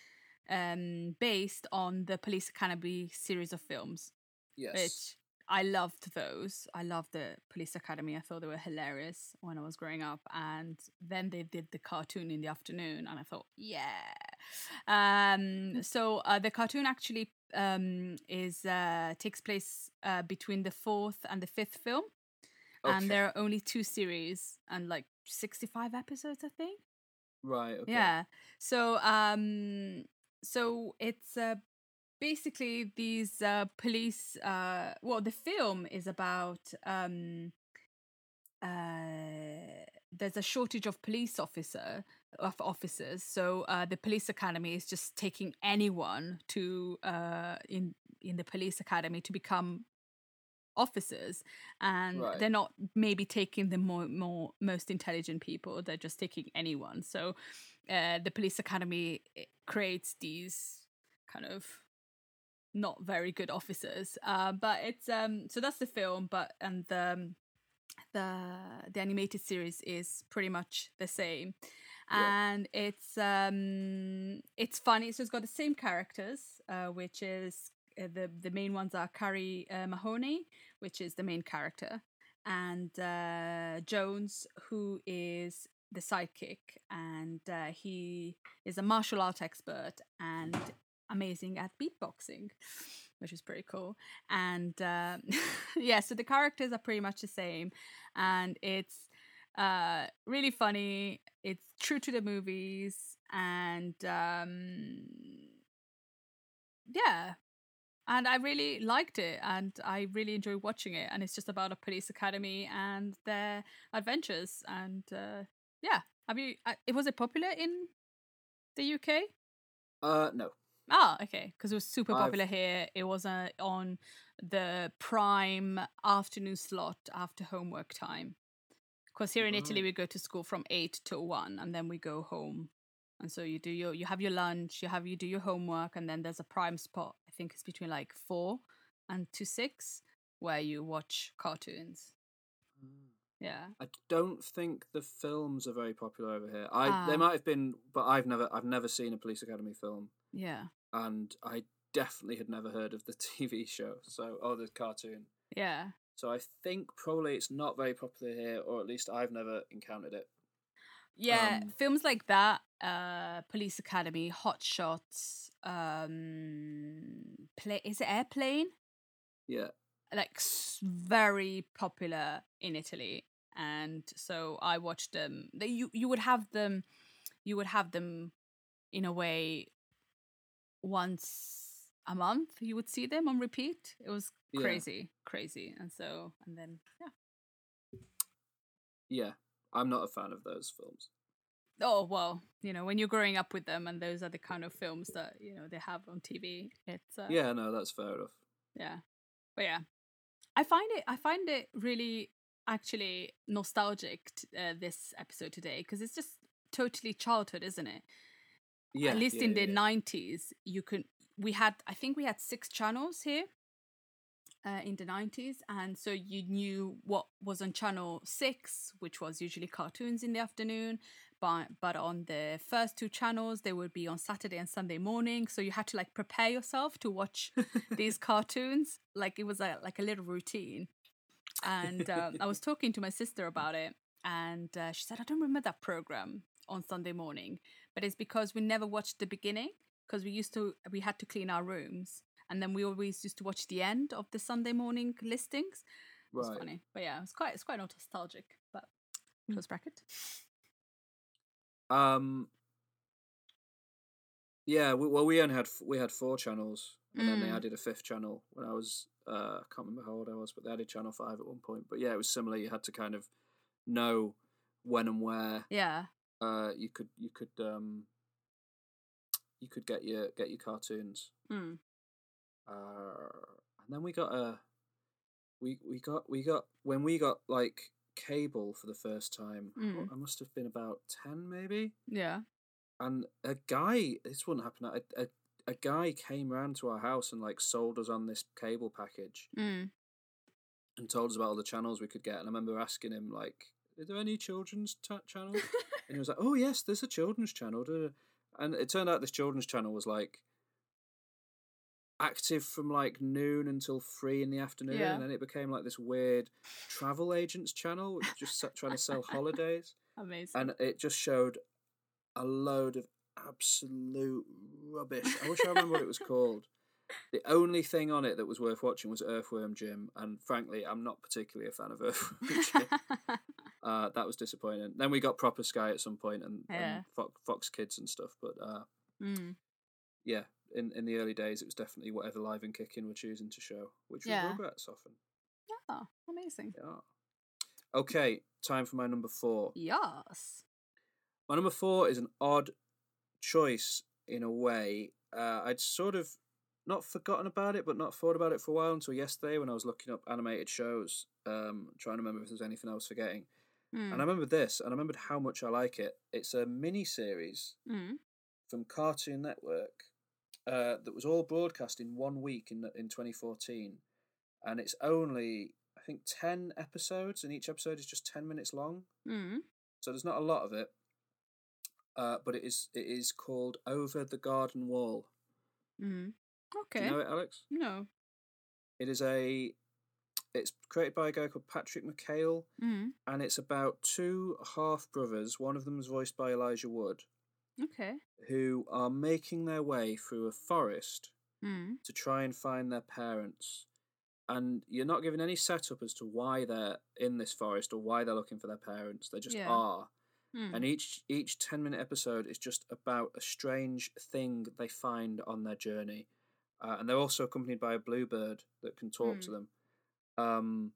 um based on the Police Academy series of films, Yes. which I loved those. I loved the Police Academy. I thought they were hilarious when I was growing up. And then they did the cartoon in the afternoon, and I thought, yeah. Um, so uh, the cartoon actually um, is uh, takes place uh, between the fourth and the fifth film, and there are only two series and like sixty-five episodes, I think. Right. Okay. Yeah. So um so it's uh basically these uh police uh well the film is about um uh there's a shortage of police officer of officers so uh the police academy is just taking anyone to uh in in the police academy to become officers and Right. they're not maybe taking the more more most intelligent people they're just taking anyone so uh the police academy creates these kind of not very good officers. Uh, but it's um so that's the film, but and the um, the the animated series is pretty much the same. Yeah. And it's um it's funny. So it's got the same characters, uh, which is uh, the the main ones are Carey uh, Mahoney, which is the main character, and uh, Jones, who is the sidekick, and uh, he is a martial art expert and amazing at beatboxing, which is pretty cool. And uh, yeah, so the characters are pretty much the same, and it's uh, really funny. It's true to the movies, and um, yeah, and I really liked it, and I really enjoy watching it. And it's just about a police academy and their adventures. And uh, yeah, have you? Uh, it was it popular in the UK? Uh, no. Ah, okay, because it was super I've- popular here. It was uh, on the prime afternoon slot after homework time. Because here in Italy, we go to school from eight till one, and then we go home. And so you do your, you have your lunch, you have you do your homework, and then there's a prime spot. I think it's between like four and to six, where you watch cartoons. Yeah. I don't think the films are very popular over here. I they Ah. might have been, but I've never I've never seen a Police Academy film, Yeah. and I definitely had never heard of the TV show. So or the cartoon. Yeah. So I think probably it's not very popular here, or at least I've never encountered it. Yeah, Um, films like that, uh, Police Academy, Hot Shots, um, play is it Airplane? Yeah. Like very popular in Italy, and so I watched them. They, you you would have them, you would have them, in a way. Once a month, you would see them on repeat. It was Yeah. crazy, crazy, and so and then yeah. Yeah. I'm not a fan of those films. Oh well, you know, when you're growing up with them, and those are the kind of films that you know they have on TV. It's uh, Yeah, no, that's fair enough. yeah, but yeah, I find it I find it really actually nostalgic t- uh, this episode today because it's just totally childhood, isn't it? Yeah. At least yeah, in the yeah. nineties, you could we had I think we had six channels here. Uh, in the 90s and so you knew what was on channel 6 which was usually cartoons in the afternoon but but on the first two channels they would be on Saturday and Sunday morning so you had to like prepare yourself to watch these cartoons like it was a, like a little routine and um, I was talking to my sister about it and uh, she said I don't remember that program on Sunday morning but it's because we never watched the beginning because we used to we had to clean our rooms and then we always used to watch the end of the Sunday morning listings it was Right. funny but yeah it's quite it's quite nostalgic but close bracket Um. Yeah, we, well, we only had we had four channels, and then they Mm. added a fifth channel when I was uh, I can't remember how old I was, but they added channel five at one point. But yeah, it was similar. You had to kind of know when and where yeah uh, you could you could um you could get your get your cartoons. mm. Uh, and then we got a we we got we got when we got like cable for the first time. Mm. I must have been about ten maybe. yeah and a guy this wouldn't happen a, a, a guy came round to our house and like sold us on this cable package mm. and told us about all the channels we could get and i remember asking him like are there any children's ta channels and he was like oh yes there's a children's channel duh, duh." And it turned out this children's channel was like active from like noon until three in the afternoon Yeah. and then it became like this weird travel agents channel which was just trying to sell holidays amazing and it just showed a load of absolute rubbish. I wish I remember what it was called. The only thing on it that was worth watching was Earthworm Jim, and frankly, I'm not particularly a fan of Earthworm Jim. uh, that was disappointing. Then we got Proper Sky at some point and, Yeah. and Fox, Fox Kids and stuff, but uh, mm. yeah, in, in the early days, it was definitely whatever Live and Kicking were choosing to show, which Yeah. we regret often. oh amazing Yeah. Okay, time for my number four. yes My number four is an odd choice in a way. Uh, I'd sort of not forgotten about it, but not thought about it for a while until yesterday when I was looking up animated shows, um, trying to remember if there's anything I was forgetting. Mm. And I remembered this, and I remembered how much I like it. It's a mini series Mm. from Cartoon Network uh, that was all broadcast in one week in in 2014, and it's only I think ten episodes, and each episode is just ten minutes long. Mm. So there's not a lot of it, uh, but it is it is called Over the Garden Wall. Mm. Do Okay. you know it, Alex? No. It is a it's created by a guy called Patrick McHale, Mm. and it's about two half brothers. One of them is voiced by Elijah Wood, Okay. who are making their way through a forest Mm. to try and find their parents. And you're not given any setup as to why they're in this forest or why they're looking for their parents. They just Yeah. are. Mm. And each each ten minute episode is just about a strange thing they find on their journey. Uh, and they're also accompanied by a bluebird that can talk to Mm. them. Um,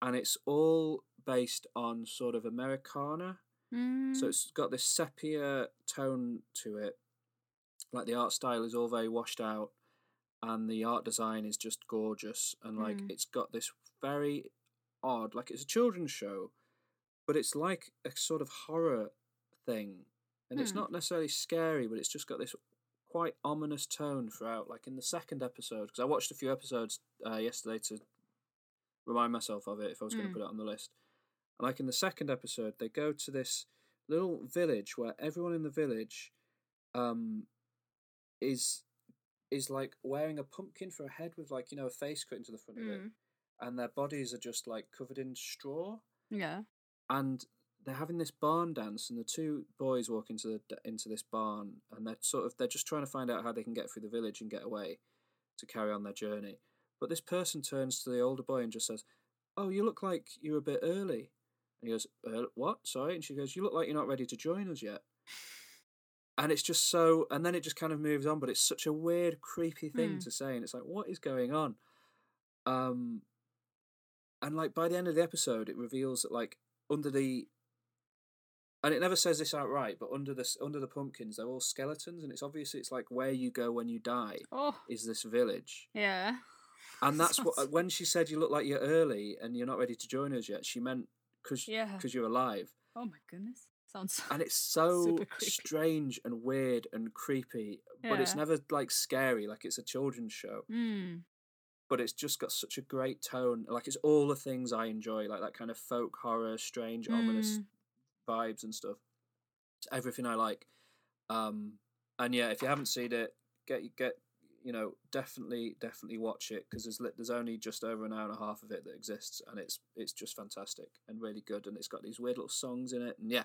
and it's all based on sort of Americana. Mm. So it's got this sepia tone to it. Like the art style is all very washed out, and the art design is just gorgeous. And like Mm. it's got this very odd, like it's a children's show, but it's like a sort of horror thing. And it's Hmm. not necessarily scary, but it's just got this quite ominous tone throughout. Like in the second episode, because I watched a few episodes uh, yesterday to remind myself of it if I was going Mm. to put it on the list. And like in the second episode, they go to this little village where everyone in the village um is is like wearing a pumpkin for a head with like you know a face cut into the front of it Mm. and their bodies are just like covered in straw Yeah. and they're having this barn dance and the two boys walk into the into this barn and they're sort of they're just trying to find out how they can get through the village and get away to carry on their journey but this person turns to the older boy and just says oh you look like you're a bit early and he goes uh, what sorry and she goes you look like you're not ready to join us yet and it's just so and then it just kind of moves on but it's such a weird creepy thing Mm. to say and it's like what is going on um and like by the end of the episode it reveals that like under the and it never says this outright but under this under the pumpkins they're all skeletons and it's obviously it's like where you go when you die Oh. is this village Yeah. And that's what when she said you look like you're early and you're not ready to join us yet she meant because Yeah. you're alive Oh my goodness. Sounds. and it's so strange and weird and creepy but it's never like scary like it's a children's show Mm. but it's just got such a great tone like it's all the things i enjoy like that kind of folk horror strange ominous Mm. vibes and stuff it's everything i like um and yeah if you haven't seen it get get you know definitely definitely watch it because there's there's only just over an hour and a half of it that exists and it's it's just fantastic and really good and it's got these weird little songs in it and yeah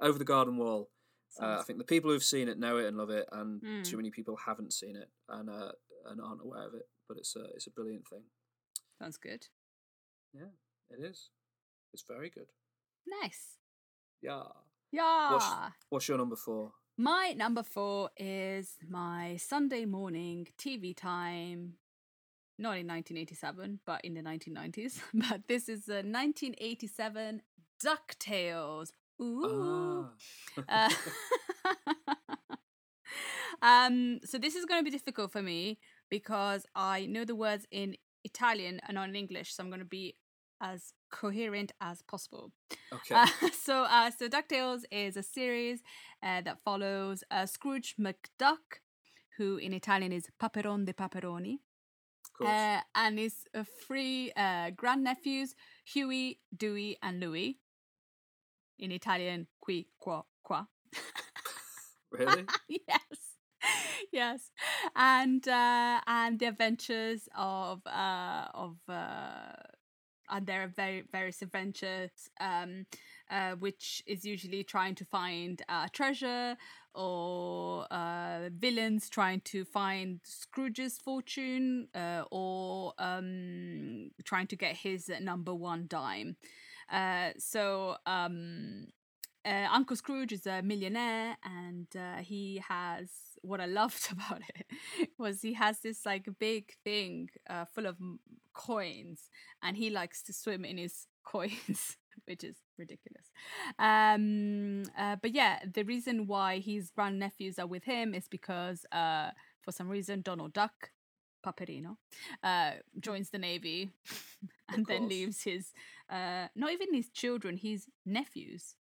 over the garden wall uh, I think the people who've seen it know it and love it, and Mm. too many people haven't seen it and uh, and aren't aware of it. But it's a it's a brilliant thing. Sounds good. Yeah, it is. It's very good. Nice. Yeah. Yeah. What's your number four? My number four is my Sunday morning TV time. Not in 1987, but in the 1990s. But this is the 1987 DuckTales. Ooh. Ah. Uh, um, so this is going to be difficult for me because I know the words in Italian and not in English, so I'm going to be as coherent as possible. okay. Uh, so, uh, so Ducktales is a series uh, that follows uh, Scrooge McDuck, who in Italian is Paperon de Paperoni, uh, and his uh, three uh, grandnephews, Huey, Dewey, and Louie. In Italian, qui, qua, qua. really? yes, yes, and uh, and the adventures of uh, of uh, and there are very various adventures, um, uh, which is usually trying to find a treasure or uh, villains trying to find Scrooge's fortune uh, or um, trying to get his number one dime. Uh, so um, uh, Uncle Scrooge is a millionaire, and uh, he has what I loved about it was he has this like big thing uh, full of coins, and he likes to swim in his coins, which is ridiculous. Um, uh, but yeah, the reason why his grandnephews are with him is because uh, for some reason Donald Duck. Paperino uh, joins the navy and then leaves his uh, not even his children, his nephews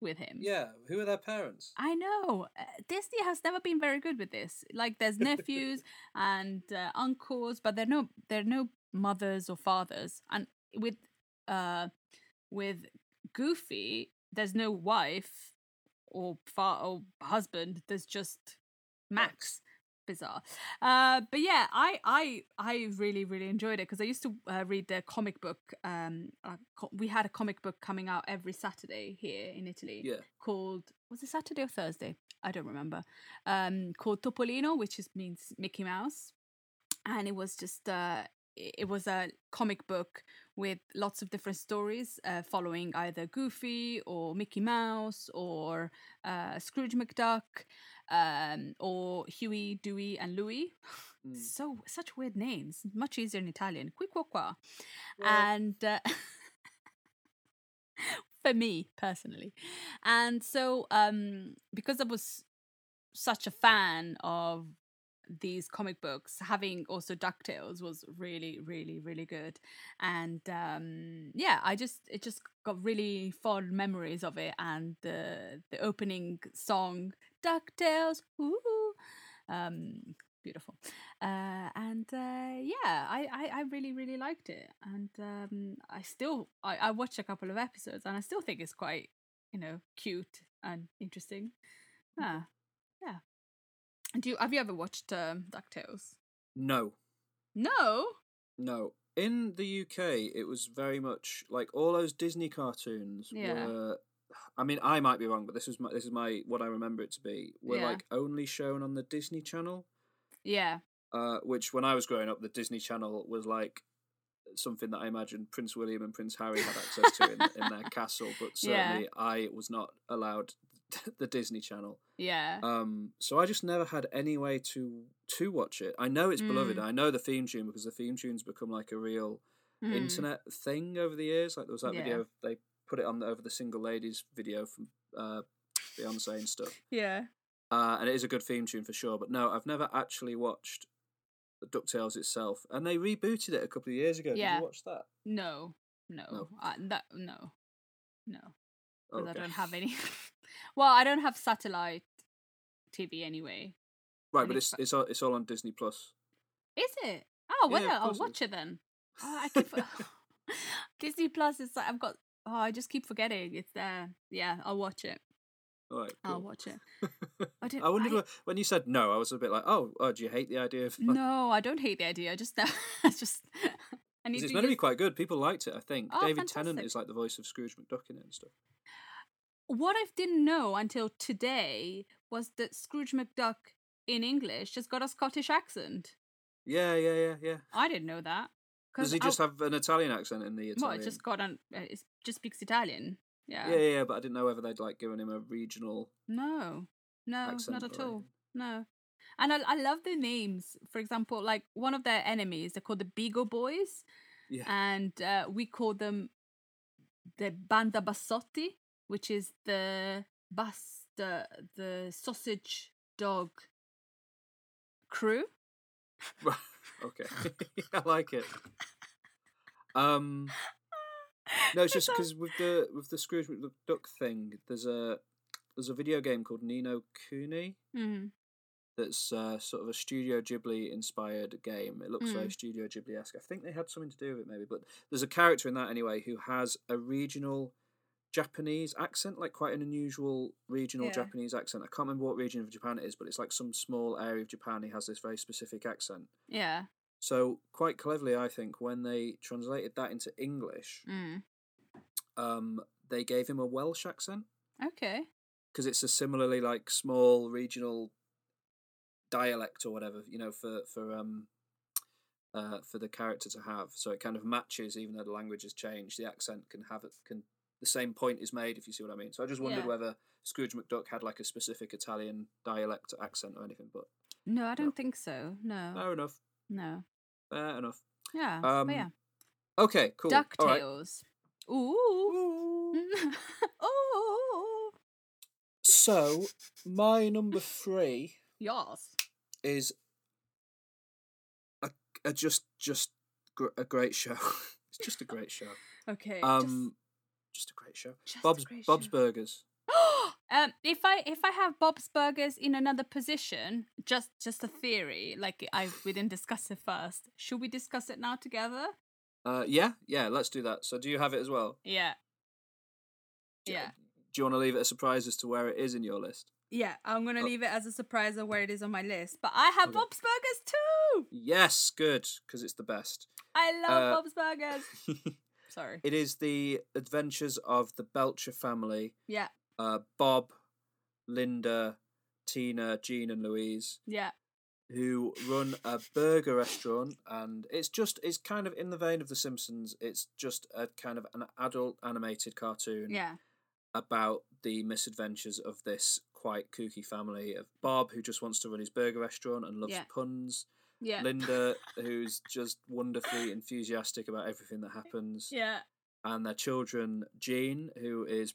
with him. Yeah, who are their parents? I know. Uh, Disney has never been very good with this. Like there's nephews and uh, uncles, but they're no they're no mothers or fathers. And with uh with Goofy, there's no wife or far or husband. There's just Max. Bizarre, uh, but yeah, I I I really really enjoyed it because I used to uh, read the comic book. Um, co- we had a comic book coming out every Saturday here in Italy Yeah. called was it Saturday or Thursday? I don't remember. Um, called Topolino, which is means Mickey Mouse, and it was just uh, it was a comic book with lots of different stories uh, following either Goofy or Mickey Mouse or uh, Scrooge McDuck um, or Huey, Dewey, and Louie. Mm. So such weird names. Much easier in Italian. Qui qua qua. And uh, for me personally, and so um, because I was such a fan of these comic books having also ducktales was really really really good. And um yeah i just it just got really fond memories of it and the the opening song ducktales ooh, um beautiful. Uh and uh yeah I, I i really really liked it. And um i still i i watched a couple of episodes and i still think it's quite you know cute and interesting. Ah yeah do you have you ever watched um ducktales No, no no. In the UK, it was very much like all those Disney cartoons Yeah. were. I mean, I might be wrong, but this is my this is my what I remember it to be. Were Yeah. like only shown on the Disney Channel. yeah uh, which when I was growing up, the Disney Channel was like something that I imagine Prince William and Prince Harry had access to in, in their castle, but Yeah. certainly I was not allowed the Disney Channel. yeah Um, so I just never had any way to to watch it. I know it's beloved. Mm. I know the theme tune because the theme tune's become like a real Mm. internet thing over the years. Like there was that Yeah. video of- they put it on the, over the single ladies video from uh, Beyonce and stuff. yeah Uh, and it is a good theme tune for sure. But no, I've never actually watched the Ducktales itself, and they rebooted it a couple of years ago. Did you watch that? no no No. Uh, that no no because I don't have any. well, I don't have satellite TV anyway. Right, but it's it's all, it's all on Disney Plus. Is it? Oh well, Yeah, I'll course it watch it then. Oh, I keep Disney Plus is like I've got. Oh, I just keep forgetting it's there. Yeah, I'll watch it. All right, I'll watch it. I didn't- I wondered I- when you said no, I was a bit like, oh, oh, do you hate the idea of? Like, No, I don't hate the idea. I just, I just. I need it's meant to be quite good. People liked it. I think Oh, David Tennant is like the voice of Scrooge McDuck in it and stuff. What I didn't know until today was that Scrooge McDuck in English just got a Scottish accent. Yeah, yeah, yeah, yeah. I didn't know that. Does he I- just have an Italian accent in the Well, it just got an. uh, It just speaks Italian. Yeah. yeah, yeah, yeah, but I didn't know whether they'd like given him a regional No, no, not at all. No. And I, I love the names. For example, like one of their enemies, they're called the Beagle Boys, Yeah. and uh, we call them the Banda Bassotti, which is the bus, the the sausage dog crew. Okay. I like it. Um. No, it's just because with the with the Scrooge McDuck the duck thing, there's a there's a video game called Ni no Kuni Mm. that's uh, sort of a Studio Ghibli inspired game. It looks very Mm. Studio Ghibli esque. I think they had something to do with it, maybe. But there's a character in that anyway who has a regional Japanese accent, like quite an unusual regional Yeah. Japanese accent. I can't remember what region of Japan it is, but it's like some small area of Japan. He has this very specific accent. Yeah. So quite cleverly, I think, when they translated that into English, Mm. um, they gave him a Welsh accent Okay. because it's a similarly like small regional dialect or whatever, you know, for for um uh for the character to have. So it kind of matches, even though the language has changed. The accent can have it can the same point is made if you see what I mean. So I just wondered Yeah. whether Scrooge McDuck had like a specific Italian dialect accent or anything. But No, I don't think so. No. fair enough, No. fair enough. Yeah. Um, but yeah. Okay, cool. All right. Ducktales. Ooh. Ooh. Ooh. So my number three Yes. is a, a just just gr- a great show. it's just a great show. Okay. Um, just, a great show. just Bob's great Bob's show. Burgers. Um, if I if I have Bob's Burgers in another position, just just a theory, like I we didn't discuss it first. Should we discuss it now together? Uh, yeah, yeah, let's do that. So, do you have it as well? Yeah. Do- Yeah. Do you want to leave it a surprise as to where it is in your list? Yeah, I'm gonna Oh. leave it as a surprise of where it is on my list. But I have Okay. Bob's Burgers too. Yes, good, because it's the best. I love Uh, Bob's Burgers. Sorry. it is the adventures of the Belcher family Yeah, uh, Bob, Linda, Tina, Gene, and Louise, yeah, who run a burger restaurant. And it's just, it's kind of in the vein of The Simpsons. It's just a kind of an adult animated cartoon yeah, about the misadventures of this quite kooky family of Bob, who just wants to run his burger restaurant and loves Yeah. puns. yeah. Linda, who's just wonderfully enthusiastic about everything that happens. Yeah, and their children, Gene, who is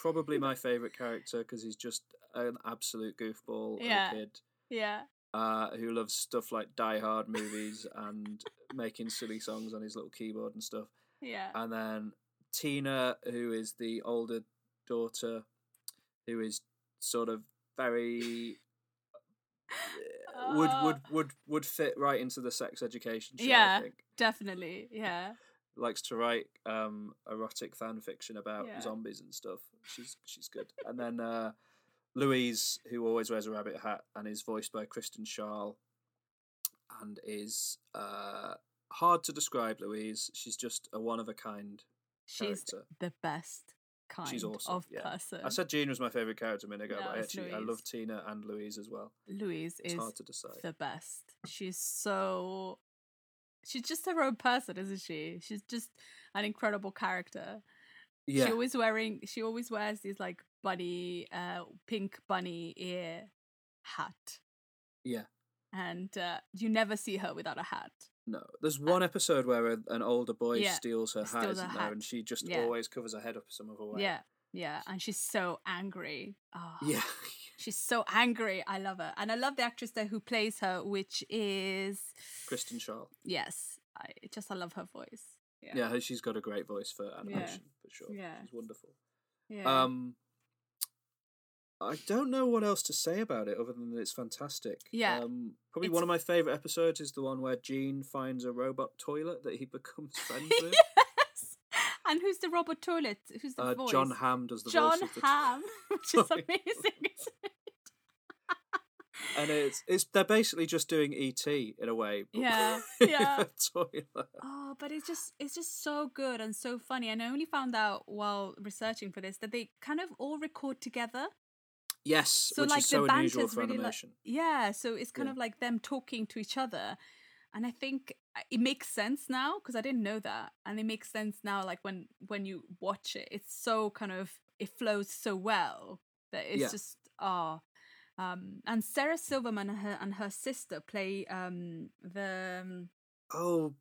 probably my favourite character because he's just an absolute goofball Yeah. kid yeah, uh, who loves stuff like Die Hard movies and making silly songs on his little keyboard and stuff. yeah. And then Tina, who is the older daughter, who is sort of very would Uh, would would would fit right into the sex education show. I Yeah. Definitely. Yeah. likes to write um erotic fan fiction about Yeah. zombies and stuff. She's she's good. and then uh Louise, who always wears a rabbit hat and is voiced by Kristen Schaal and is uh hard to describe Louise. She's just a one of a kind She's character. the best kind She's awesome. of yeah. person. I said Gene was my favourite character a minute ago, No, but I actually I love Tina and Louise as well. Louise It's is hard to decide. the best. She's so. She's just her own person, isn't she? She's just an incredible character. Yeah. She always wearing. She always wears these like bunny, uh, pink bunny ear hat, yeah. and uh, you never see her without a hat. No, there's one episode where a, an older boy Uh, Yeah, steals her hat, isn't there? hat. And she just Yeah. always covers her head up some other way. Yeah, yeah, and she's so angry. Oh, Yeah. she's so angry. I love her, and I love the actress there who plays her, which is Kristen Schaal. yes, I just I love her voice. Yeah, Yeah, she's got a great voice for animation for sure. Yeah. She's wonderful. yeah. Um I don't know what else to say about it other than that it's fantastic. Yeah, Um probably it's- one of my favourite episodes is the one where Gene finds a robot toilet that he becomes friends with. yes. And who's the robot toilet? Who's the Uh, voice? Jon Hamm does the Jon voice of the Hamm, which is amazing. and it's it's they're basically just doing ET in a way. Yeah, yeah. Oh, but it's just it's just so good and so funny. And I only found out while researching for this that they kind of all record together. Yes, So which like is so the unusual banter's for really like yeah. So it's kind Yeah. of like them talking to each other, and I think uh, it makes sense now because I didn't know that, and it makes sense now. Like when when you watch it, it's so kind of it flows so well that it's Yeah. just ah. Um, and Sarah Silverman and her and her sister play um, the um, Oh,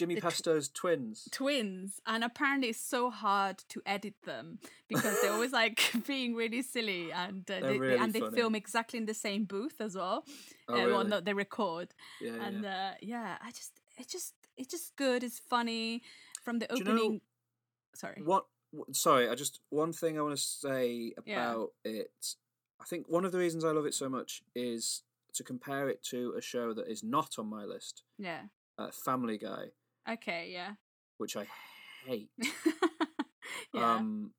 Jimmy the tw- Pesto's twins. twins and apparently it's so hard to edit them because they're always like being really silly and uh, they, they- really and they funny. film exactly in the same booth as well Oh, uh, well no they record Yeah, and yeah. uh, yeah i just it's just it's just good it's funny from the Do you know opening sorry What? Sorry, I just one thing I want to say Yeah. about it. I think one of the reasons I love it so much is to compare it to a show that is not on my list, yeah uh, Family Guy, okay yeah which I hate. yeah Um,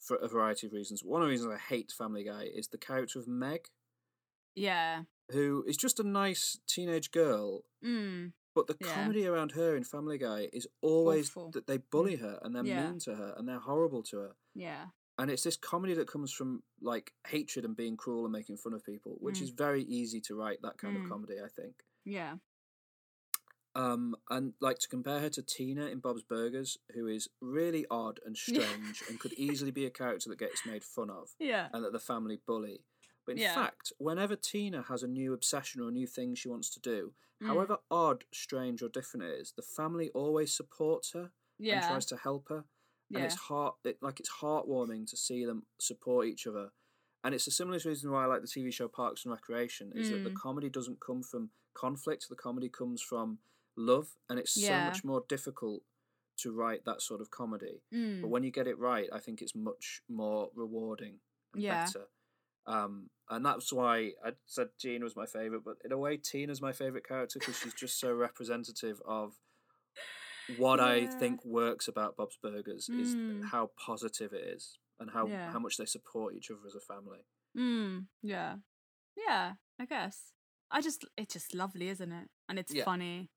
for a variety of reasons. One of the reasons I hate Family Guy is the character of Meg, yeah who is just a nice teenage girl mm, But the Yeah. comedy around her in Family Guy is always Awful. that they bully her and they're Yeah. mean to her and they're horrible to her. yeah And it's this comedy that comes from like hatred and being cruel and making fun of people, which Mm. is very easy to write that kind Mm. of comedy, I think. yeah Um, and like to compare her to Tina in Bob's Burgers, who is really odd and strange and could easily be a character that gets made fun of yeah and that the family bully. But in Yeah. fact, whenever Tina has a new obsession or a new thing she wants to do, Mm. however odd, strange, or different it is, the family always supports her and tries to help her. And yeah it's heart it, like it's heartwarming to see them support each other. And it's a similar reason why I like the TV show Parks and Recreation is that the Mm. comedy doesn't come from conflict, the comedy comes from love, and it's Yeah. so much more difficult to write that sort of comedy. Mm. But when you get it right, I think it's much more rewarding Yeah. better. Um, and that's why I said Gene was my favorite. But in a way, Tina's my favorite character because she's just so representative of what I think works about Bob's Burgers is Mm. how positive it is and how Yeah. how much they support each other as a family. Mm, yeah. Yeah, I guess. I just it's just lovely, isn't it? And it's Yeah. funny.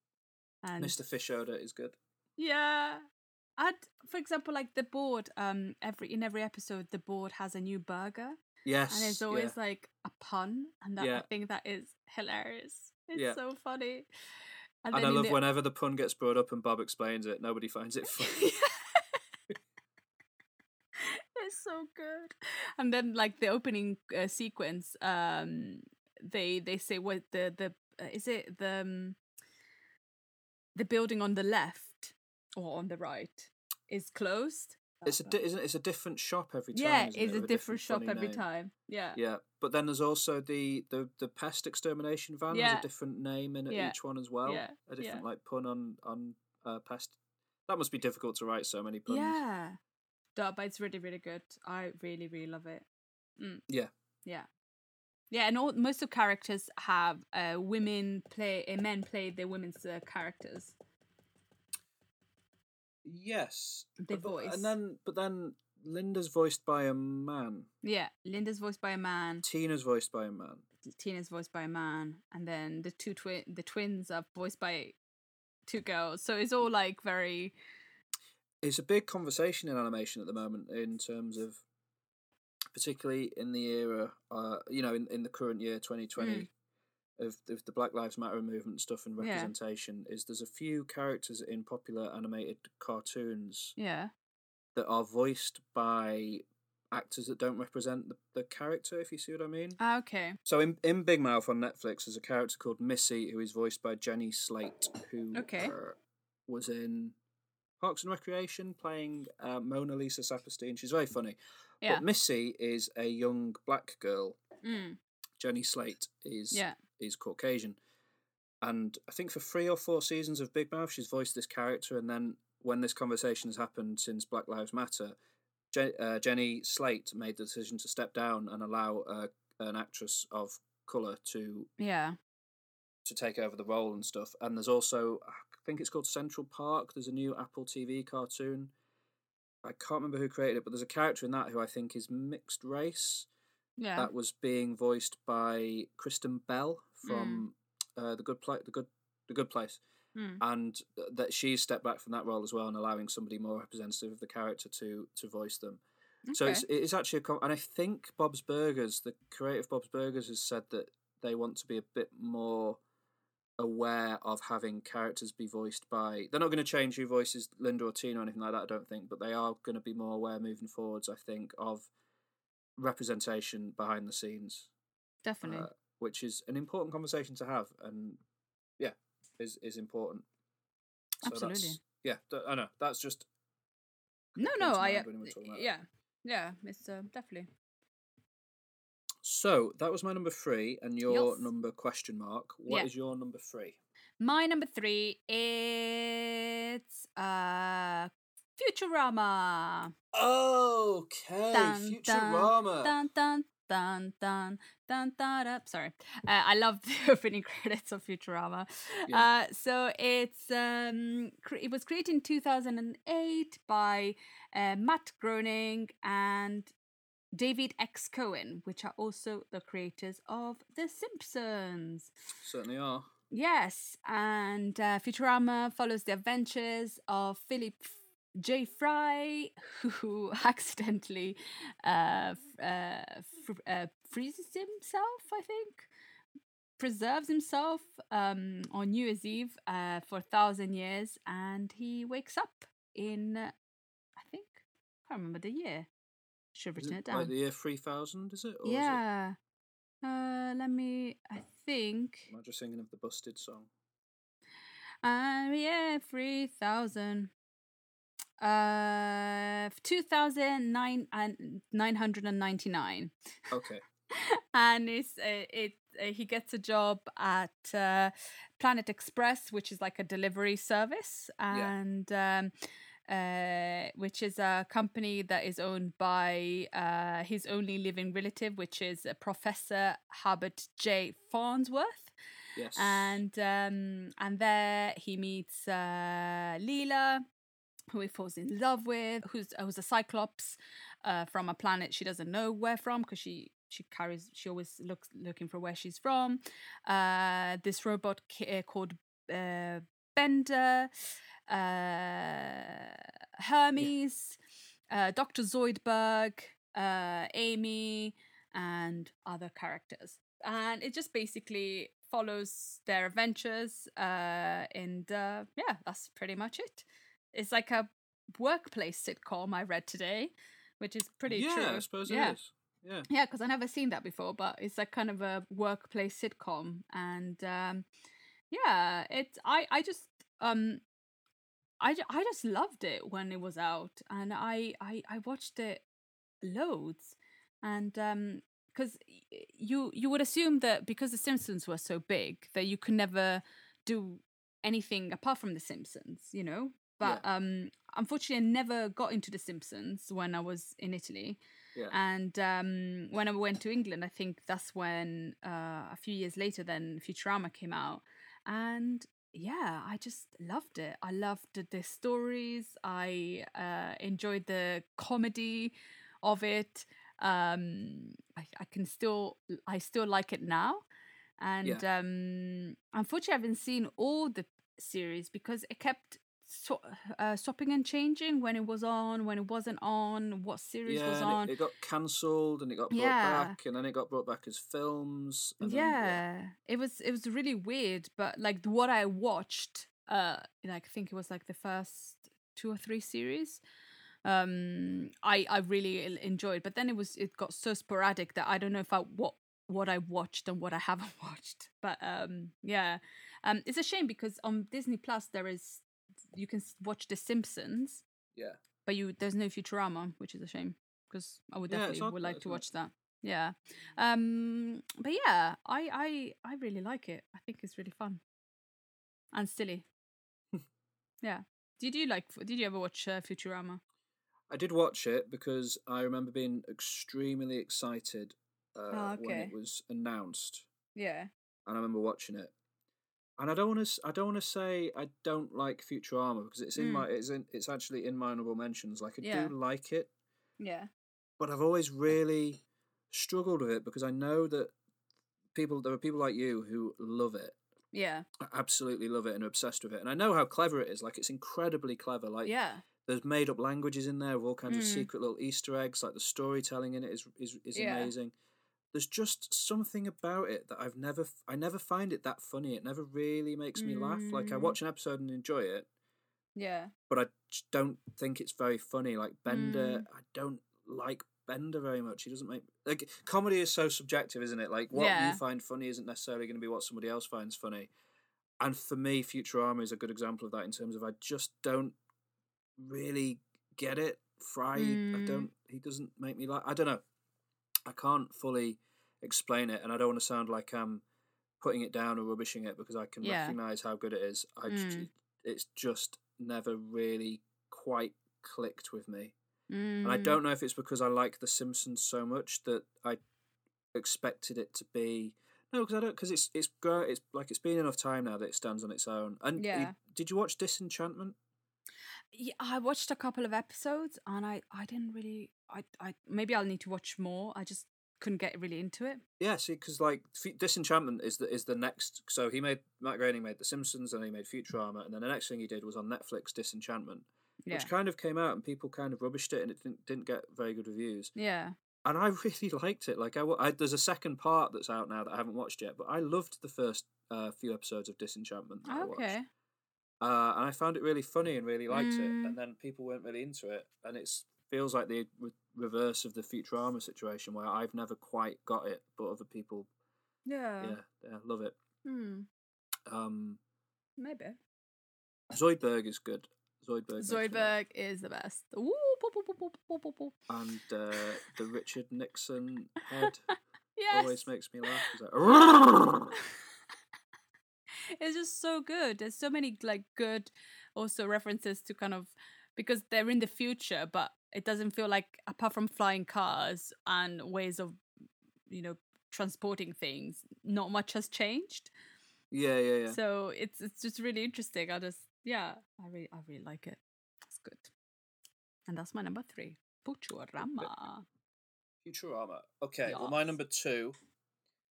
And Mr. Fischoeder is good. Yeah. I'd for example like the board, um every in every episode the board has a new burger Yes, and there's yeah. always like a pun and that I think that is hilarious. It's Yeah. so funny. And, I love whenever the pun gets brought up and Bob explains it, nobody finds it funny. it's so good and then like the opening uh, sequence um they they say what the the uh, is it the um, the building on the left or on the right is closed it's a di- isn't it? it's a different shop every time. yeah it's it, a with different shop every name. time yeah Yeah, but then there's also the the the pest extermination van. There's Yeah. a different name in Yeah. each one as well. Yeah, A different yeah. like pun on on uh, pest. That must be difficult to write so many puns. yeah but it's really really good i really really love it mm. Yeah. yeah yeah and all most of characters have uh women play uh, men play the women's uh, characters Yes. The but- voice. And then but then Linda's voiced by a man. Yeah, Linda's voiced by a man, Tina's voiced by a man. Tina's voiced by a man, and then the two twin the twins are voiced by two girls. So it's all like very It's a big conversation in animation at the moment in terms of particularly in the era uh you know in, in the current year 2020 of, of the Black Lives Matter movement stuff and Mm. Yeah. representation is there's a few characters in popular animated cartoons yeah. that are voiced by actors that don't represent the, the character if you see what I mean. Ah, okay. So in, in Big Mouth on Netflix, there's a character called Missy who is voiced by Jenny Slate, who Okay. uh, was in Parks and Recreation playing uh, Mona Lisa Saperstein. She's very funny. Yeah. But Missy is a young black girl. Mm. Jenny Slate is Yeah. is Caucasian. And I think for three or four seasons of Big Mouth, she's voiced this character. And then when this conversation has happened since Black Lives Matter, Je- uh, Jenny Slate made the decision to step down and allow uh, an actress of color to Yeah. to take over the role and stuff. And there's also, I think it's called Central Park. There's a new Apple TV cartoon. I can't remember who created it, but there's a character in that who I think is mixed race. Yeah. That was being voiced by Kristen Bell from uh, the Good Place. The Good, the Good Place, Mm. and th- that she's stepped back from that role as well and allowing somebody more representative of the character to to voice them. So it's it is actually a com- and I think Bob's Burgers, the creator of Bob's Burgers, has said that they want to be a bit more aware of having characters be voiced by. They're not going to change who voices Linda or Tina or anything like that. I don't think, but they are going to be more aware moving forwards. I think of representation behind the scenes, Definitely. uh, which is an important conversation to have, and yeah, is is important. So Absolutely. Yeah, th- I know. That's just no, no, I. Uh, when we were talking about it. yeah. Yeah. It's uh, definitely. So that was my number three, and your Yes. number question mark. What is Yeah. your number three? My number three. It's uh Futurama. Okay, Futurama. Dun dun dun dun dun dun. dun. Sorry, uh, I love the opening credits of Futurama. Yeah. Uh, so it's um, cre- it was created in two thousand and eight by uh, Matt Groening and David X Cohen, which are also the creators of The Simpsons. Certainly are. Yes, and uh, Futurama follows the adventures of Philip J. Fry, who accidentally uh, uh, fr- uh, freezes himself, I think, preserves himself um, on New Year's Eve uh, for a thousand years, and he wakes up in, uh, I think, I can't remember the year. Should have written it it down. like the year 3000, is it? Or Is yeah. Uh, let me. I think. it, am I just thinking of the Busted song? Um, yeah, three thousand. Uh, two thousand nine and nine hundred and ninety nine, Okay. and it's uh, it. Uh, he gets a job at uh, Planet Express, which is like a delivery service, Yeah. and um, uh, which is a company that is owned by uh, his only living relative, which is uh, Professor Herbert J. Farnsworth. Yes. And um, and there he meets uh, Leela, who he falls in love with, who's who's a cyclops uh, from a planet she doesn't know where from because she she carries she always looks looking for where she's from. Uh, this robot uh, called uh, Bender, uh, Hermes, uh, Doctor Zoidberg, uh, Amy, and other characters. And it just basically follows their adventures. Uh, and uh, yeah, that's pretty much it. It's like a workplace sitcom I read today, which is pretty yeah, true. I suppose yeah. it is. Yeah. Yeah, because I never seen that before, but it's like kind of a workplace sitcom, and um, yeah, it's I I just um I I just loved it when it was out, and I I I watched it loads, and um because you you would assume that because the Simpsons were so big that you could never do anything apart from the Simpsons, you know. But um unfortunately, I never got into the Simpsons when I was in Italy. Yeah. And um, when I went to England, I think that's when uh, a few years later, then Futurama came out, and yeah, I just loved it. I loved the, stories. I uh, enjoyed the comedy of it. Um, I, I can still, I still like it now, and um, unfortunately, I haven't seen all the series because it kept. So, uh, stopping and changing when it was on, when it wasn't on, what series yeah, was on. It, it got cancelled and it got brought Yeah. back and then it got brought back as films. And yeah. then, it was it was really weird but like what i watched uh like i think it was like the first two or three series um i i really enjoyed but then it was it got so sporadic that i don't know if i what what i watched and what i haven't watched but um yeah um it's a shame because on disney plus there is you can watch the simpsons yeah. but you there's no futurama which is a shame because i would definitely odd would like to watch that. Yeah. Um but yeah i i i really like it. I think it's really fun. And silly. Yeah. Did you like did you ever watch uh, futurama? I did watch it because I remember being extremely excited uh, Oh, when it was announced, yeah. And I remember watching it. And I don't want to. I don't want to say I don't like Futurama because it's in Mm. my. It's in. It's actually in my honorable mentions. Like I Yeah. do like it, yeah but I've always really struggled with it because I know that people. There are people like you who love it, yeah absolutely love it, and are obsessed with it. And I know how clever it is. Like it's incredibly clever. Like yeah there's made up languages in there with all kinds of Mm. secret little Easter eggs. Like the storytelling in it is is, is Yeah. amazing. There's just something about it that I've never I never find it that funny. It never really makes me laugh. Like I Mm. watch an episode and enjoy it, yeah but I don't think it's very funny. Like Bender, Mm. I don't like Bender very much. He doesn't make like comedy is so subjective, isn't it? Like what Yeah. you find funny isn't necessarily going to be what somebody else finds funny. And for me, Futurama is a good example of that in terms of I just don't really get it. Fry, I Mm. don't. He doesn't make me like. I don't know. I can't fully explain it, and I don't want to sound like I'm putting it down or rubbishing it because I can Yeah. recognize how good it is. I just, Mm. it's just never really quite clicked with me, mm. and I don't know if it's because I like The Simpsons so much that I expected it to be. No, because I don't. Because it's it's. It's like it's been enough time now that it stands on its own. And Yeah. did you watch Disenchantment? Yeah, I watched a couple of episodes and I I didn't really I I maybe I'll need to watch more. I just couldn't get really into it. Yeah, see, because like Disenchantment is the is the next. So he made Matt Groening made The Simpsons, and he made Futurama, and then the next thing he did was on Netflix Disenchantment, Yeah. which kind of came out and people kind of rubbished it, and it didn't didn't get very good reviews. yeah. And I really liked it. Like I, I there's a second part that's out now that I haven't watched yet, but I loved the first uh, few episodes of Disenchantment. That I watched. Okay. Uh, and I found it really funny and really liked it, Mm. and then people weren't really into it, and it feels like the re- reverse of the Futurama situation where I've never quite got it, but other people Yeah. yeah, yeah, love it. Hmm. Um, Maybe. Zoidberg is good. Zoidberg. makes me laugh. Zoidberg is the best. Ooh, boop, boop, boop, boop, boop, boop, boop. and uh, the Richard Nixon head Yes. always makes me laugh. Like, it's just so good. There's so many like good also references to kind of because they're in the future, but it doesn't feel like apart from flying cars and ways of you know transporting things, not much has changed. Yeah, yeah, yeah. So it's it's just really interesting. I just yeah, I really I really like it. It's good. And that's my number three. Futurama. Futurama. Okay, well, my number two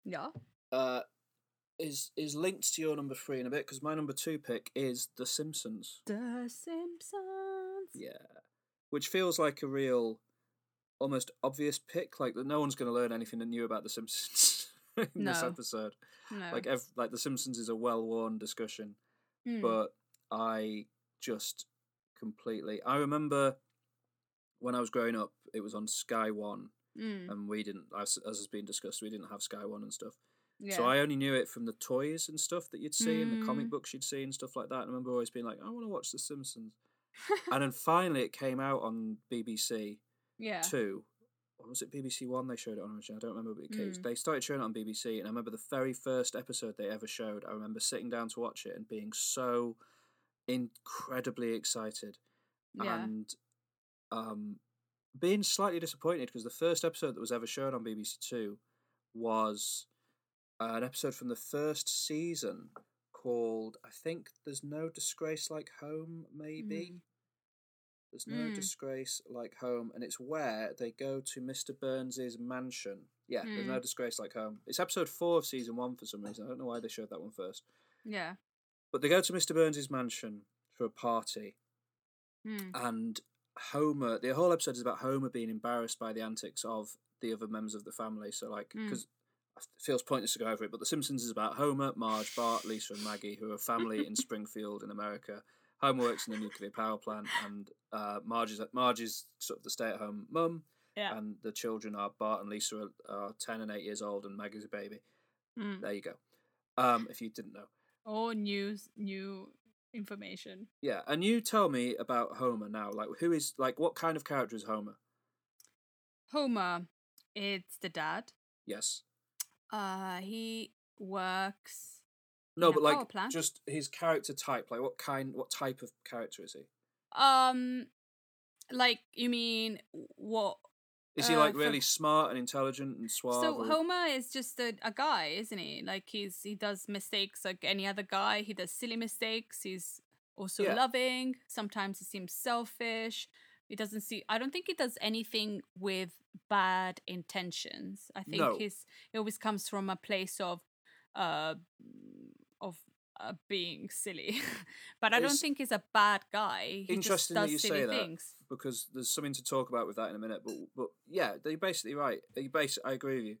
Yeah. uh, is is linked to your number three in a bit because my number two pick is The Simpsons. The Simpsons. Yeah, which feels like a real, almost obvious pick. Like that, no one's going to learn anything new about The Simpsons in this episode. No. Like, ev- like The Simpsons is a well-worn discussion, Mm. but I just completely. I remember when I was growing up, it was on Sky One, Mm. and we didn't, as, as has been discussed, we didn't have Sky One and stuff. Yeah. So I only knew it from the toys and stuff that you'd see and the comic Mm. books you'd see and stuff like that. And I remember always being like, I want to watch The Simpsons. and then finally it came out on BBC yeah. Two. Or was it BBC One they showed it on originally? I don't remember. But it came- Mm. They started showing it on BBC, and I remember the very first episode they ever showed. I remember sitting down to watch it and being so incredibly excited Yeah. and um, being slightly disappointed because the first episode that was ever shown on BBC Two was uh, an episode from the first season called I think "There's No Disgrace Like Home." Maybe Mm. there's no Mm. disgrace like home, and it's where they go to Mr. Burns's mansion. Yeah, there's no Mm. disgrace like home. It's episode four of season one for some reason. I don't know why they showed that one first. Yeah. But they go to Mr. Burns's mansion for a party, Mm. and Homer. The whole episode is about Homer being embarrassed by the antics of the other members of the family. So, like, Mm. because it feels pointless to go over it, but The Simpsons is about Homer, Marge, Bart, Lisa, and Maggie, who are a family in Springfield in America. Homer works in the nuclear power plant, and uh, Marge is Marge is sort of the stay-at-home mum, Yeah. and the children are Bart and Lisa are, are ten and eight years old, and Maggie's a baby. Mm. There you go. Um, if you didn't know. All news, new information. Yeah, and you tell me about Homer now. Like, who is like what kind of character is Homer? Homer, it's the dad. Yes. Uh, he works. No, but like plant? just his character type. Like, what kind, what type of character is he? Um, like you mean what? Is he Uh, like for- really smart and intelligent and suave? So or- Homer is just a, a guy, isn't he? Like he's he does mistakes like any other guy. He does silly mistakes. He's also Yeah. loving. Sometimes he seems selfish. He doesn't see. I don't think he does anything with bad intentions. I think No. his it always comes from a place of, uh, of uh, being silly. but I don't think he's a bad guy. He Interesting just that does you silly say that things. because there's something to talk about with that in a minute. But but yeah, you're basically right. You base, I agree with you.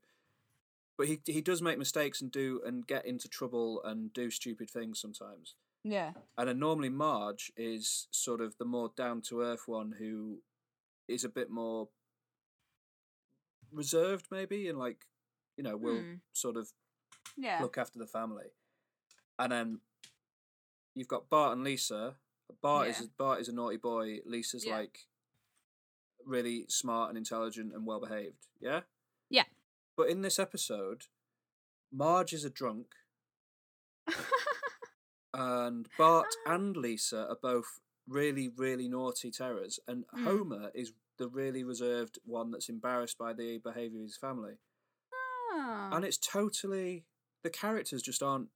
But he he does make mistakes and do and get into trouble and do stupid things sometimes. Yeah. And then normally Marge is sort of the more down to earth one who is a bit more reserved, maybe, and like, you know, will Hmm. sort of Yeah. look after the family. And then you've got Bart and Lisa. Bart is Yeah. a, Bart is a naughty boy. Lisa's Yeah. like really smart and intelligent and well behaved. Yeah. Yeah. But in this episode, Marge is a drunk, and Bart and Lisa are both really, really naughty terrors, and Mm. Homer is the really reserved one that's embarrassed by the behaviour of his family. Ah. And it's totally the characters just aren't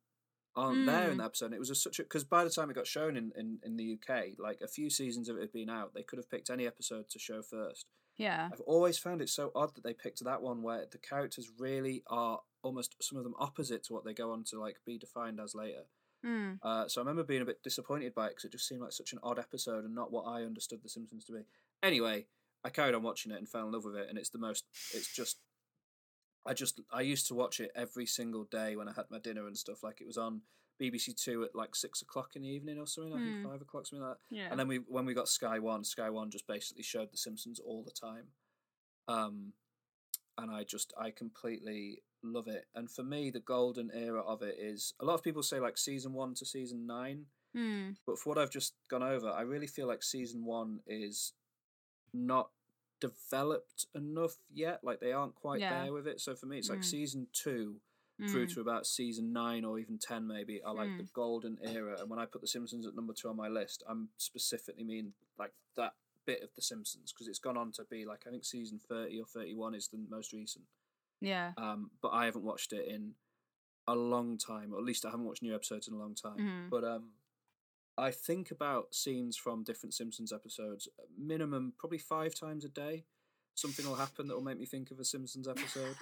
aren't there in Mm. that episode. And it was a, such a because by the time it got shown in, in in the UK, like a few seasons of it had been out, they could have picked any episode to show first. yeah. I've always found it so odd that they picked that one where the characters really are almost some of them opposite to what they go on to like be defined as later. Mm. Uh, so I remember being a bit disappointed by it because it just seemed like such an odd episode and not what I understood The Simpsons to be. Anyway, I carried on watching it and fell in love with it, and it's the most. It's just. I just I used to watch it every single day when I had my dinner and stuff. Like it was on BBC Two at like six o'clock in the evening or something. I think Hmm. five o'clock something like that. Yeah. And then we when we got Sky One, Sky One just basically showed The Simpsons all the time. Um, and I just I completely love it. And for me, the golden era of it is a lot of people say like season one to season nine, Mm. but for what I've just gone over, I really feel like season one is not developed enough yet. Like they aren't quite Yeah. there with it. So for me, it's like Mm. season two through Mm. to about season nine or even ten, maybe, are like the Mm. golden era. And when I put The Simpsons at number two on my list, I'm specifically mean like that bit of The Simpsons because it's gone on to be like I think season thirty or thirty one is the most recent. Yeah. Um, but I haven't watched it in a long time, or at least I haven't watched new episodes in a long time. Mhm. But um, I think about scenes from different Simpsons episodes, minimum probably five times a day. Something will happen that will make me think of a Simpsons episode.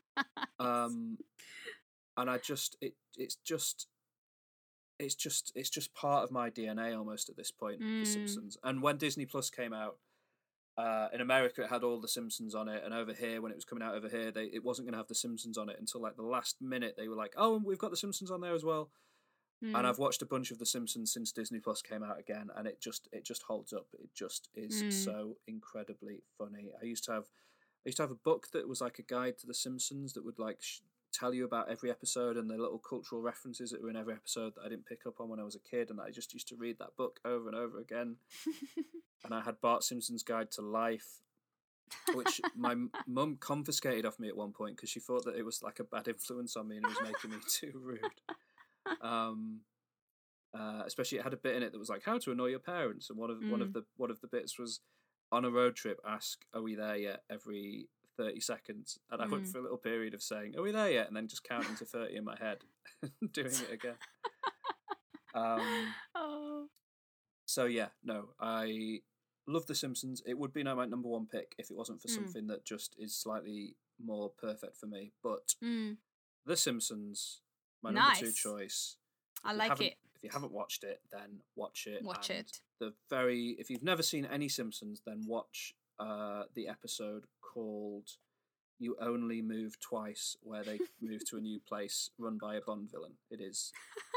um, and I just it it's just it's just it's just part of my DNA almost at this point. The Mm. Simpsons, and when Disney Plus came out. Uh, in America, it had all the Simpsons on it, and over here, when it was coming out over here, they it wasn't going to have the Simpsons on it until like the last minute. They were like, "Oh, we've got the Simpsons on there as well." Mm. and I've watched a bunch of The Simpsons since Disney Plus came out again, and it just it just holds up. It just is Mm. so incredibly funny. I used to have I used to have a book that was like a guide to The Simpsons that would like sh- tell you about every episode and the little cultural references that were in every episode that I didn't pick up on when I was a kid, and I just used to read that book over and over again. and I had Bart Simpson's Guide to Life. which my mum confiscated off me at one point because she thought that it was like a bad influence on me and it was making me too rude. Um, uh, especially it had a bit in it that was like how to annoy your parents, and one of one of Mm. the one of the bits was on a road trip. Ask, "Are we there yet?" Every thirty seconds, and I went Mm. for a little period of saying, "Are we there yet?" and then just counting to thirty in my head, and doing it again. Um, oh. so yeah, no, I love The Simpsons. It would be my number one pick if it wasn't for Mm. something that just is slightly more perfect for me. But Mm. The Simpsons, my number two choice. I If you like it. If you haven't watched it, then watch it. Watch it. The very if you've never seen any Simpsons, then watch uh, the episode called "You Only Move Twice," where they move to a new place run by a Bond villain. It is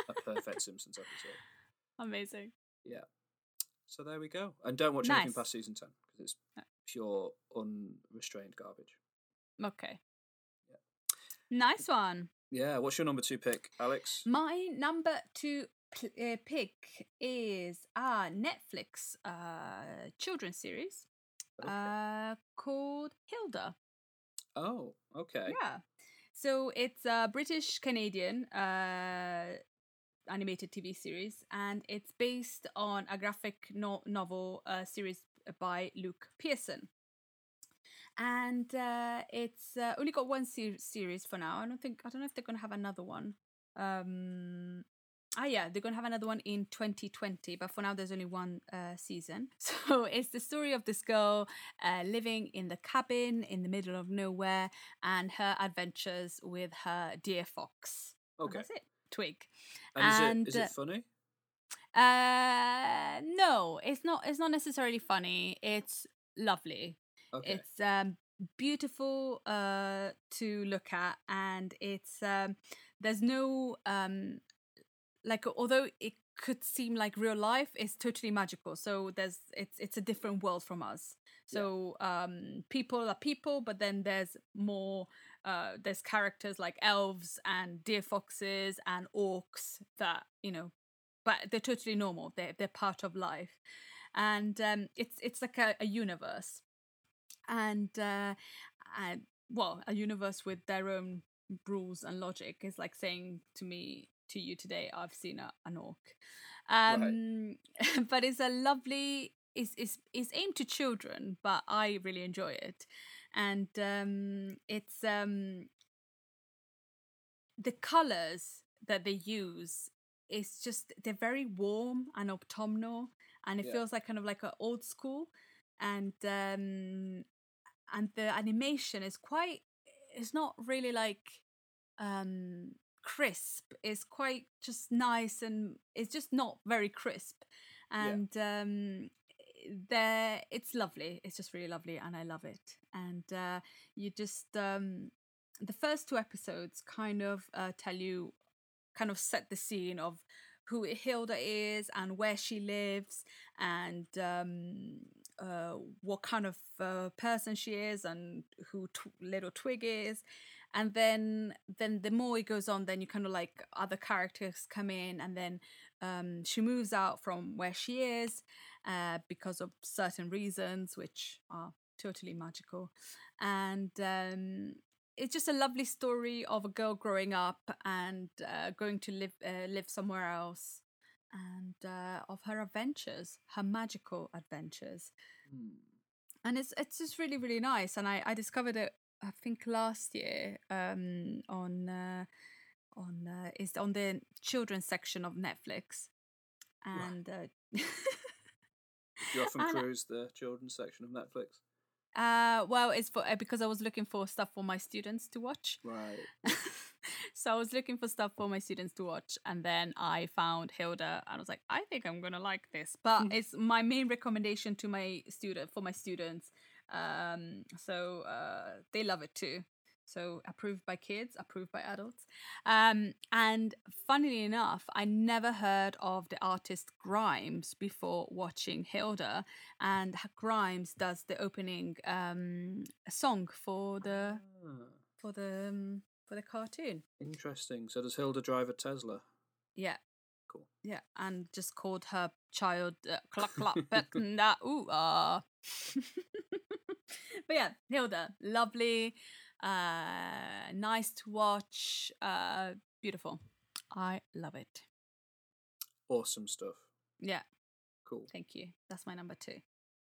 a perfect Simpsons episode. Amazing. Yeah. So there we go. And don't watch anything past season ten because it's No. pure unrestrained garbage. Okay. Yeah. Nice one. Yeah. What's your number two pick, Alex? My number two pl- uh, pick is a Netflix uh, children's series Okay. uh, called Hilda. oh, okay. Yeah. So it's a British Canadian uh, animated TV series, and it's based on a graphic no- novel uh, series by Luke Pearson. And uh, it's uh, only got one ser- series for now. I don't think I don't know if they're gonna have another one. Um, ah, yeah, they're gonna have another one in 2020, but for now there's only one uh, season. So it's the story of this girl uh, living in the cabin in the middle of nowhere and her adventures with her deer fox. And Okay. that's it. Twig. And, is it is uh, it funny? Uh, no, it's not. It's not necessarily funny. It's lovely. Okay. It's um beautiful uh to look at, and it's um there's no um like although it could seem like real life, it's totally magical. So there's it's it's a different world from us. Yeah. So um people are people, but then there's more uh there's characters like elves and deer foxes and orcs that you know but they're totally normal they're, they're part of life and um it's it's like a, a universe and uh and well a universe with their own rules and logic is like saying to me to you today i've seen a, an orc. Um but it's a lovely It's, is is aimed to children but i really enjoy it. And um it's um the colors that they use is just they're very warm and autumnal and it Yeah. feels like kind of like an old school. And um and the animation is quite it's not really like um crisp. It's quite just nice and it's just not very crisp. Yeah. and um there it's lovely. It's just really lovely and i love it. And uh you just um the first two episodes kind of uh, tell you kind of set the scene of who Hilda is and where she lives and um, uh, what kind of uh, person she is and who tw- little Twig is. And then, then the more it goes on, then you kind of like other characters come in, and then um, she moves out from where she is uh, because of certain reasons, which are totally magical. And um, it's just a lovely story of a girl growing up and uh, going to live uh, live somewhere else, and uh, of her adventures, her magical adventures, Hmm. and it's it's just really really nice. And I I discovered it I think last year um on uh, on uh, is on the children's section of Netflix, and. Uh, you often cruise the children's section of Netflix? Uh, well, it's for uh, because I was looking for stuff for my students to watch. Right. so I was looking for stuff for my students to watch, and then I found Hilda, and I was like, I think I'm gonna like this. But it's my main recommendation to my student for my students. Um, so uh, they love it too. So approved by kids, approved by adults. Um, and funnily enough, I never heard of the artist Grimes before watching Hilda, and Grimes does the opening um, song for the Ah, for the um, for the cartoon. interesting. So does Hilda drive a Tesla? Yeah. Cool. Yeah, and just called her child uh, cluck cluck na ooh ah. but yeah, Hilda, lovely, uh, nice to watch, uh, beautiful. I love it. Awesome stuff. Yeah, Cool. thank you. That's my number two.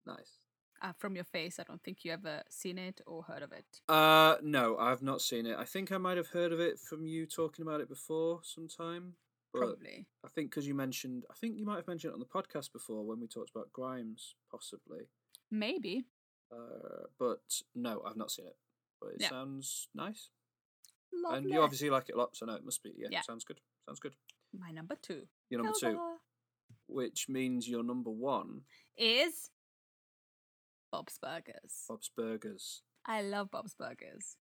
Nice. Uh, from your face, I don't think you ever seen it or heard of it. Uh, no, I've not seen it. I think I might have heard of it from you talking about it before sometime. Probably. I think because you mentioned, I think you might have mentioned it on the podcast before when we talked about Grimes, possibly. Maybe. Uh, but no, I've not seen it. But it Yeah. sounds nice, Lovely. and you obviously like it a lot, so no, it must be. Yeah, Yeah. sounds good. Sounds good. my number two. Your number two, which means your number one, is Bob's Burgers. Bob's Burgers. I love Bob's Burgers.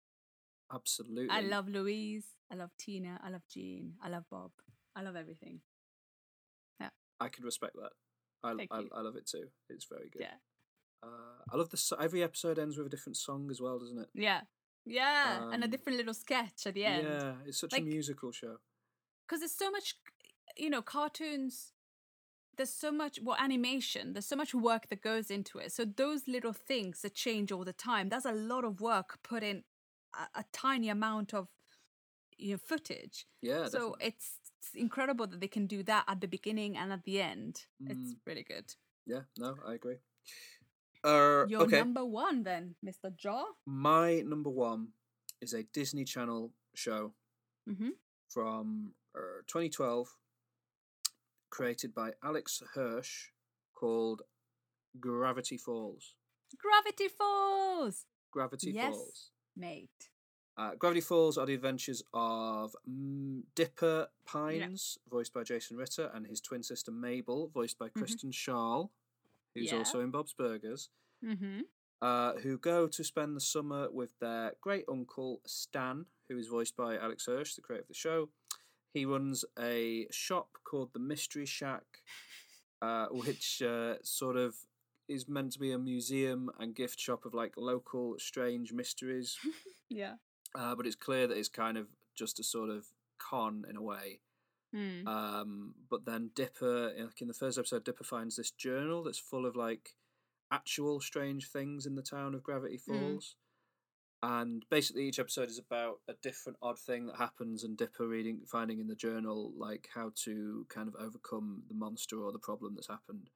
Absolutely. I love Louise. I love Tina. I love Gene. I love Bob. I love everything. Yeah. I can respect that. I, I. I love it too. It's very good. Yeah. Uh, I love the so- every episode ends with a different song as well, doesn't it? Yeah. Yeah. and a Um, different little sketch at the end. Yeah, it's such Like- a musical show. Because there's so much, you know, cartoons. There's so much, well, animation. There's so much work that goes into it. So those little things that change all the time. That's a lot of work put in a, a tiny amount of, you know, footage. Yeah, so definitely. it's, it's incredible that they can do that at the beginning and at the end. It's Mm. really good. yeah, no, I agree. Uh, Your okay, number one, then, Mr. Jaw. my number one is a Disney Channel show Mm-hmm. from uh, 2012, created by Alex Hirsch, called Gravity Falls. Gravity Falls, Gravity Yes. Falls. mate. Uh, Gravity Falls are the adventures of mm, Dipper Pines, voiced by Jason Ritter, and his twin sister Mabel, voiced by Kristen Schaal, who's Mm-hmm. Yeah. also in Bob's Burgers, Mm-hmm. uh, who go to spend the summer with their great uncle Stan, who is voiced by Alex Hirsch, the creator of the show. He runs a shop called the Mystery Shack, uh, which uh, sort of is meant to be a museum and gift shop of like local strange mysteries. Yeah. uh, but it's clear that it's kind of just a sort of con in a way. Mm. Um, but then Dipper, like in the first episode, Dipper finds this journal that's full of like actual strange things in the town of Gravity Mm. Falls. And basically, each episode is about a different odd thing that happens, and Dipper reading, finding in the journal, like how to kind of overcome the monster or the problem that's happened.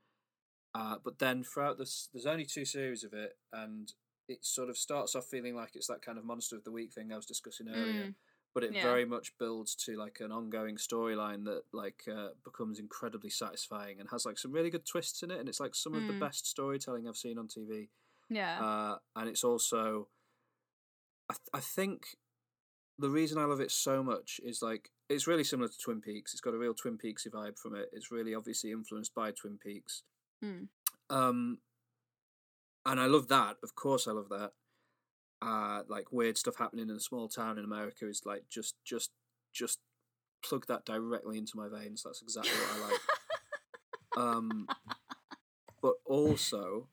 Uh, but then throughout this, there's only two series of it, and it sort of starts off feeling like it's that kind of monster of the week thing I was discussing earlier Mm. but it Yeah. very much builds to like an ongoing storyline that like uh, becomes incredibly satisfying and has like some really good twists in it and it's like some of the Mm. best storytelling i've seen on tv Yeah. uh, and it's also I, th- I think the reason i love it so much is like it's really similar to twin peaks it's got a real twin peaksy vibe from it it's really obviously influenced by twin peaks Mm. um and i love that of course i love that uh like weird stuff happening in a small town in america is like just just just plug that directly into my veins that's exactly what i like um but also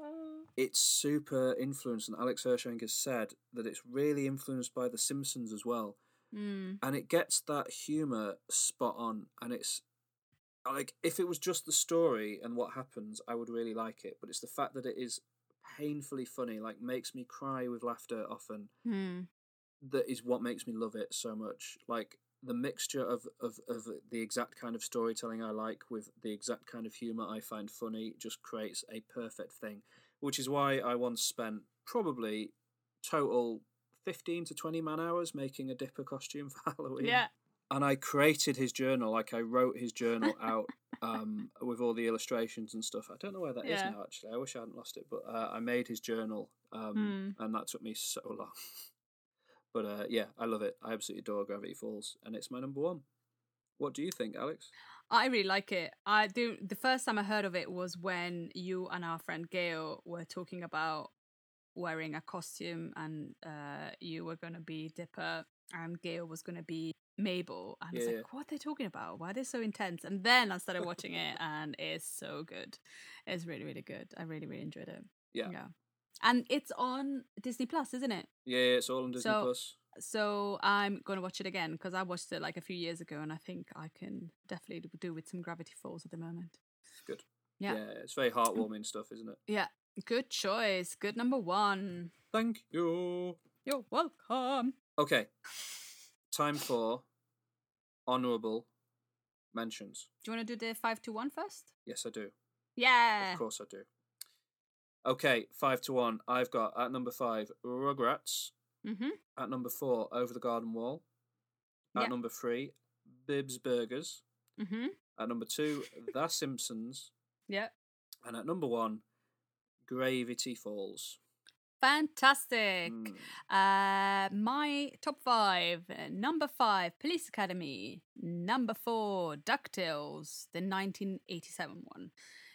Oh. It's super influenced and alex hirsch has said that it's really influenced by the simpsons as well Mm. and it gets that humor spot on and it's like if it was just the story and what happens i would really like it but it's the fact that it is painfully funny, like makes me cry with laughter often. Hmm. That is what makes me love it so much. Like the mixture of, of, of the exact kind of storytelling I like with the exact kind of humour I find funny just creates a perfect thing. Which is why I once spent probably total 15 to 20 man hours making a Dipper costume for Halloween. Yeah. And I created his journal, like I wrote his journal out um, with all the illustrations and stuff. I don't know where that is Yeah. now, actually. I wish I hadn't lost it, but uh, I made his journal, um, Hmm. and that took me so long. but uh, yeah, I love it. I absolutely adore Gravity Falls, and it's my number one. What do you think, Alex? I really like it. I do. The first time I heard of it was when you and our friend Gail were talking about wearing a costume, and uh, you were going to be Dipper, and Gail was going to be Mabel. And I was Yeah. like, what are they talking about? Why are they so intense? And then I started watching it, and it's so good. It's really, really good. I really, really enjoyed it. Yeah, yeah, Yeah. And it's on Disney Plus, isn't it? Yeah, it's all on Disney So- Plus. So I'm going to watch it again because I watched it like a few years ago, and I think I can definitely do with some Gravity Falls at the moment. Good. Yeah. yeah, it's very mm. heartwarming stuff, isn't it? Yeah, good choice. Good number one. Thank you. You're welcome. Okay, time for honourable mentions. Do you want to do the five to one first? Yes, I do. Yeah. Of course I do. Okay, five to one. I've got at number five Rugrats. Mm-hmm. At number four, Over the Garden Wall. At number three, Bob's Burgers. Mm-hmm. At number two, The Simpsons. Yeah. And at number one, Gravity Falls. Fantastic. Mm. Uh, my top five. Number five, Police Academy. Number four, DuckTales, the 1987 one.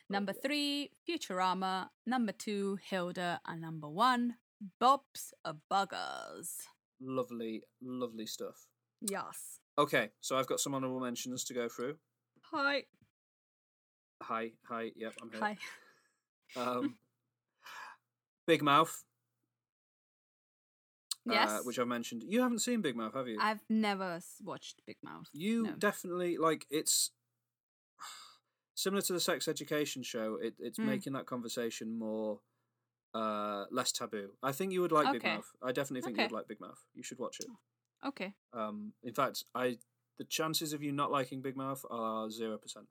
Number three, Futurama. Number two, Hilda. And number one, Bob's are Buggers. Lovely, lovely stuff. Yes. Okay, so I've got some honourable mentions to go through. Hi. Hi, hi, yep, I'm here. Hi. Um, Big Mouth, Yes. uh, which I've mentioned. You haven't seen Big Mouth, have you? I've never watched Big Mouth. You no. definitely like it's similar to the sex education show. It, it's Mm. making that conversation more uh less taboo. I think you would like Big Mouth. I definitely think you would like Big Mouth. You should watch it. Okay. Um, in fact, I the chances of you not liking Big Mouth are zero percent.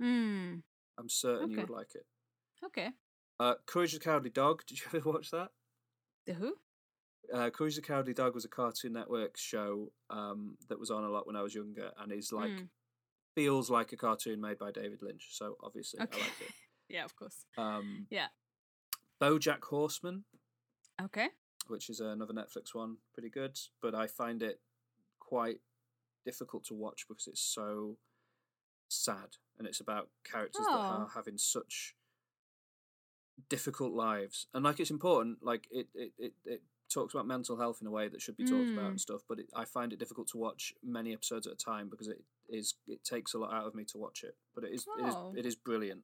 Hmm. I'm certain you would like it. Okay. Uh, Courage the Cowardly Dog. Did you ever watch that? The who? Uh, Courage the Cowardly Dog was a Cartoon Network show um, that was on a lot when I was younger, and is like Mm. feels like a cartoon made by David Lynch. So obviously, Okay. I like it. Yeah, of course. Um, Yeah. BoJack Horseman, Okay. which is another Netflix one, pretty good, but I find it quite difficult to watch because it's so sad, and it's about characters that Oh. are having such difficult lives, and like it's important, like it it it. it talks about mental health in a way that should be talked about Mm. and stuff but it, i find it difficult to watch many episodes at a time because it is it takes a lot out of me to watch it but it is Oh. it is it is brilliant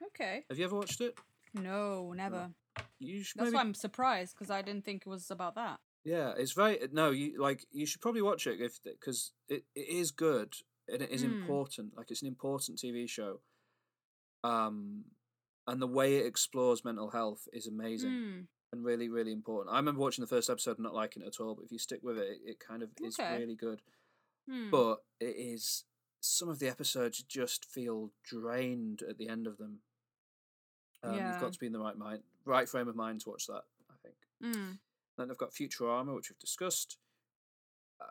Okay. have you ever watched it No, never. you should That's maybe why I'm surprised because I didn't think it was about that. Yeah, it's very no. You like you should probably watch it if because it, it is good and it is Mm. important. Like it's an important TV show. Um, and the way it explores mental health is amazing Mm. and really really important. I remember watching the first episode and not liking it at all, but if you stick with it, it, it kind of is Okay. really good. Hmm. But it is some of the episodes just feel drained at the end of them. Um, You've got to be in the right mind, right frame of mind to watch that. I think. Mm. Then I've got Futurama, which we've discussed, uh,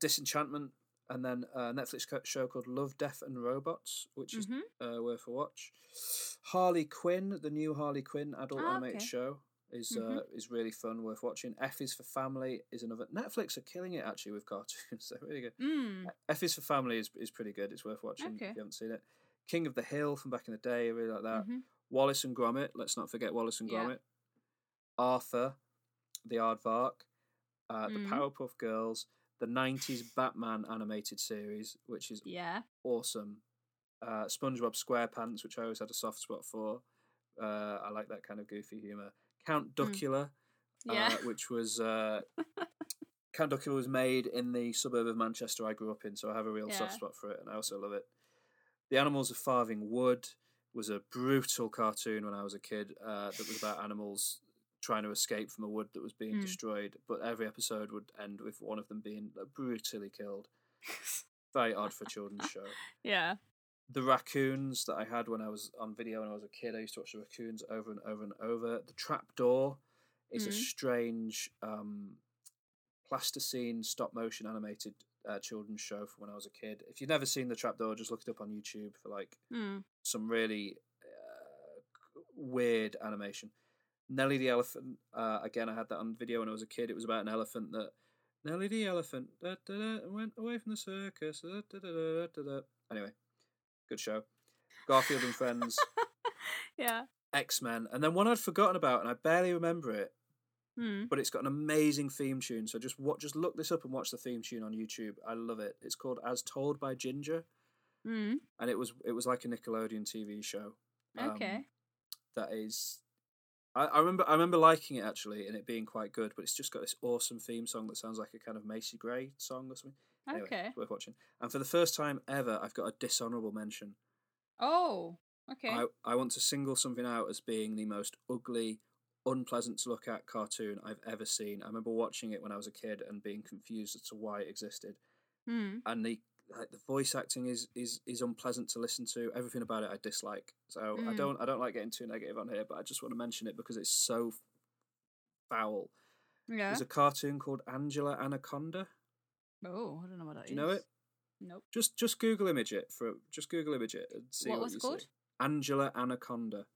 Disenchantment, and then a Netflix show called Love, Death and Robots, which is Mhm. uh, worth a watch. Harley Quinn, the new Harley Quinn adult Ah, animated okay. show, is Mhm. uh, is really fun, worth watching. F is for Family is another. Netflix are killing it actually with cartoons. They're really good. Mm. F is for Family is, is pretty good. It's worth watching Okay. if you haven't seen it. King of the Hill from back in the day, I really like that. Mhm. Wallace and Gromit. Let's not forget Wallace and Yeah. Gromit. Arthur, the Aardvark, uh, the Mhm. Powerpuff Girls, the '90s Batman animated series, which is Yeah. awesome. Uh, SpongeBob SquarePants, which I always had a soft spot for. Uh, I like that kind of goofy humor. Count Duckula, Mm. Yeah. uh, which was uh, Count Duckula was made in the suburb of Manchester I grew up in, so I have a real soft spot for it, and I also love it. The Animals of Farthing Wood, was a brutal cartoon when I was a kid uh, that was about animals trying to escape from a wood that was being Mm. destroyed. But every episode would end with one of them being uh, brutally killed. Very odd for a children's show. Yeah. The raccoons that I had when I was on video when I was a kid, I used to watch the raccoons over and over and over. The Trapdoor is a Mm. strange um, plasticine stop motion animated uh, children's show from when I was a kid. If you've never seen The Trapdoor, just look it up on YouTube for like Mm. Some really uh, weird animation. Nelly the elephant. Uh, again, I had that on video when I was a kid. It was about an elephant that Nelly the elephant da, da, da, went away from the circus. Anyway, good show. Garfield and Friends, Yeah. X Men, and then one I'd forgotten about, and I barely remember it, Mm. but it's got an amazing theme tune. So just what, just look this up and watch the theme tune on YouTube. I love it. It's called As Told by Ginger, Mm. and it was it was like a Nickelodeon TV show. Um, Okay. that is I, I remember I remember liking it actually and it being quite good, but it's just got this awesome theme song that sounds like a kind of Macy Gray song or something. Anyway, okay. worth watching. And for the first time ever, I've got a dishonorable mention. Oh. Okay. I, I want to single something out as being the most ugly, unpleasant to look at cartoon I've ever seen. I remember watching it when I was a kid and being confused as to why it existed. Mm. And the like the voice acting is is is unpleasant to listen to. Everything about it I dislike. So I Mm. don't I don't like getting too negative on here, but I just want to mention it because it's so foul. Yeah. There's a cartoon called Angela Anaconda. Oh, I don't know what that is. Do you know it? Nope. Just just Google image it for just Google image it and see What what, was you called? see. Angela Anaconda.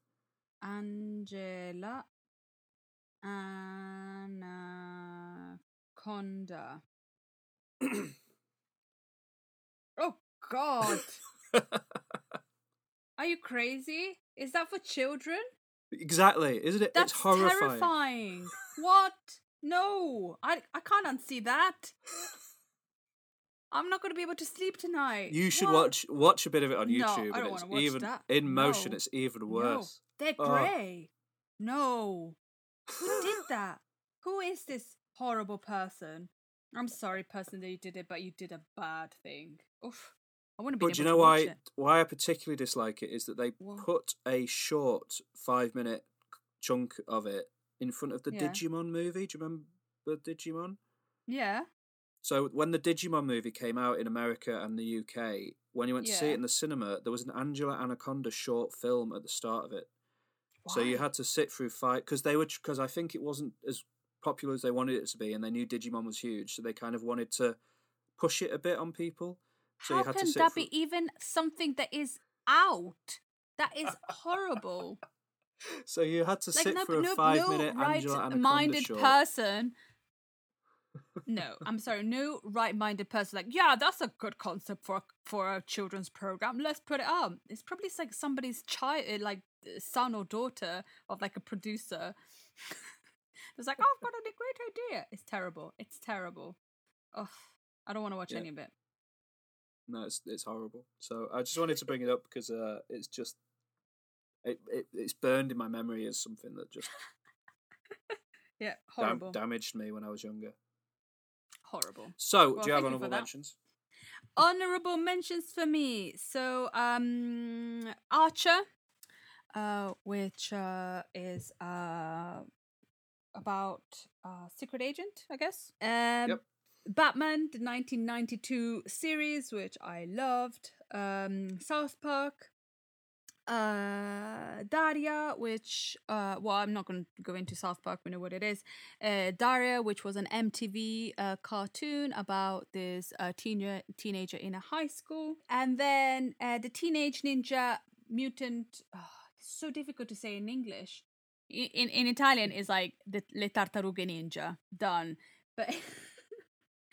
Angela Anaconda. oh God! Are you crazy? Is that for children? exactly, isn't it? That's it's horrifying. terrifying. what? No, I I can't unsee that. I'm not going to be able to sleep tonight. You should What? watch watch a bit of it on No, YouTube, I don't and it's even that. in motion. No. It's even No, worse. they're Oh. grey. No. Who did that? Who is this horrible person? I'm sorry, person that you did it, but you did a bad thing. Oof. I want to be. But do you know why why I particularly dislike it is that they Wha- put a short five minute chunk of it in front of the Yeah. Digimon movie. Do you remember the Digimon? Yeah. So when the Digimon movie came out in America and the UK, when you went to see it in the cinema, there was an Angela Anaconda short film at the start of it. So you had to sit through five because they were because I think it wasn't as popular as they wanted it to be, and they knew Digimon was huge, so they kind of wanted to push it a bit on people. So How can that be even something that is out? That is horrible. So you had to like sit no, for a no, five no minute Angela right-minded short. person. No, I'm sorry, no right-minded person. Like, yeah, that's a good concept for a, for a children's program. Let's put it on. It's probably like somebody's child, like uh, son or daughter of like a producer. it's like, oh, I've got a great idea. It's terrible. It's terrible. Oh, I don't want to watch Yeah. any of it. No, it's it's horrible. So I just wanted to bring it up because uh, it's just it, it it's burned in my memory as something that just Yeah, dam- horrible. damaged me when I was younger. Horrible. So, Well, do you have thank you honorable mentions? honorable mentions for me. So, um, Archer, uh, which uh, is uh, about uh, secret agent, I guess. Um, Yep. Batman, the 1992 series, which I loved. Um, South Park. Uh, Daria, which uh, well, I'm not going to go into South Park. We know what it is. Uh, Daria, which was an MTV uh, cartoon about this uh, teenager teenager in a high school, and then uh, the Teenage Ninja Mutant. Oh, it's so difficult to say in English. I- In in Italian, is like the Le Tartarughe Ninja done, but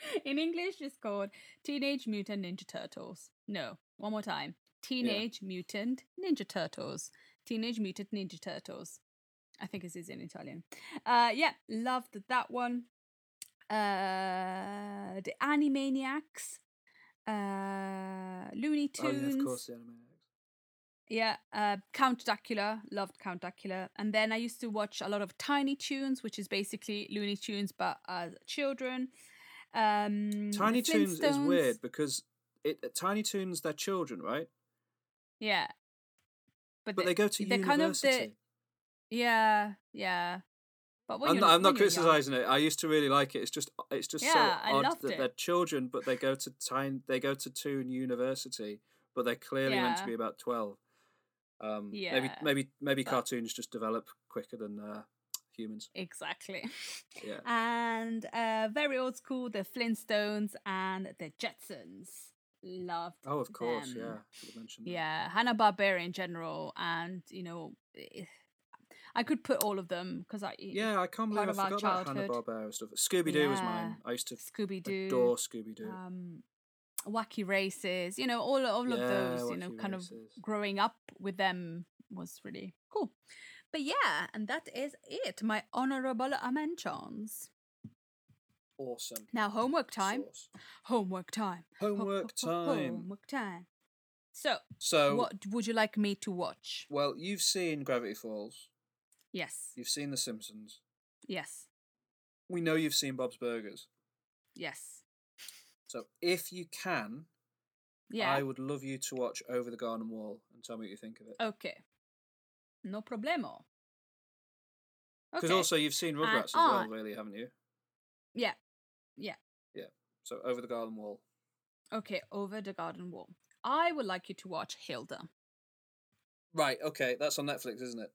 in English, it's called Teenage Mutant Ninja Turtles. No, one more time. Teenage Mutant Ninja Turtles. Teenage Mutant Ninja Turtles. I think it is in Italian. Uh, yeah, loved that one. Uh, the Animaniacs. Uh, Looney Oh Tunes. yeah, of course, the Animaniacs. Yeah, uh, Count Dracula, loved Count Dracula. And then I used to watch a lot of Tiny Toons, which is basically Looney Tunes but as children. Um, Tiny Toons is weird because it Tiny Toons they're children, right? Yeah. but, But they go to they're university. kind of the yeah, yeah. But I'm not, I'm not you're young- criticizing it. I used to really like it. It's just it's just Yeah, so odd that it. they're children, but they go to time they go to Toon University, but they're clearly meant to be about twelve. Um, maybe maybe maybe but- cartoons just develop quicker than uh, humans. Exactly. Yeah. And uh, very old school, the Flintstones and the Jetsons. Loved. Oh, of course, them. yeah. Should have mentioned that. Yeah, Hanna Barbera in general, and you know, eh, I could put all of them because I Yeah, I can't believe I forgot about Hanna Barbera stuff. Scooby Doo was mine. I used to Scooby Doo, adore Scooby Doo. um, Wacky Races, you know, all all of those, you know, kind Races. of growing up with them was really cool. But yeah, and that is it. My honorable mentions. awesome. Now homework time. Sauce. Homework time. Ho- Homework ho- ho- time. Homework time. So, So, what would you like me to watch? well, you've seen Gravity Falls. Yes. You've seen The Simpsons. Yes. We know you've seen Bob's Burgers. Yes. So, if you can, Yeah. I would love you to watch Over the Garden Wall and tell me what you think of it. Okay. No problemo. Because Okay. also you've seen And Rugrats as I- well, really, haven't you? yeah. Yeah. Yeah. So Over the Garden Wall. Okay. Over the garden wall. I would like you to watch Hilda. Right. Okay, that's on Netflix, isn't it?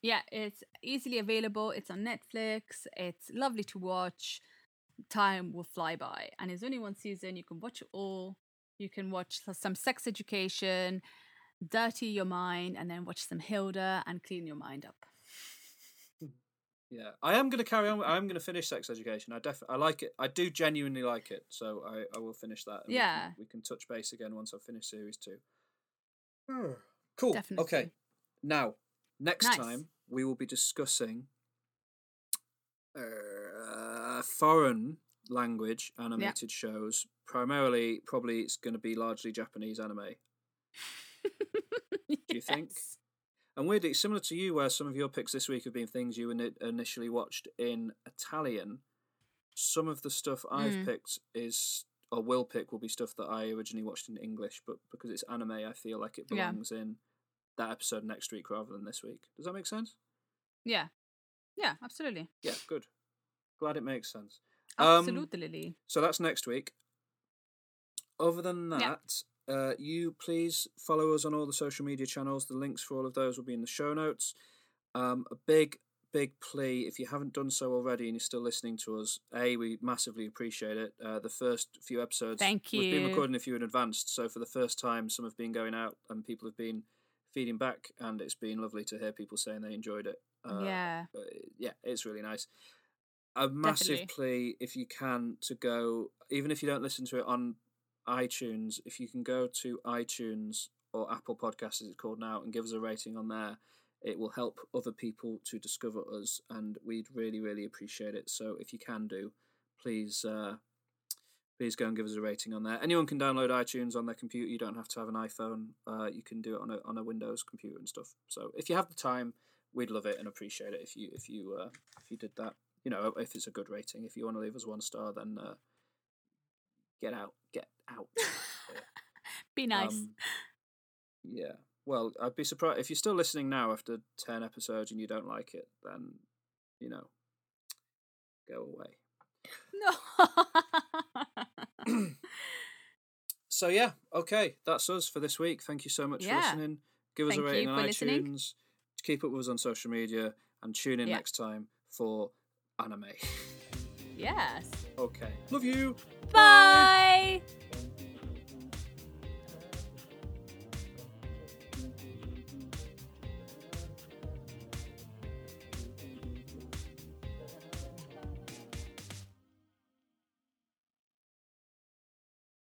Yeah, it's easily available. It's on Netflix. It's lovely to watch. Time will fly by, and it's only one season. You can watch it all. You can watch some sex education, dirty your mind, and then watch some Hilda and clean your mind up. Yeah, I am going to carry on. I'm going to finish Sex Education. I def I like it. I do genuinely like it, so I, I will finish that. and we can- Yeah. we can, touch base again once I've finished series two. cool. Definitely. Okay. Now, next Nice. time we will be discussing uh, foreign language animated shows. Primarily, probably it's going to be largely Japanese anime. Do you think? And weirdly, similar to you, where some of your picks this week have been things you ini- initially watched in Italian, some of the stuff I've Mm. picked is, or will pick, will be stuff that I originally watched in English, but because it's anime, I feel like it Yeah. belongs in that episode next week rather than this week. Does that make sense? Yeah, yeah, absolutely, Yeah, good. Glad it makes sense. Um, absolutely. So that's next week. Other than Yeah. that, uh, you please follow us on all the social media channels. The links for all of those will be in the show notes. Um, a big, big plea if you haven't done so already and you're still listening to us, A, we massively appreciate it. Uh, the first few episodes, Thank you. we've been recording a few in advance. So for the first time, some have been going out and people have been feeding back, and it's been lovely to hear people saying they enjoyed it. Uh, yeah, uh, yeah, it's really nice. A massive Definitely. plea, if you can, to go, even if you don't listen to it on iTunes, if you can go to iTunes or Apple Podcasts, as it's called now, and give us a rating on there, it will help other people to discover us, and we'd really, really appreciate it. So if you can do, please, uh, please go and give us a rating on there. Anyone can download iTunes on their computer. You don't have to have an iPhone. Uh, you can do it on a on a Windows computer and stuff. So if you have the time, we'd love it and appreciate it if you if you uh, if you did that. You know, if it's a good rating. If you want to leave us one star, then uh, get out, get out. Be nice. Um, yeah. Well, I'd be surprised if you're still listening now after ten episodes and you don't like it. Then, you know, go away. no. So yeah, okay, that's us for this week. Thank you so much for Yeah. listening. Give us a rating on for listening. Keep up with us on social media and tune in Yeah. next time for anime. yes. okay. Love you. Bye.